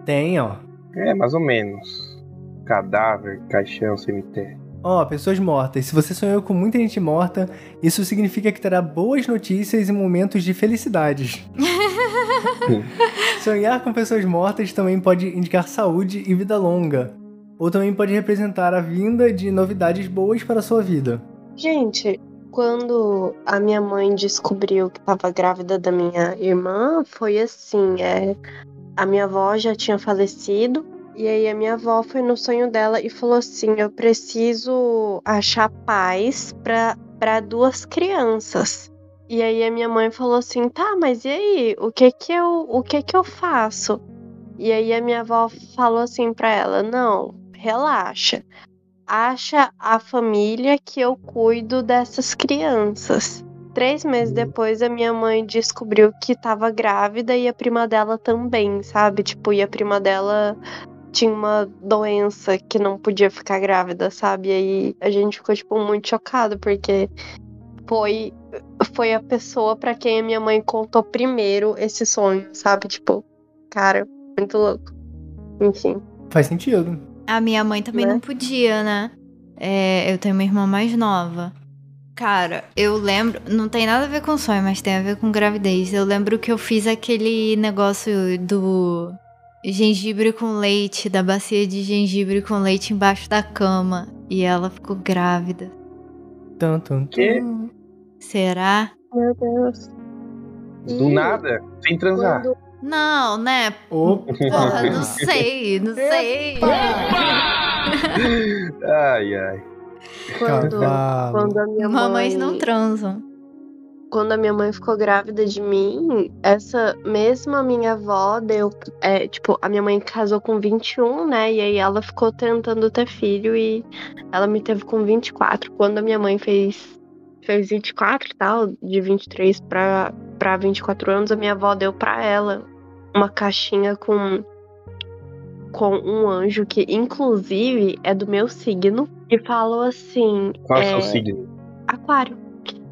Tem, ó. É, mais ou menos. Cadáver, caixão, cemitério. Ó, pessoas mortas. Se você sonhou com muita gente morta, isso significa que terá boas notícias e momentos de felicidades. Sonhar com pessoas mortas também pode indicar saúde e vida longa. Ou também pode representar a vinda de novidades boas para a sua vida. Gente, quando a minha mãe descobriu que estava grávida da minha irmã, foi assim, é, a minha avó já tinha falecido, e aí a minha avó foi no sonho dela e falou assim: "Eu preciso achar paz para para duas crianças". E aí a minha mãe falou assim: "Tá, mas e aí? O que que eu o que que eu faço?" E aí a minha avó falou assim para ela: "Não, relaxa acha a família que eu cuido dessas crianças. Três meses depois, a minha mãe descobriu que tava grávida e a prima dela também, sabe? Tipo, e a prima dela tinha uma doença que não podia ficar grávida, sabe? E aí a gente ficou, tipo, muito chocado, porque foi, foi a pessoa pra quem a minha mãe contou primeiro esse sonho, sabe? Tipo, cara, muito louco. Enfim. Faz sentido. A minha mãe também Né? não podia, né? É, eu tenho uma irmã mais nova. Cara, eu lembro. Não tem nada a ver com sonho, mas tem a ver com gravidez. Eu lembro que eu fiz aquele negócio do gengibre com leite, da bacia de gengibre com leite embaixo da cama. E ela ficou grávida. Tanto. Quê? Será? Meu Deus. Do nada, sem transar. Quando, Não, né? Porra, não sei, não sei. Ai, ai. Quando, Cavalo. quando a minha mãe. Mamães não transam. quando a minha mãe ficou grávida de mim, essa mesma minha avó deu. É, tipo, a minha mãe casou com 21, né? E aí ela ficou tentando ter filho e ela me teve com 24. Quando a minha mãe fez, fez 24 e tal, de 23 pra, pra 24 anos, a minha avó deu pra ela uma caixinha com. Com um anjo que, inclusive, é do meu signo. E falou assim. Qual é o é, seu signo? aquário.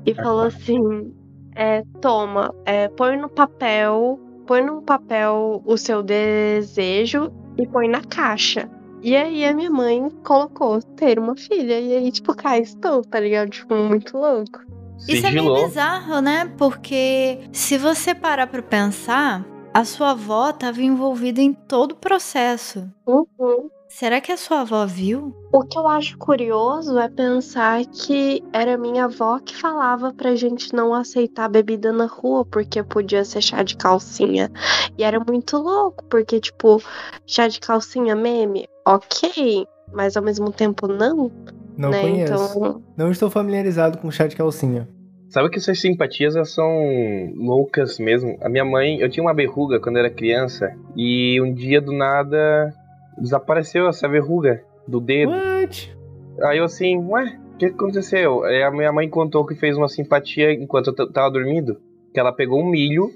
E falou assim: é, toma, é, põe no papel, põe no papel o seu desejo e põe na caixa. E aí a minha mãe colocou ter uma filha. E aí, tipo, cá estou, tá ligado? Tipo, muito louco. Isso é meio bizarro, né? Porque se você parar pra pensar, a sua avó estava envolvida em todo o processo. Uhum. Será que a sua avó viu? O que eu acho curioso é pensar que era minha avó que falava pra gente não aceitar bebida na rua porque podia ser chá de calcinha. E era muito louco, porque, tipo, chá de calcinha meme, ok, mas ao mesmo tempo não, Não né? conheço. Então, Não estou familiarizado com chá de calcinha. Sabe que essas simpatias são loucas mesmo. A minha mãe, eu tinha uma verruga quando era criança e um dia do nada desapareceu essa verruga do dedo. What? Aí eu assim, ué, o que aconteceu? Aí a minha mãe contou que fez uma simpatia enquanto eu tava dormindo. Que ela pegou um milho,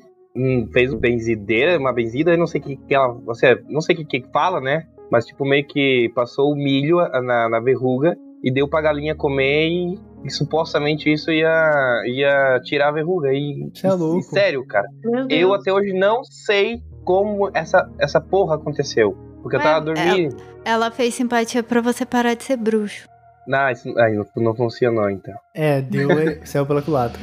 fez benzideira, uma benzida, não sei o que, que ela. Você, não sei o que, que fala, né? Mas tipo, meio que passou o milho a- na, na verruga e deu pra galinha comer e, e supostamente isso ia, ia tirar a verruga. E, Você é louco. e sério, cara. Eu até hoje não sei como essa, essa porra aconteceu. Porque eu Ué, tava dormindo. Ela fez simpatia pra você parar de ser bruxo. Não, isso aí não, não funcionou então. É, deu é, céu pela culatra.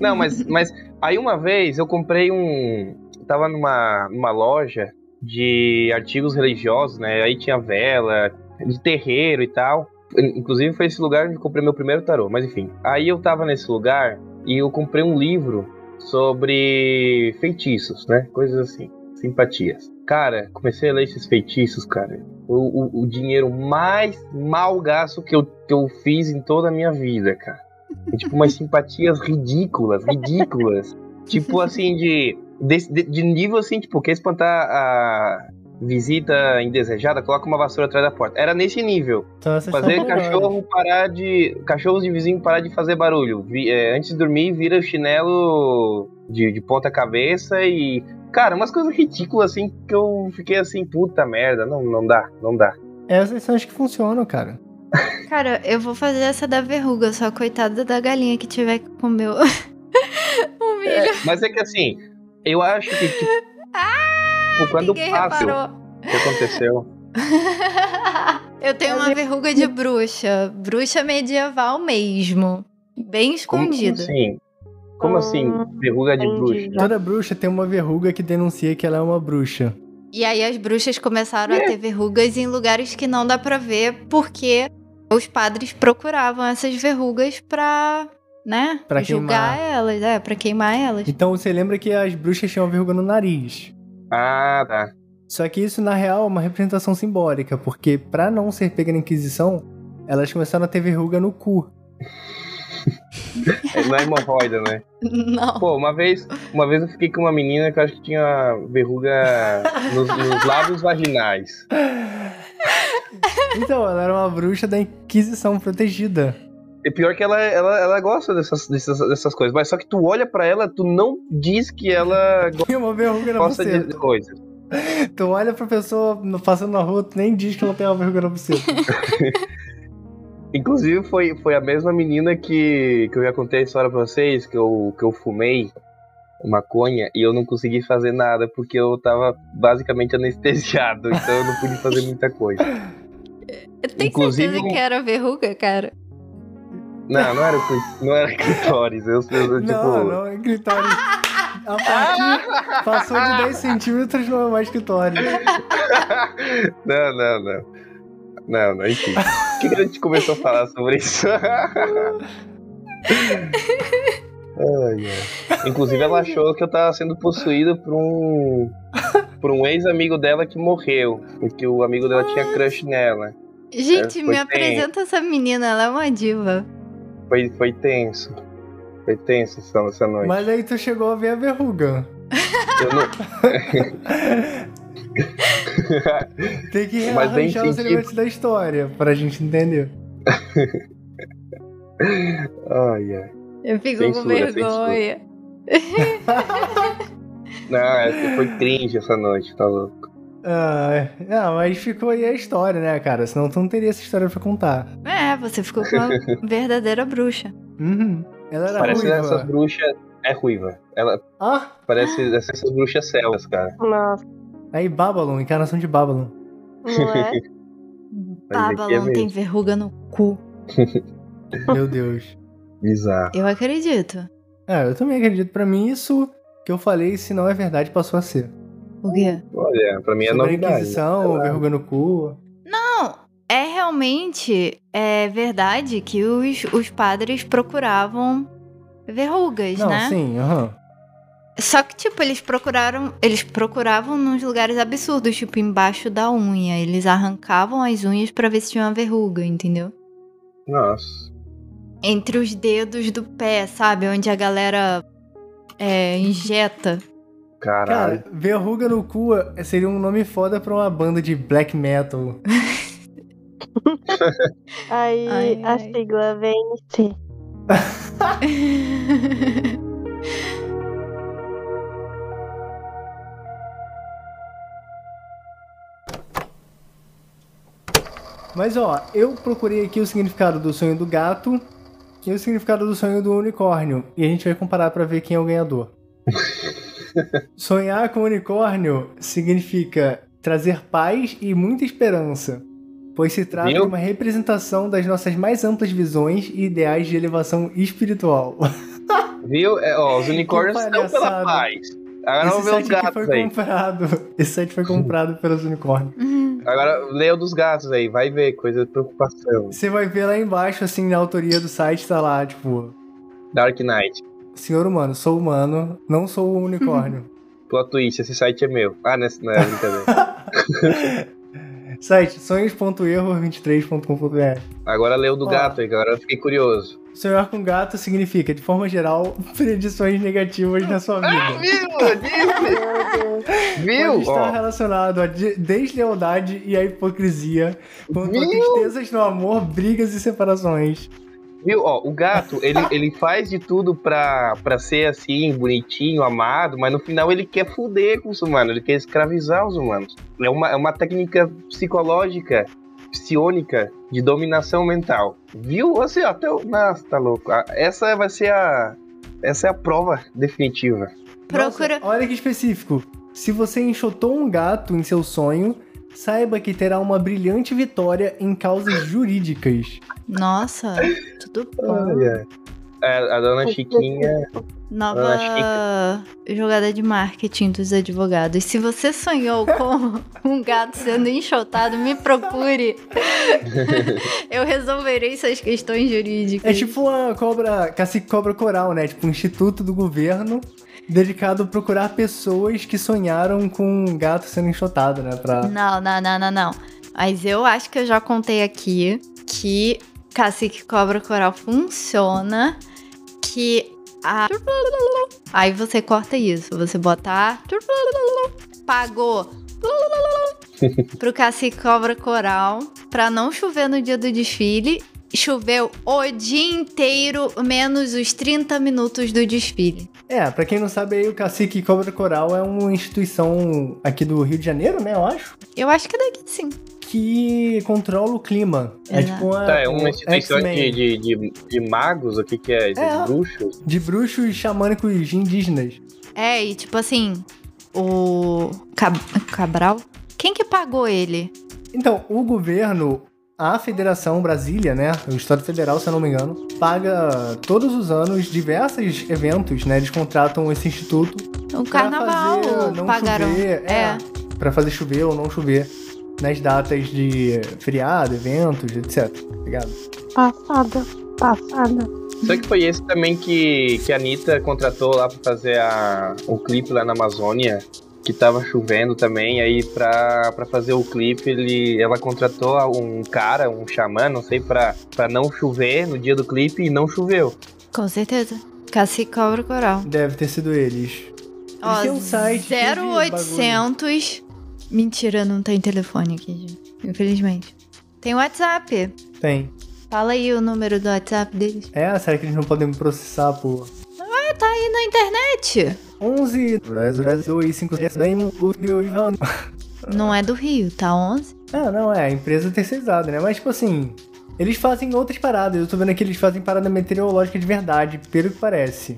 Não, mas, mas aí uma vez eu comprei um. Tava numa, numa loja de artigos religiosos, né? Aí tinha vela, de terreiro e tal. Inclusive foi esse lugar onde eu comprei meu primeiro tarô, mas enfim. Aí eu tava nesse lugar e eu comprei um livro sobre feitiços, né? Coisas assim, simpatias. Cara, comecei a ler esses feitiços, cara. O, o, o dinheiro mais mal gasto que eu, que eu fiz em toda a minha vida, cara. E, tipo, umas simpatias ridículas, ridículas. tipo assim, de, de, de- de nível assim, tipo, quer espantar a visita indesejada, coloca uma vassoura atrás da porta. Era nesse nível. Então Fazer cachorro parar de. Cachorros de vizinho parar de fazer barulho. Vi- é, antes de dormir, vira o chinelo de, de ponta cabeça e. Cara, umas coisas ridículas assim que eu fiquei assim, puta merda, não, não dá, não dá. Essas são as que funcionam, cara. Cara, eu vou fazer essa da verruga, só coitada da galinha que tiver que comer o o milho. É, mas é que assim, eu acho que tipo, tipo, quando Ninguém passa reparou. o que aconteceu. eu tenho uma verruga de bruxa. Bruxa medieval mesmo. Bem como escondida. assim? Como assim? Hum, Verruga de bruxa? Toda bruxa tem uma verruga que denuncia que ela é uma bruxa. E aí as bruxas começaram a ter verrugas em lugares que não dá pra ver, porque os padres procuravam essas verrugas pra, né, Pra julgar queimar. elas, é, pra queimar elas. Então você lembra que as bruxas tinham verruga no nariz. Ah, tá. Só que isso, na real, é uma representação simbólica, porque pra não ser pega na Inquisição, elas começaram a ter verruga no cu. É, Não é hemorroida, né? Não. Pô, uma vez, uma vez eu fiquei com uma menina que eu acho que tinha verruga nos, nos lábios vaginais. Então, ela era uma bruxa da Inquisição protegida. E pior que ela, ela, ela gosta dessas, dessas, dessas coisas, mas só que tu olha pra ela, tu não diz que ela Tinha uma verruga na gosta de buceta. coisas. Tu olha pra pessoa passando na rua, tu nem diz que ela tem uma verruga na buceta. Inclusive, foi, foi a mesma menina que, que eu já contei a história pra vocês, que eu, que eu fumei maconha e eu não consegui fazer nada porque eu tava basicamente anestesiado, então eu não pude fazer muita coisa. Eu tenho Inclusive, certeza que era verruga, cara. Não, não era, não era clitóris, eu, eu, eu, tipo... Não, não, é clitóris. A partir. Passou de 10 centímetros, não é mais clitóris. não, não, não. Não, não, enfim. Por que, que a gente começou a falar sobre isso? Ai. Inclusive, ela achou que eu tava sendo possuído por um. por um ex-amigo dela que morreu. E que o amigo dela tinha crush nela. Gente, É, me apresenta essa menina, ela é uma diva. Foi, foi tenso. Foi tenso essa, essa noite. Mas aí tu chegou a ver a verruga. Eu não... Tem que Mas arranjar os elementos da história pra gente entender. Ai, ai. Eu fico com Censura, vergonha. Não, é, foi cringe essa noite, tá louco. Ah, não, mas ficou aí a história, né, cara? Senão tu não teria essa história pra contar. É, você ficou com uma verdadeira bruxa. Uhum. Ela era Parece ruiva. essas bruxas. É ruiva. Ela Ah, parece essas bruxas selvas, cara. Nossa, aí Babylon, encarnação de Babylon. não é? É Babylon tem mesmo. verruga no cu. Meu Deus. Bizarro. Eu acredito. Ah, eu também acredito. Pra mim, isso que eu falei, se não é verdade, passou a ser. O quê? Olha, pra mim é Sobre novidade. Inquisição, verruga no cu. Não, é realmente é verdade que os, os padres procuravam verrugas, Não, né? sim, aham. Só que, tipo, eles procuraram. Eles procuravam nos lugares absurdos, tipo, embaixo da unha. Eles arrancavam as unhas pra ver se tinha uma verruga, entendeu? Nossa. Entre os dedos do pé, sabe? Onde a galera é, injeta. Caralho. Cara, verruga no cu seria um nome foda pra uma banda de black metal. Aí Ai, a ai. sigla vence. Mas ó, eu procurei aqui o significado do sonho do gato e o significado do sonho do unicórnio. E a gente vai comparar pra ver quem é o ganhador. Sonhar com unicórnio significa trazer paz e muita esperança, pois se trata Viu? de uma representação das nossas mais amplas visões e ideais de elevação espiritual. Viu? É, ó, os unicórnios estão pela paz. Agora Esse vamos ver os gatos foi aí. comprado. Esse site foi comprado pelos unicórnios. Agora lê o dos gatos aí, vai ver, coisa de preocupação. Você vai ver lá embaixo, assim, na autoria do site, tá lá, tipo, Dark Knight. Senhor humano, sou humano, não sou um unicórnio. Plot twist, esse site é meu. Ah, nesse, não é brincadeira. site sonhos.erro23.com.br Agora o do Ó. gato aí, agora eu fiquei curioso. Sonhar com gato significa, de forma geral, predições negativas na sua vida. Viu? Eu disse! Viu? Pode estar Ó, relacionado à de- deslealdade e à hipocrisia, quanto a Viu? tristezas no amor, brigas e separações. Viu? Ó, o gato, ele, ele faz de tudo pra, pra ser assim, bonitinho, amado, mas no final ele quer fuder com os humanos, ele quer escravizar os humanos. É uma, é uma técnica psicológica psionica de dominação mental. Viu? Assim, ó, até o... Nossa, tá louco. Ah, Essa vai ser a... Essa é a prova definitiva. Procura. Nossa, olha que específico. Se você enxotou um gato em seu sonho, saiba que terá uma brilhante vitória em causas jurídicas. Nossa, tudo bom. Olha. É, a dona Chiquinha. Nova jogada de marketing dos advogados. Se você sonhou com um gato sendo enxotado, me procure. Eu resolverei suas questões jurídicas. É tipo a cobra, cacique cobra coral, né? Tipo um instituto do governo dedicado a procurar pessoas que sonharam com um gato sendo enxotado, né? Pra... Não, não, não, não, não. Mas eu acho que eu já contei aqui que Cacique Cobra Coral funciona, que a... Aí você corta isso, você botar... Pagou pro Cacique Cobra Coral pra não chover no dia do desfile. Choveu o dia inteiro, menos os 30 minutos do desfile. É, pra quem não sabe aí, o Cacique Cobra Coral é uma instituição aqui do Rio de Janeiro, né? Eu acho. Eu acho que daqui sim. Que controla o clima. É tipo uma, Tá, é uma um instituição de, de, de, de magos, o que que é? De É. bruxos? de bruxos xamânicos indígenas. É, e tipo assim, o Cab- Cabral, quem que pagou ele? Então, o governo, a Federação Brasília, né? O Estado Federal, se eu não me engano, paga todos os anos diversos eventos, né? Eles contratam esse instituto O pra carnaval fazer não pagaram. chover, é, é. Pra fazer chover ou não chover nas datas de feriado, eventos, etc. Ligado? Passada, passada. Só que foi esse também que, que a Anitta contratou lá pra fazer a, o clipe lá na Amazônia, que tava chovendo também, aí pra, pra fazer o clipe ele, ela contratou um cara, um xamã, não sei, pra, pra não chover no dia do clipe e não choveu. Com certeza. Cacique Cobra Coral. Deve ter sido eles. Ó, tem um site cheio de 0800. Mentira, não tem telefone aqui, gente. Infelizmente. Tem WhatsApp. Tem. Fala aí o número do WhatsApp deles. É, será que eles não podem me processar por Tá aí na internet. 11 2 5 Não é do Rio, tá 11? Ah, não, é, empresa terceirizada, né? Mas, tipo assim, eles fazem outras paradas. Eu tô vendo aqui, eles fazem parada meteorológica de verdade, pelo que parece.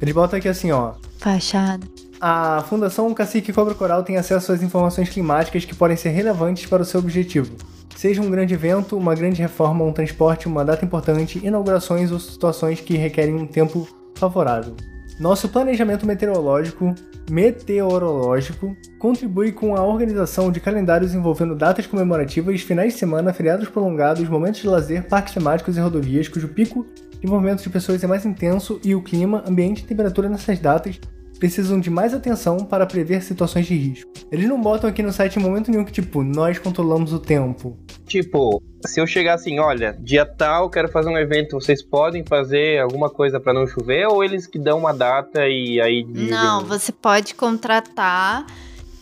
Eles botam aqui assim, ó. Fachada. A Fundação Cacique Cobra Coral tem acesso às informações climáticas que podem ser relevantes para o seu objetivo. Seja um grande evento, uma grande reforma, um transporte, uma data importante, inaugurações ou situações que requerem um tempo favorável. Nosso planejamento meteorológico, meteorológico contribui com a organização de calendários envolvendo datas comemorativas, finais de semana, feriados prolongados, momentos de lazer, parques temáticos e rodovias, cujo pico de movimento de pessoas é mais intenso e o clima, ambiente e temperatura nessas datas precisam de mais atenção para prever situações de risco. Eles não botam aqui no site em momento nenhum que, tipo, nós controlamos o tempo. Tipo, se eu chegar assim, olha, dia tal, quero fazer um evento, vocês podem fazer alguma coisa pra não chover? Ou eles que dão uma data e aí dizem... Não, você pode contratar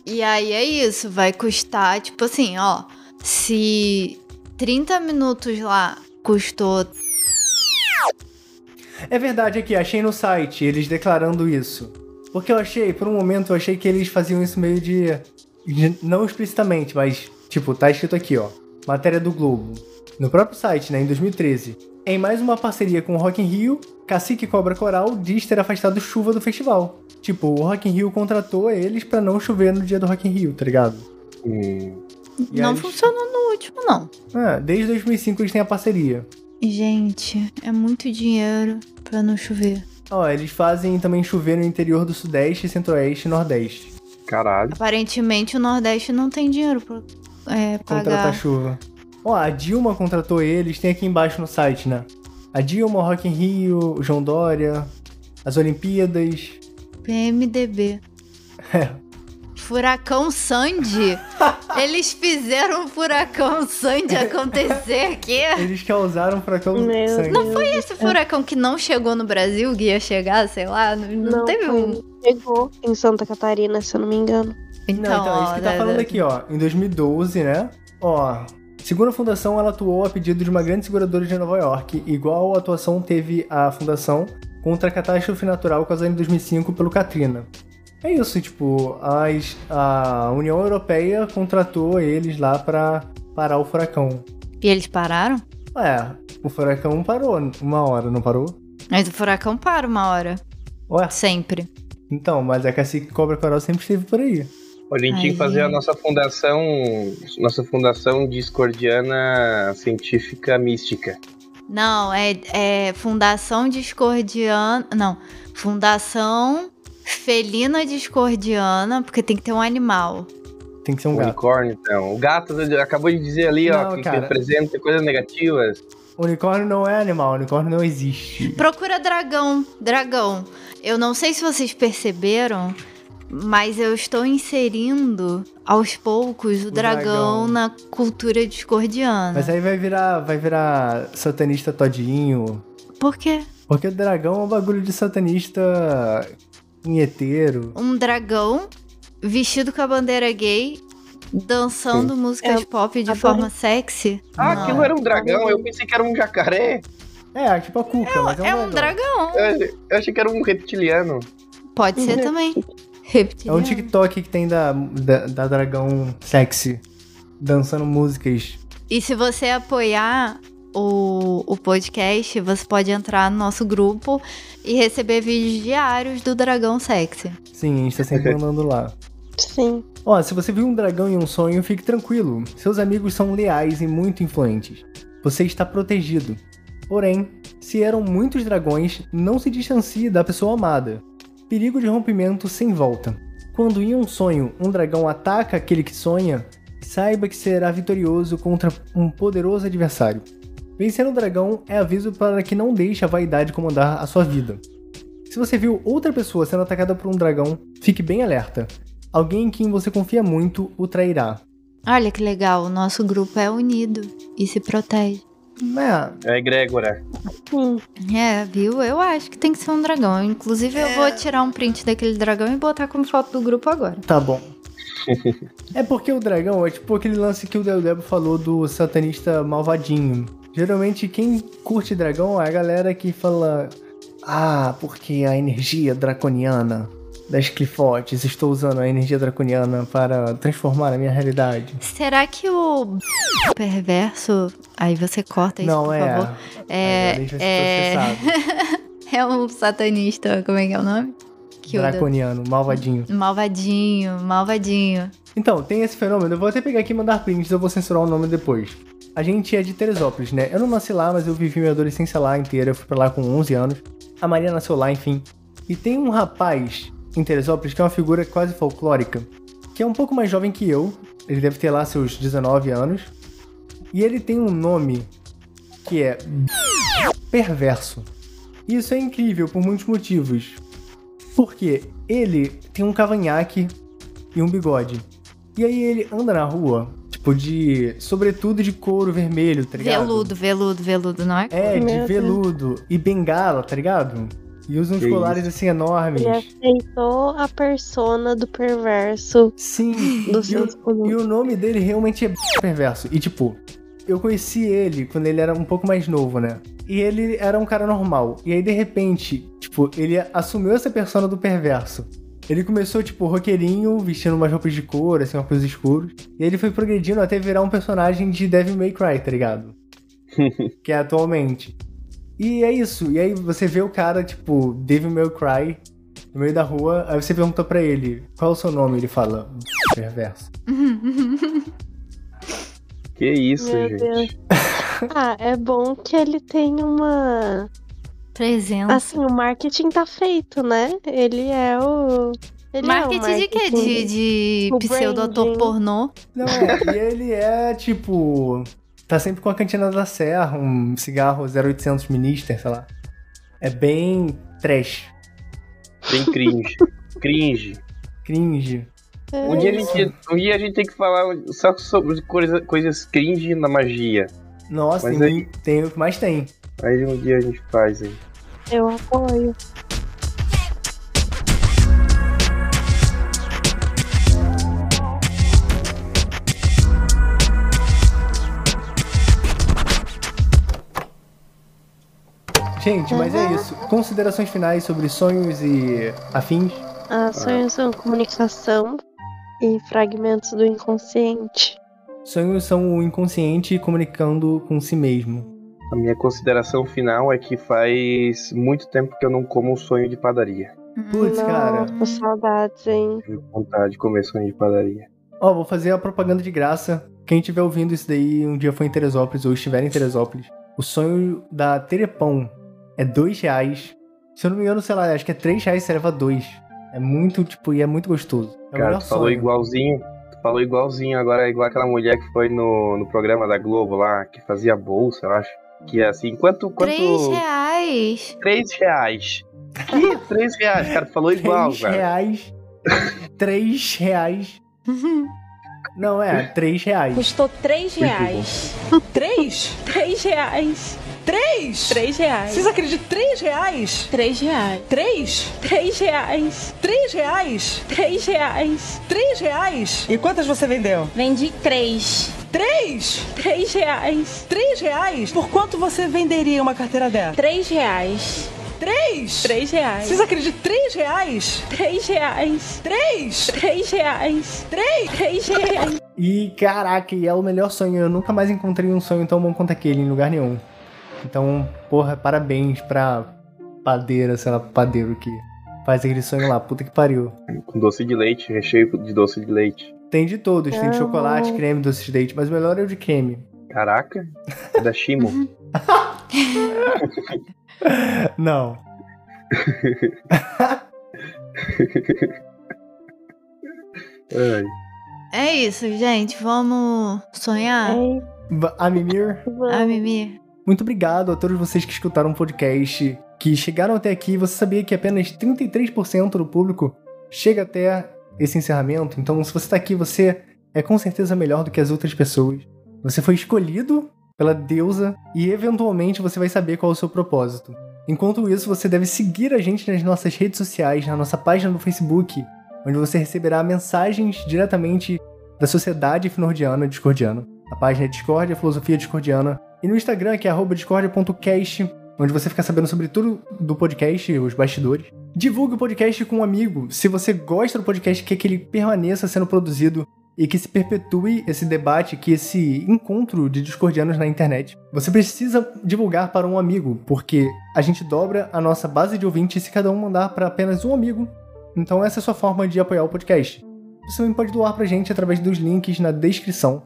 e aí é isso, vai custar, tipo assim, ó, se 30 minutos lá custou É verdade aqui, achei no site eles declarando isso. Porque eu achei, por um momento, eu achei que eles faziam isso meio de. de- não explicitamente, mas, tipo, tá escrito aqui, ó. Matéria do Globo. No próprio site, né, em 2013. Em mais uma parceria com o Rock in Rio, Cacique Cobra Coral diz ter afastado chuva do festival. Tipo, o Rock in Rio contratou eles pra não chover no dia do Rock in Rio, tá ligado? Hum, E não aí- funcionou no último não. Ah, desde 2005 eles têm a parceria. Gente, é muito dinheiro pra não chover. Ó, eles fazem também chover no interior do Sudeste, Centro-Oeste e Nordeste. caralho. Aparentemente o Nordeste não tem dinheiro pra é, Contratar pagar. chuva. Ó, a Dilma contratou eles, tem aqui embaixo no site, né? A Dilma, o Rock in Rio, o João Dória, as Olimpíadas. PMDB. É. Furacão Sandy. Eles fizeram o furacão Sandy acontecer aqui. Eles causaram furacão Meu sangue. Não foi esse furacão que não chegou no Brasil, que ia chegar, sei lá? Não, não teve foi- um. Chegou em Santa Catarina, se eu não me engano. Não, então, é isso que tá ó, falando aqui, ó. Em 2012, né? Ó, segundo a fundação, ela atuou a pedido de uma grande seguradora de Nova York, igual a atuação teve a fundação contra a catástrofe natural causada em 2005 pelo Katrina. É isso, tipo, as, a União Europeia contratou eles lá pra parar o furacão. E eles pararam? Ué, o furacão parou uma hora, não parou? Mas o furacão para uma hora. Ué, Sempre. então, mas a cacique Cobra Coral sempre esteve por aí. A gente tinha que fazer a nossa fundação, nossa fundação discordiana científica mística. Não, é, é Fundação Discordiana. Não. Fundação Felina Discordiana, porque tem que ter um animal. Tem que ser um gato. Unicórnio, então. O gato acabou de dizer ali, ó, Não, que, cara. representa coisas negativas. Unicórnio não é animal, unicórnio não existe. Procura dragão. Dragão. Eu não sei se vocês perceberam, mas eu estou inserindo aos poucos o, dragão, dragão. na cultura discordiana. Mas aí vai virar, vai virar satanista todinho. Por quê? Porque o dragão é um bagulho de satanista punheteiro. Um dragão vestido com a bandeira gay, dançando músicas Eu pop de forma sexy. Ah, Não. aquilo era um dragão, eu pensei que era um jacaré. É, tipo a Cuca, mas é um, É um dragão. Eu, eu achei que era um reptiliano. Pode ser também. É Reptiliano. um TikTok que tem da, da, da dragão sexy dançando músicas. E se você apoiar o, o podcast, você pode entrar no nosso grupo e receber vídeos diários do Dragão Sexy. Sim, a gente tá sempre mandando lá. Sim. Ó, se você viu um dragão em um sonho, fique tranquilo. Seus amigos são leais e muito influentes. Você está protegido. Porém, se eram muitos dragões, não se distancie da pessoa amada. Perigo de rompimento sem volta. Quando em um sonho um dragão ataca aquele que sonha, saiba que será vitorioso contra um poderoso adversário. Vencer um dragão é aviso para que não deixe a vaidade comandar a sua vida. Se você viu outra pessoa sendo atacada por um dragão, fique bem alerta. Alguém em quem você confia muito o trairá. Olha que legal, o nosso grupo é unido e se protege. É, É egrégora. É, viu? Eu acho que tem que ser um dragão. Inclusive, eu vou tirar um print daquele dragão e botar como foto do grupo agora. tá bom. é porque o dragão é tipo aquele lance que o Del Debo falou do satanista malvadinho. Geralmente quem curte dragão é a galera que fala: Ah, porque a energia draconiana das clifotes, estou usando a energia draconiana para transformar a minha realidade. Será que o perverso. Aí você corta isso, Não por é. favor. É. É, é um satanista, como é que é o nome? Que Draconiano, malvadinho. Malvadinho, malvadinho. Então, tem esse fenômeno. Eu vou até pegar aqui e mandar prints, eu vou censurar o nome depois. A gente é de Teresópolis, né? Eu não nasci lá, mas eu vivi minha adolescência lá inteira. Eu fui pra lá com 11 anos. A Maria nasceu lá, enfim. E tem um rapaz em Teresópolis que é uma figura quase folclórica, que é um pouco mais jovem que eu. Ele deve ter lá seus 19 anos. E ele tem um nome que é Perverso. E isso é incrível por muitos motivos. Porque ele tem um cavanhaque e um bigode. E aí ele anda na rua, tipo, de. sobretudo de couro vermelho, tá ligado? Veludo, veludo, veludo, não é? É, de Meu Deus. veludo e bengala, tá ligado? E usa uns Que colares assim enormes. Ele aceitou a persona do perverso Sim. do e, o, e o nome dele realmente é perverso. E tipo, eu conheci ele quando ele era um pouco mais novo, né? E ele era um cara normal. E aí, de repente, tipo, ele assumiu essa persona do perverso. Ele começou, tipo, roqueirinho, vestindo umas roupas de cor, assim, uma coisa escura. E ele foi progredindo até virar um personagem de Devil May Cry, tá ligado? que é atualmente. E é isso. E aí você vê o cara, tipo, Devil May Cry, no meio da rua. Aí você pergunta pra ele, qual é o seu nome? Ele fala, perverso. Que isso, Meu gente. Deus. Ah, é bom que ele tem uma. Presença. Assim, o marketing tá feito, né? Ele é o. Ele marketing, é o de quê? De, de O pseudo-ator pornô? Não, é, e ele é, tipo... Tá sempre com a cantina da Serra, um cigarro 0800 Minister, sei lá. É bem trash, Bem cringe. cringe. cringe. Um dia, a gente, um dia a gente tem que falar só sobre coisa, coisas cringe na magia. Nossa, Mas tem, aí- tem o que mais tem. Aí um dia a gente faz aí. Eu apoio. Gente, mas é isso. Considerações finais sobre sonhos e afins? Ah, sonhos são comunicação e fragmentos do inconsciente. Sonhos são o inconsciente comunicando com si mesmo. A minha consideração final é que faz muito tempo que eu não como um sonho de padaria. Putz, cara. Nossa, saudades, hein? Tive vontade de comer sonho de padaria. Ó, vou fazer a propaganda de graça. Quem estiver ouvindo isso daí um dia foi em Teresópolis ou estiver em Teresópolis, o sonho da Terepão é dois reais. Se eu não me engano, sei lá, acho que é três reais você leva dois. É muito, tipo, e é muito gostoso. É o Cara, tu falou sonho. igualzinho. Tu falou igualzinho, agora é igual aquela mulher que foi no, no programa da Globo lá, que fazia bolsa, eu acho. Que é assim, quanto. quanto... Três reais. Três reais. Que? Três reais, cara, tu falou igual, Três reais. três reais. Não, é, três reais. Custou 3 Muito reais. Três? 3 reais. Três? 3 reais. Vocês acreditam? Três reais? 3 reais. Três? 3 reais. Três reais? 3 reais. Três reais? E quantas você vendeu? Vendi 3. Três? 3 reais. Três reais? Por quanto você venderia uma carteira dessa? 3 reais. Três? 3 reais. Vocês acreditam? Três reais? 3 reais. Três? 3 reais. Três? 3 reais. E caraca, e é o melhor sonho. Eu nunca mais encontrei um sonho tão bom quanto aquele em lugar nenhum. Então, porra, parabéns pra padeira, sei lá, padeiro que faz aquele sonho lá. Puta que pariu. Com doce de leite, recheio de doce de leite. Tem de todos, tem de chocolate, creme, doce de leite, mas o melhor é o de creme. Caraca, é da Shimo. Não. Ai. É isso, gente. Vamos sonhar? Va- A Mimir. A Mimi. muito obrigado a todos vocês que escutaram o podcast, que chegaram até aqui. Você sabia que apenas 33% do público chega até esse encerramento? Então, se você tá aqui, você é com certeza melhor do que as outras pessoas. Você foi escolhido pela deusa e eventualmente você vai saber qual é o seu propósito. Enquanto isso, você deve seguir a gente nas nossas redes sociais, na nossa página do Facebook, onde você receberá mensagens diretamente da Sociedade Finordiana Discordiana. A página é Discord, a Filosofia Discordiana. E no Instagram, que é discordia.cast, onde você fica sabendo sobre tudo do podcast, os bastidores. Divulgue o podcast com um amigo. Se você gosta do podcast, quer que ele permaneça sendo produzido e que se perpetue esse debate, que esse encontro de discordianos na internet. Você precisa divulgar para um amigo, porque a gente dobra a nossa base de ouvintes se cada um mandar para apenas um amigo. Então essa é a sua forma de apoiar o podcast. Você também pode doar pra gente através dos links na descrição.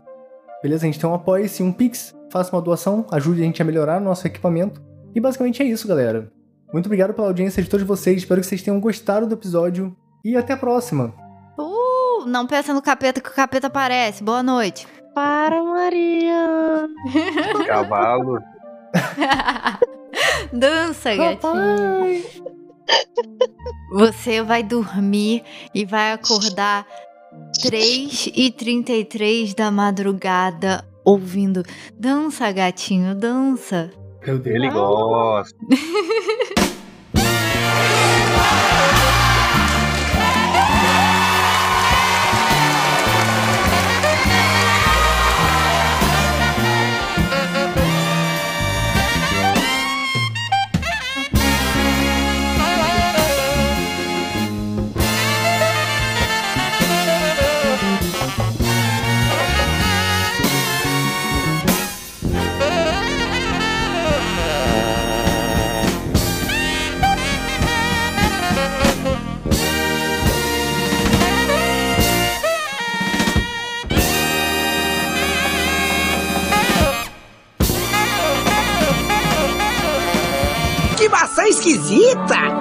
Beleza? A gente tem um apoia-se, um Pix, faça uma doação, ajude a gente a melhorar nosso equipamento. E basicamente é isso, galera. Muito obrigado pela audiência de todos vocês, espero que vocês tenham gostado do episódio e até a próxima. Uh, não pensa no capeta que o capeta aparece. Boa noite. Para, Maria. Cavalo. Dança, gatinho. Você vai dormir e vai acordar 3 e 33 da madrugada ouvindo Dança, gatinho, dança. Meu Deus. Ele gosta. esquisita!